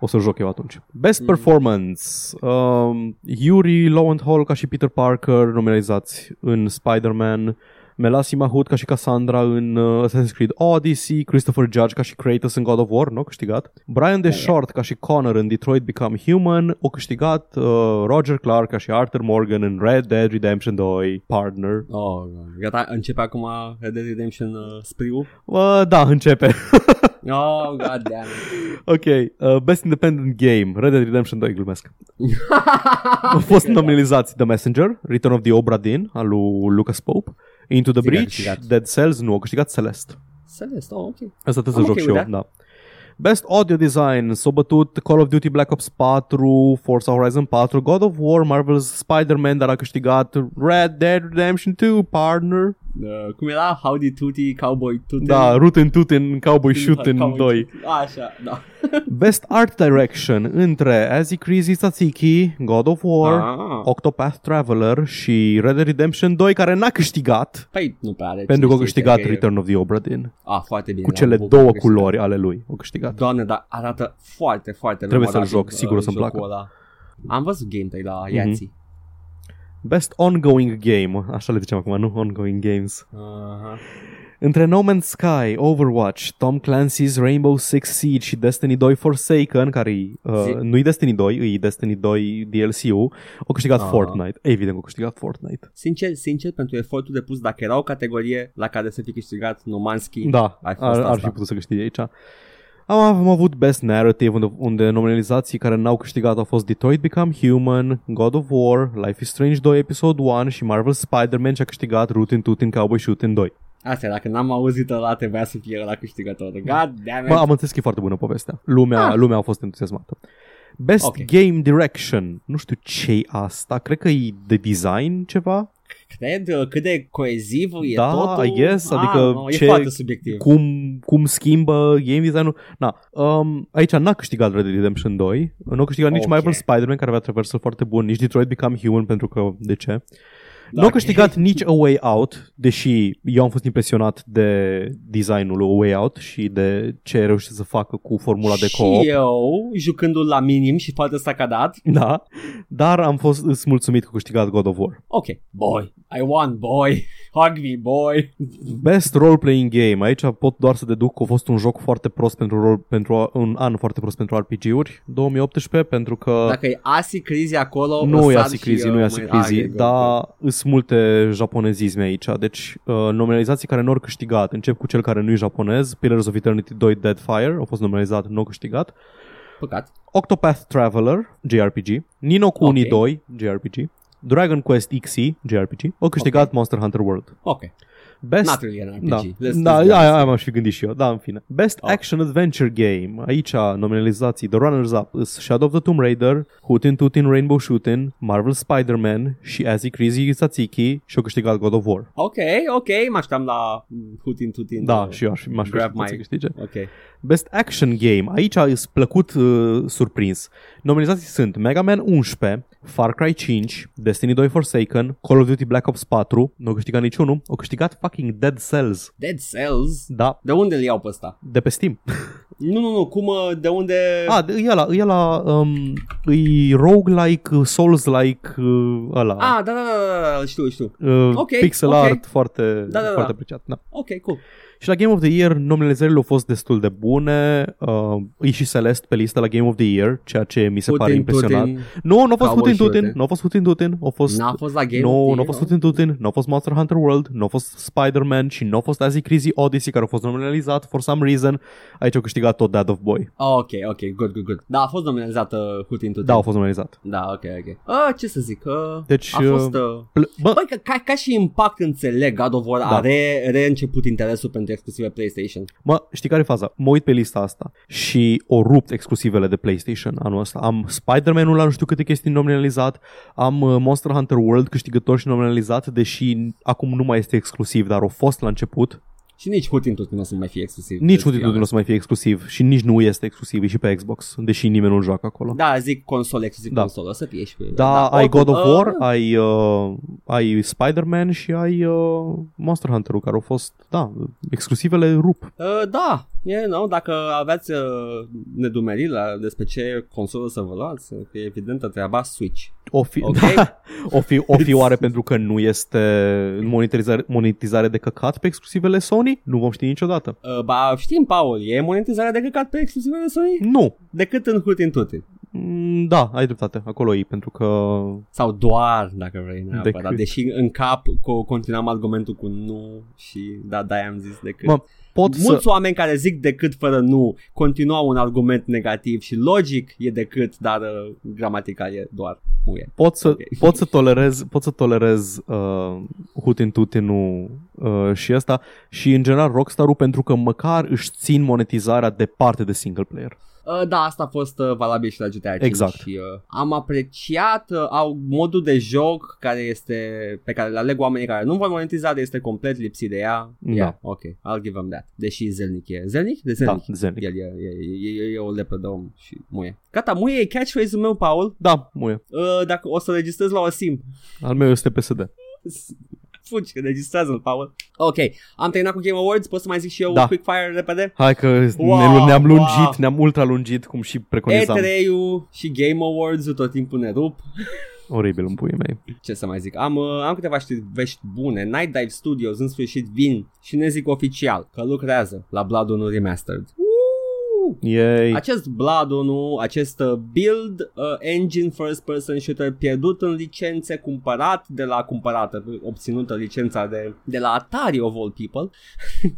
O să joc eu atunci. Best Mm. Performance. Um, Yuri Lowenthal ca și Peter Parker nominalizați în Spider-Man. Melasi Mahut ca și Cassandra în uh, Assassin's Creed Odyssey, Christopher Judge ca și Kratos în God of War, nu a câștigat. Brian Da, Short ca și Connor în Detroit Become Human, a câștigat uh, Roger Clark ca și Arthur Morgan în Red Dead Redemption 2 Partner. Oh, God. gata, începe acum Red Dead Redemption uh, spriu. Uh, da, începe. Oh, god damn it. ok, uh, Best Independent Game, Red Dead Redemption 2, glumesc. Au fost nominalizați The Messenger, Return of the Obra Dinn, al lui Lucas Pope, Into the Cine a Breach, câștigat? Dead Cells, nu, a câștigat Celeste. Celeste, oh, ok. Asta trebuie I'm să joc okay și eu, with da. Best Audio Design, s-a bătut Call of Duty Black Ops 4, Forza Horizon 4, God of War, Marvel's Spider-Man, dar a câștigat Red Dead Redemption 2, partner. Uh, cum era? Howdy Tooty, Cowboy Tooty. Da, Rootin' Tootin' Cowboy Shootin' Cowboy 2. Tooty. Așa, da. Best Art Direction între Azi Crazy Tzatziki, God of War, Ah. Octopath Traveler și Red Dead Redemption 2 care n-a câștigat Păi nu prea are pentru că a cine știe câștigat că e- Return of the Obra Dinn Ah, foarte bine. cu da, cele mă bucur două că câștigat. culori ale lui. A câștigat. Doamne, dar arată foarte, foarte Trebuie să-l memorabil, joc, sigur o să-mi jocul placă. Ăla. Am văzut gameplay la Mhm. Yahtzee. Best Ongoing Game, așa le zicem acum, nu Ongoing Games. Uh-huh. Între No Man's Sky, Overwatch, Tom Clancy's Rainbow Six Siege și Destiny 2 Forsaken, care uh, Zi- nu-i Destiny 2, e Destiny 2 DLC-ul, au câștigat Ah. Fortnite. Evident că au câștigat Fortnite. Sincer, sincer, pentru efortul depus, dacă era o categorie la care să fie câștigat Numanski, Da, ai fost ar, ar asta. fi putut să câștige aici. Am, am avut Best Narrative unde, unde nominalizații care n-au câștigat au fost Detroit Become Human, God of War, Life is Strange 2 Episode 1 și Marvel Spider-Man și a câștigat Rootin' Tootin' Cowboy Shootin' 2. Asta, dacă n-am auzit ăla, trebuia să fie la câștigător. God damn it. Bă, am înțeles că e foarte bună povestea. Lumea, Ah. lumea a fost entuziasmată. Best Ok. Game Direction. Nu știu ce asta. Cred că e de design ceva. Cred uh, cât de coeziv e Da, totul. I guess, Ah, adică nu, ce- E foarte subiectiv. Cum, cum schimbă game design-ul. Na, um, aici n-a câștigat Red Dead Redemption 2. Nu a câștigat nici Ok. Marvel Spider-Man, care avea traversal foarte bun, nici Detroit Become Human, pentru că, de ce? Da, nu a ok. câștigat nici A Way Out, deși eu am fost impresionat de designul lui A Way Out și de ce reușește să facă cu formula de co-op. Și eu, jucându-l la minim și poate s-a cadat. Da, dar am fost îs mulțumit că a câștigat God of War. Ok, boy, I won, boy, hug me, boy. Best role-playing game. Aici pot doar să deduc că a fost un joc foarte prost pentru, rol, pentru un an foarte prost pentru RPG-uri, 2018, pentru că Dacă e Asi Crizi acolo, nu e sar Asi și, Crizi, uh, nu e Asi mă- Crizi, Ah, e, dar sunt multe japonezisme aici, deci uh, nominalizații care nu au câștigat. Încep cu cel care nu e japonez, Pillars of Eternity 2 Deadfire, a fost nominalizat, nu a câștigat. Păcat. Octopath Traveler, JRPG, Nino Kuni Ok. 2, JRPG, Dragon Quest XE, JRPG, au câștigat Monster Hunter World. Ok. Best Not really an RPG. Da, Let's- da, let's be aia, honest. aia m-aș fi gândit și eu, da, în fine. Best Oh. Action Adventure Game. Aici nominalizații, The Runners-Up, is Shadow of the Tomb Raider, Hutin Tutin Rainbow Shooting, Marvel Spider-Man și Azi Crazy Tzatziki și-au câștigat God of War. Ok, ok, mă așteptam la mm, Hutin Tutin. Da, uh, și eu aș, m-aș fi Grab așteptat să my- câștige. Ok. Best Action Game. Aici îs plăcut uh, surprins. Nominalizații sunt Mega Man 11, Far Cry 5, Destiny 2 Forsaken, Call of Duty Black Ops 4, nu au câștigat niciunul, au câștigat fucking Dead Cells. Dead Cells? Da, De unde îl iau pe ăsta? de pe Steam. Nu, nu, nu, cum, uh, de unde... Ah, e ăla, e ăla, um, e roguelike, uh, souls-like, uh, ăla. Ah, da, da, da, da, da, știu, știu. Uh, ok, pixel ok. art foarte, Da, da, da. foarte apreciat. Da. Ok, cool. Și la Game of the Year nominalizările au fost destul de bune. Uh, e și Celeste pe listă la Game of the Year, ceea ce mi se pare Putin, impresionant. Putin. Nu, nu a fost Cowboy Putin Tutin, Shooter. nu a fost Putin Tutin, a fost... N-a fost la Game Nu, of the nu a Year, fost Putin Tutin, nu a fost Monster Hunter World, nu a fost Spider-Man și nu a fost Azi Crazy Odyssey care a fost nominalizat for some reason. Aici au câștigat tot Dad of Boy. Oh, ok, ok, good, good, good. Da, a fost nominalizată Hutin Tutin. Da, a fost nominalizat. Da, ok, ok. Ah, ce să zic, uh, Deci, a fost... Uh, Pl- Bă, Băi, ca, ca, ca și impact înțeleg, God of War Da. a re, reînceput interesul pentru exclusive PlayStation. Mă, știi care e faza? Mă uit pe lista asta și o rupt exclusivele de PlayStation anul ăsta. Am Spider-Man-ul la nu știu câte chestii nominalizat, am uh, Monster Hunter World câștigător și nominalizat, deși acum nu mai este exclusiv, dar a fost la început. Și nici Hutin Tutin nu o să mai fie exclusiv. Nici Let's be nu nu o să mai fie exclusiv și nici nu este exclusiv, e și pe Xbox, deși nimeni nu joacă acolo. Da, zic console, exclusiv Da. console, o să fie și pe... Da, ai oricum, God of uh, War, ai, uh, ai Spider-Man și ai uh, Monster Hunter-ul, care au fost, da, exclusivele rup. Uh, da, e, no, dacă aveți uh, nedumeriri la despre ce consolă să vă luați, e evidentă treaba Switch. O fi, Ok. da, o fi, o fi oare pentru că nu este monetizare, monetizare de căcat pe exclusivele Sony? Nu vom ști niciodată. Uh, ba, știm, Paul, e monetizarea de căcat pe exclusivele Sony? Nu. Decât în Hutin Tutin. Mm, Da, ai dreptate, acolo e, pentru că... Sau doar, dacă vrei, neapărat. Decât. Deși în cap co- continuam argumentul cu nu și da, da, am zis decât. Mă, pot Mulți să... oameni care zic decât fără nu continuau un argument negativ și logic e decât, dar uh, gramatical e doar muie. Pot să, Ok. pot să tolerez, pot să tolerez uh, Hutin Tutinul uh, și asta și în general Rockstar-ul pentru că măcar își țin monetizarea departe de single player. Uh, da, asta a fost uh, valabil și la GTA 5 Exact. și uh, am apreciat uh, au modul de joc care este pe care le aleg oamenii care nu vor monetiza, dar este complet lipsit de ea. Da. Yeah, ok, I'll give them that. Deși Zelnic e. Zelnic? De Da, Zelnic. Zenic. El e, e, e, e, e o lepă de om și muie. Gata, muie e catchphrase-ul meu, Paul. Da, muie. Uh, dacă o să registrez la o sim. Al meu este PSD. Fugi, registrează-l, Paul. Ok, am terminat cu Game Awards, pot să mai zic și eu Da. un quick fire repede? Hai că Wow, ne, ne-am lungit, wow. ne-am ultra lungit, cum și preconizam. E3-ul și Game Awards-ul tot timpul ne rup. Oribil în puii mei. Ce să mai zic, am, uh, am câteva știri vești bune. Night Dive Studios în sfârșit vin și ne zic oficial că lucrează la Blood 1 Remastered. Woo! Yay. Acest Blood 1, acest uh, build uh, engine first person shooter pierdut în licențe, cumpărat de la cumpărată, obținută licența de, de la Atari of all people,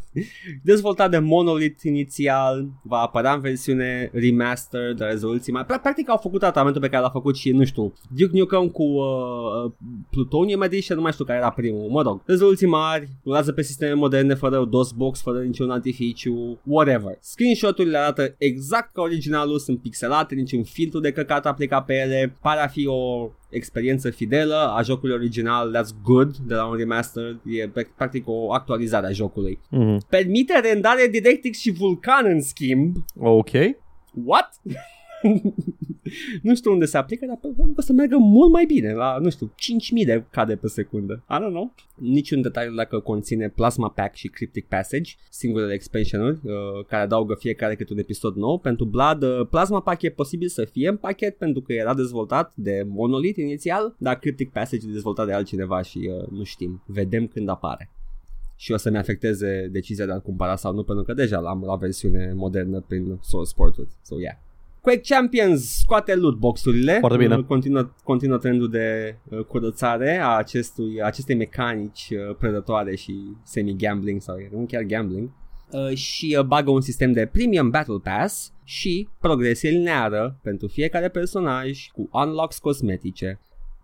dezvoltat de Monolith inițial, va apărea în versiune remastered, de rezoluții mai... Pra- Practic au făcut tratamentul pe care l-a făcut și, nu știu, Duke Nukem cu uh, Plutonium Edition, nu mai știu care era primul, mă rog. Rezoluții mari, rulează pe sisteme moderne, fără DOS-box, fără niciun artificiu, whatever. Screenshot-urile arată exact ca originalul, sunt pixelate, niciun filtru de căcat aplicat pe ele, pare a fi o experiență fidelă a jocului original, that's good, de la un remaster, e pe- practic o actualizare a jocului. Mm. Permite rendare DirectX și Vulkan în schimb, Ok. What? nu știu unde se aplică, dar probabil că o să meargă mult mai bine, la, nu știu, 5000 de cade pe secundă. I don't know. Niciun detaliu dacă conține Plasma Pack și Cryptic Passage, singurele expansionuri uh, care adaugă fiecare câte un episod nou. Pentru Blood, uh, Plasma Pack e posibil să fie în pachet pentru că era dezvoltat de Monolith inițial, dar Cryptic Passage e dezvoltat de altcineva și uh, nu știm. Vedem când apare și o să-mi afecteze decizia de a cumpăra sau nu, pentru că deja l-am la versiune modernă prin Source Port-uri. So, yeah. Quake Champions scoate loot box-urile. Foarte bine. Uh, Continuă, continuă trendul de uh, curățare a acestui, acestei mecanici uh, predătoare și semi-gambling sau nu chiar gambling. Uh, și uh, bagă un sistem de Premium Battle Pass și progresie lineară pentru fiecare personaj cu unlocks cosmetice.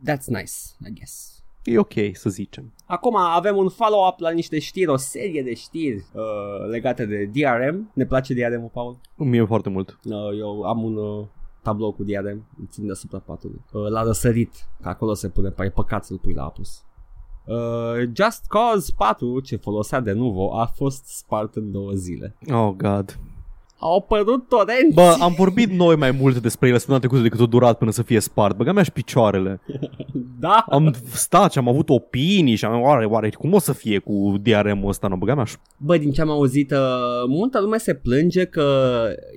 That's nice, I guess. E ok să zicem. Acum avem un follow-up la niște știri, o serie de știri uh, legate de DRM. Ne place DRM-ul, Paul? Mie foarte mult. Uh, eu am un uh, tablou cu DRM, îl țin deasupra patului. Uh, la răsărit, că acolo se pune, e păcat să-l pui la apus. Uh, Just Cause 4, ce folosea de nuvo, a fost spart în două zile. Oh, God. Au apărut torenți! Bă, am vorbit noi mai mult despre el săptămâna trecută decât a durat până să fie spart. Băga mea și picioarele. da! Am stat și am avut opinii și am oare, oare, cum o să fie cu DRM-ul ăsta? Nu, băga mea și... Bă, din ce am auzit, uh, multă lume se plânge că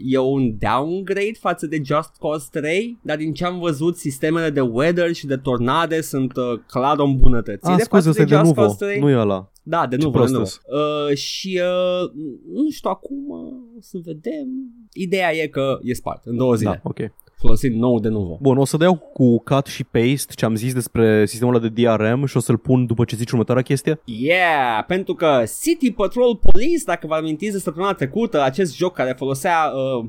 e un downgrade față de Just Cause 3, dar din ce am văzut, sistemele de weather și de tornade sunt uh, clar o îmbunătățire Ah, scuze, față ăsta de e de Just nuvo. Cause 3. Nu e ăla. Da, de Ce nu, de prost nu. îs. Uh, și uh, nu știu acum, uh, să vedem. Ideea e că e spart în două zile, Da, da. ok. Folosind nou de nuvo. Bun, o să dau cu cut și paste ce am zis despre sistemul ăla de DRM și o să-l pun după ce zici următoarea chestie. Yeah, pentru că City Patrol Police, dacă vă amintiți de săptămâna trecută, acest joc care folosea uh,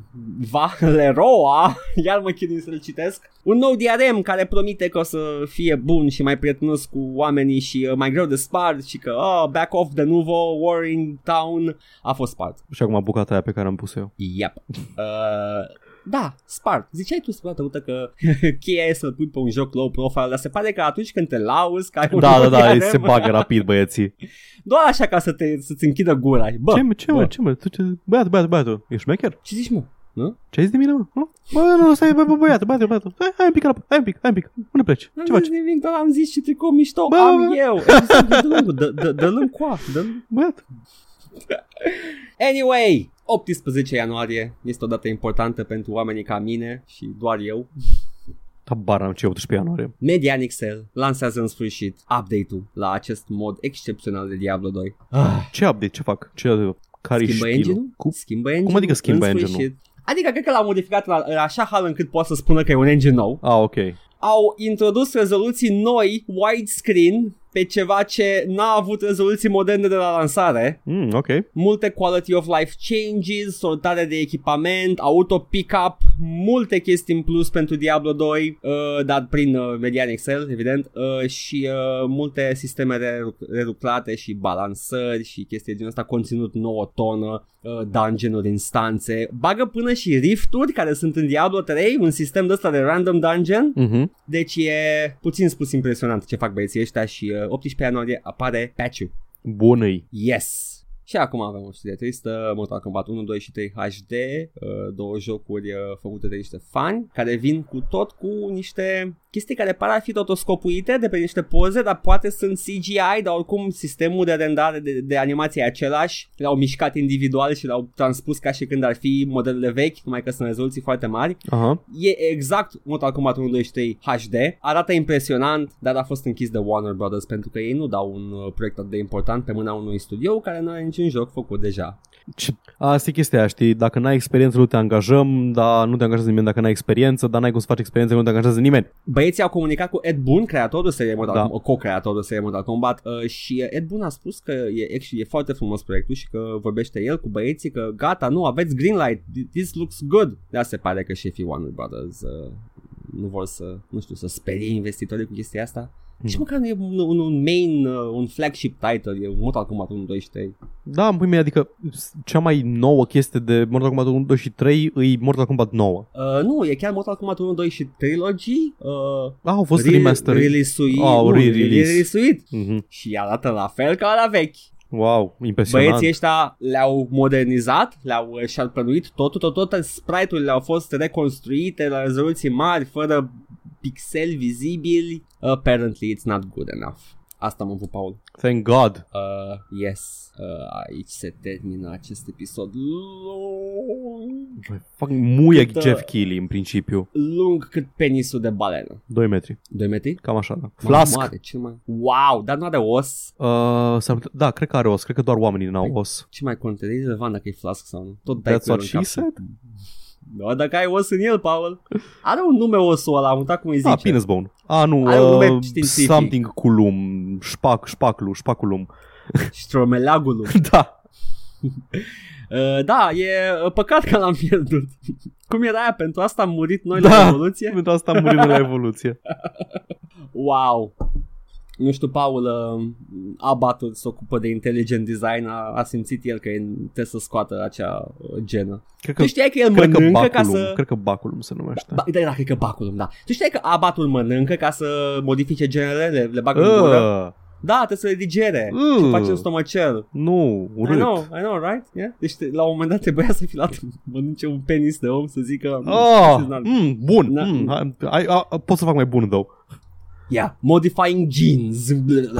Valeroa, iar mă chinui să-l citesc, un nou DRM care promite că o să fie bun și mai prietenos cu oamenii și uh, mai greu de spart și că oh, back off de nuvo, war in town, a fost spart. Și acum bucata aia pe care am pus eu. Yep. Uh, da, spart. Ziceai tu săptămâna trecută că cheia e să-l pui pe un joc low profile, dar se pare că atunci când te lauzi că ai un Da, nou da, da, DRM, se bagă rapid băieții. Doar așa ca să te, să-ți închidă gura. Bă, ce, mă, ce, bă, mă, ce, mă, tu ce, băiatul, băiatul, băiatul, ești șmecher? ce zici, mă? Nu? Ce ai zis de mine, mă? Nu? Bă, nu, stai, bă, bă, băiatul, băiatul, băiatul, hai, hai un pic, înapoi, hai un pic, hai un pic, unde pleci? N-am Ce faci? zis nimic, doar am zis ce tricou mișto Bă, am bă, bă. eu. Dă-l lung, dă- dă- dă-l în coa. dă-l- Băiat, Anyway, 18 ianuarie este o dată importantă pentru oamenii ca mine și doar eu. habar am ce 18 ianuarie. Median XL lansează în sfârșit update-ul la acest mod excepțional de Diablo 2. Ce update, ce fac? Ce, care Schimbă engine-ul? Cum? Schimbă engine adică schimbă engine-ul? Adică cred că l-au modificat la, în așa hal încât poate să spună că e un engine nou. Ah, ok. au introdus rezoluții noi, widescreen, pe ceva ce n-a avut rezoluții moderne de la lansare. Mm, ok. Multe quality of life changes, sortare de echipament, auto pickup, multe chestii în plus pentru Diablo 2, uh, dar prin uh, Median Excel, evident, uh, și uh, multe sisteme reru- reruclate și balansări și chestii de genul ăsta, conținut nouă tonă, uh, dungeon-uri, instanțe, bagă până și rifturi care sunt în Diablo 3, un sistem de ăsta de random dungeon, Mhm. deci e puțin spus impresionant ce fac băieții ăștia și uh, 18 ianuarie apare patch-ul. Bună-i. Yes! Și acum avem o știre tristă, Mortal Kombat 1, 2 și 3 HD, uh, două jocuri uh, făcute de niște fani care vin cu tot cu niște chestii care par a fi rotoscopuite de pe niște poze, dar poate sunt CGI, dar oricum sistemul de rendare de, de animație e același, l-au mișcat individual și l-au transpus ca și când ar fi modelele vechi, numai că sunt rezoluții foarte mari. Aha. E exact Mortal Kombat 1, 2 și 3 HD, arată impresionant, dar a fost închis de Warner Brothers pentru că ei nu dau un uh, proiect atât de important pe mâna unui studio care nu are niciun joc făcut deja. Ce... Asta e chestia aia, știi? Dacă n-ai experiență, nu te angajăm, dar nu te angajează nimeni dacă n-ai experiență, dar n-ai cum să faci experiență, nu te angajează nimeni. Băieții au comunicat cu Ed Boon, creatorul seriei Mortal Da. Kombat, co-creatorul seriei Mortal Kombat uh, și uh, Ed Boon a spus că e, actually, e foarte frumos proiectul și că vorbește el cu băieții că gata, nu, aveți green light, this looks good. Dar se pare că șefii Warner Brothers uh, nu vor să, nu știu, să sperie investitorii cu chestia asta. Hmm. Și măcar nu e un, un, un main, uh, un flagship title, e un Mortal Kombat 1, 2 și 3. Da, în mea, adică cea mai nouă chestie de Mortal Kombat 1, 2 și 3 îi Mortal Kombat 9. Uh, nu, e chiar Mortal Kombat 1, 2 și Trilogy. Uh, Ah, au fost re- remaster. Release-uit. Au nu, re-release. re-release-uit. Mhm. Și arată la fel ca la vechi. Wow, impresionant. Băieții ăștia le-au modernizat, le-au uh, șarpănuit, totul, tot, tot, sprite-urile au fost reconstruite la rezoluții mari, fără pixeli vizibili. Apparently it's not good enough. Asta am avut, Paul. Thank God. Uh, yes, uh, aici se termină acest episod lung, Fac muie Cât, uh, Jeff Keighley în principiu. lung cât penisul de balenă. 2 metri. 2 metri? Cam așa, da. Mai Flask. Mare, cel mai... Wow, dar nu are os. Uh, s-ar putea- da, cred că are os. Cred că doar oamenii n-au os. Ce mai contează? E relevant dacă e flask sau nu. Tot dai That's cu el what în she cap. said? Da, dacă ai os în el, Paul. Are un nume osul ăla, am uitat cum îi zice. Ah, penis bone. Ah, nu, Are un nume uh, științific. something culum, șpac, șpaclu, șpaculum. Stromeleagul. da. Uh, da, e uh, păcat că l-am pierdut. Cum era aia? Pentru asta am murit noi Da. la Revoluție? Pentru asta am murit de la evoluție. Wow. Nu știu, Paul uh, Abatul se ocupă de intelligent design, a, a simțit el că e- trebuie să scoată acea uh, genă. Cred că, Tu știai că el cred că mănâncă ca baculum, să... cred că baculum se numește. Ba, da, da, cred că baculum, da. Tu știai că abatul mănâncă ca să modifice genele, le, le bagă în gură? Uh, Da, trebuie să le digere Uh. și face un stomacel. nu, I urât. know, I know, right? Yeah? Deci te- la un moment dat trebuia să fi luat mănânce un penis de om să zică Oh, this is not- mm, bun. Na- Mm, ai, ai, a, pot să fac mai bun, though. Yeah, modifying genes. Bun,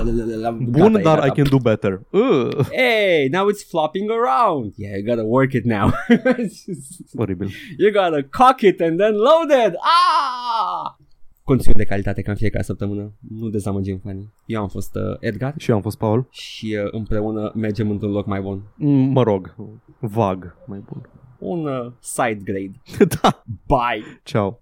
Gata, e dar gata. I can do better. Uh, Hey, now it's flopping around. Yeah, you gotta work it now. oribil. you gotta cock it and then load it. Ah! Conținut de calitate ca în fiecare săptămână. Nu dezamăgim fanii. Eu am fost uh, Edgar Și eu am fost Paul. și uh, împreună mergem într-un loc mai bun. Mm, Mă rog, vag mai bun. Un uh, side grade. da, Bye! ciao.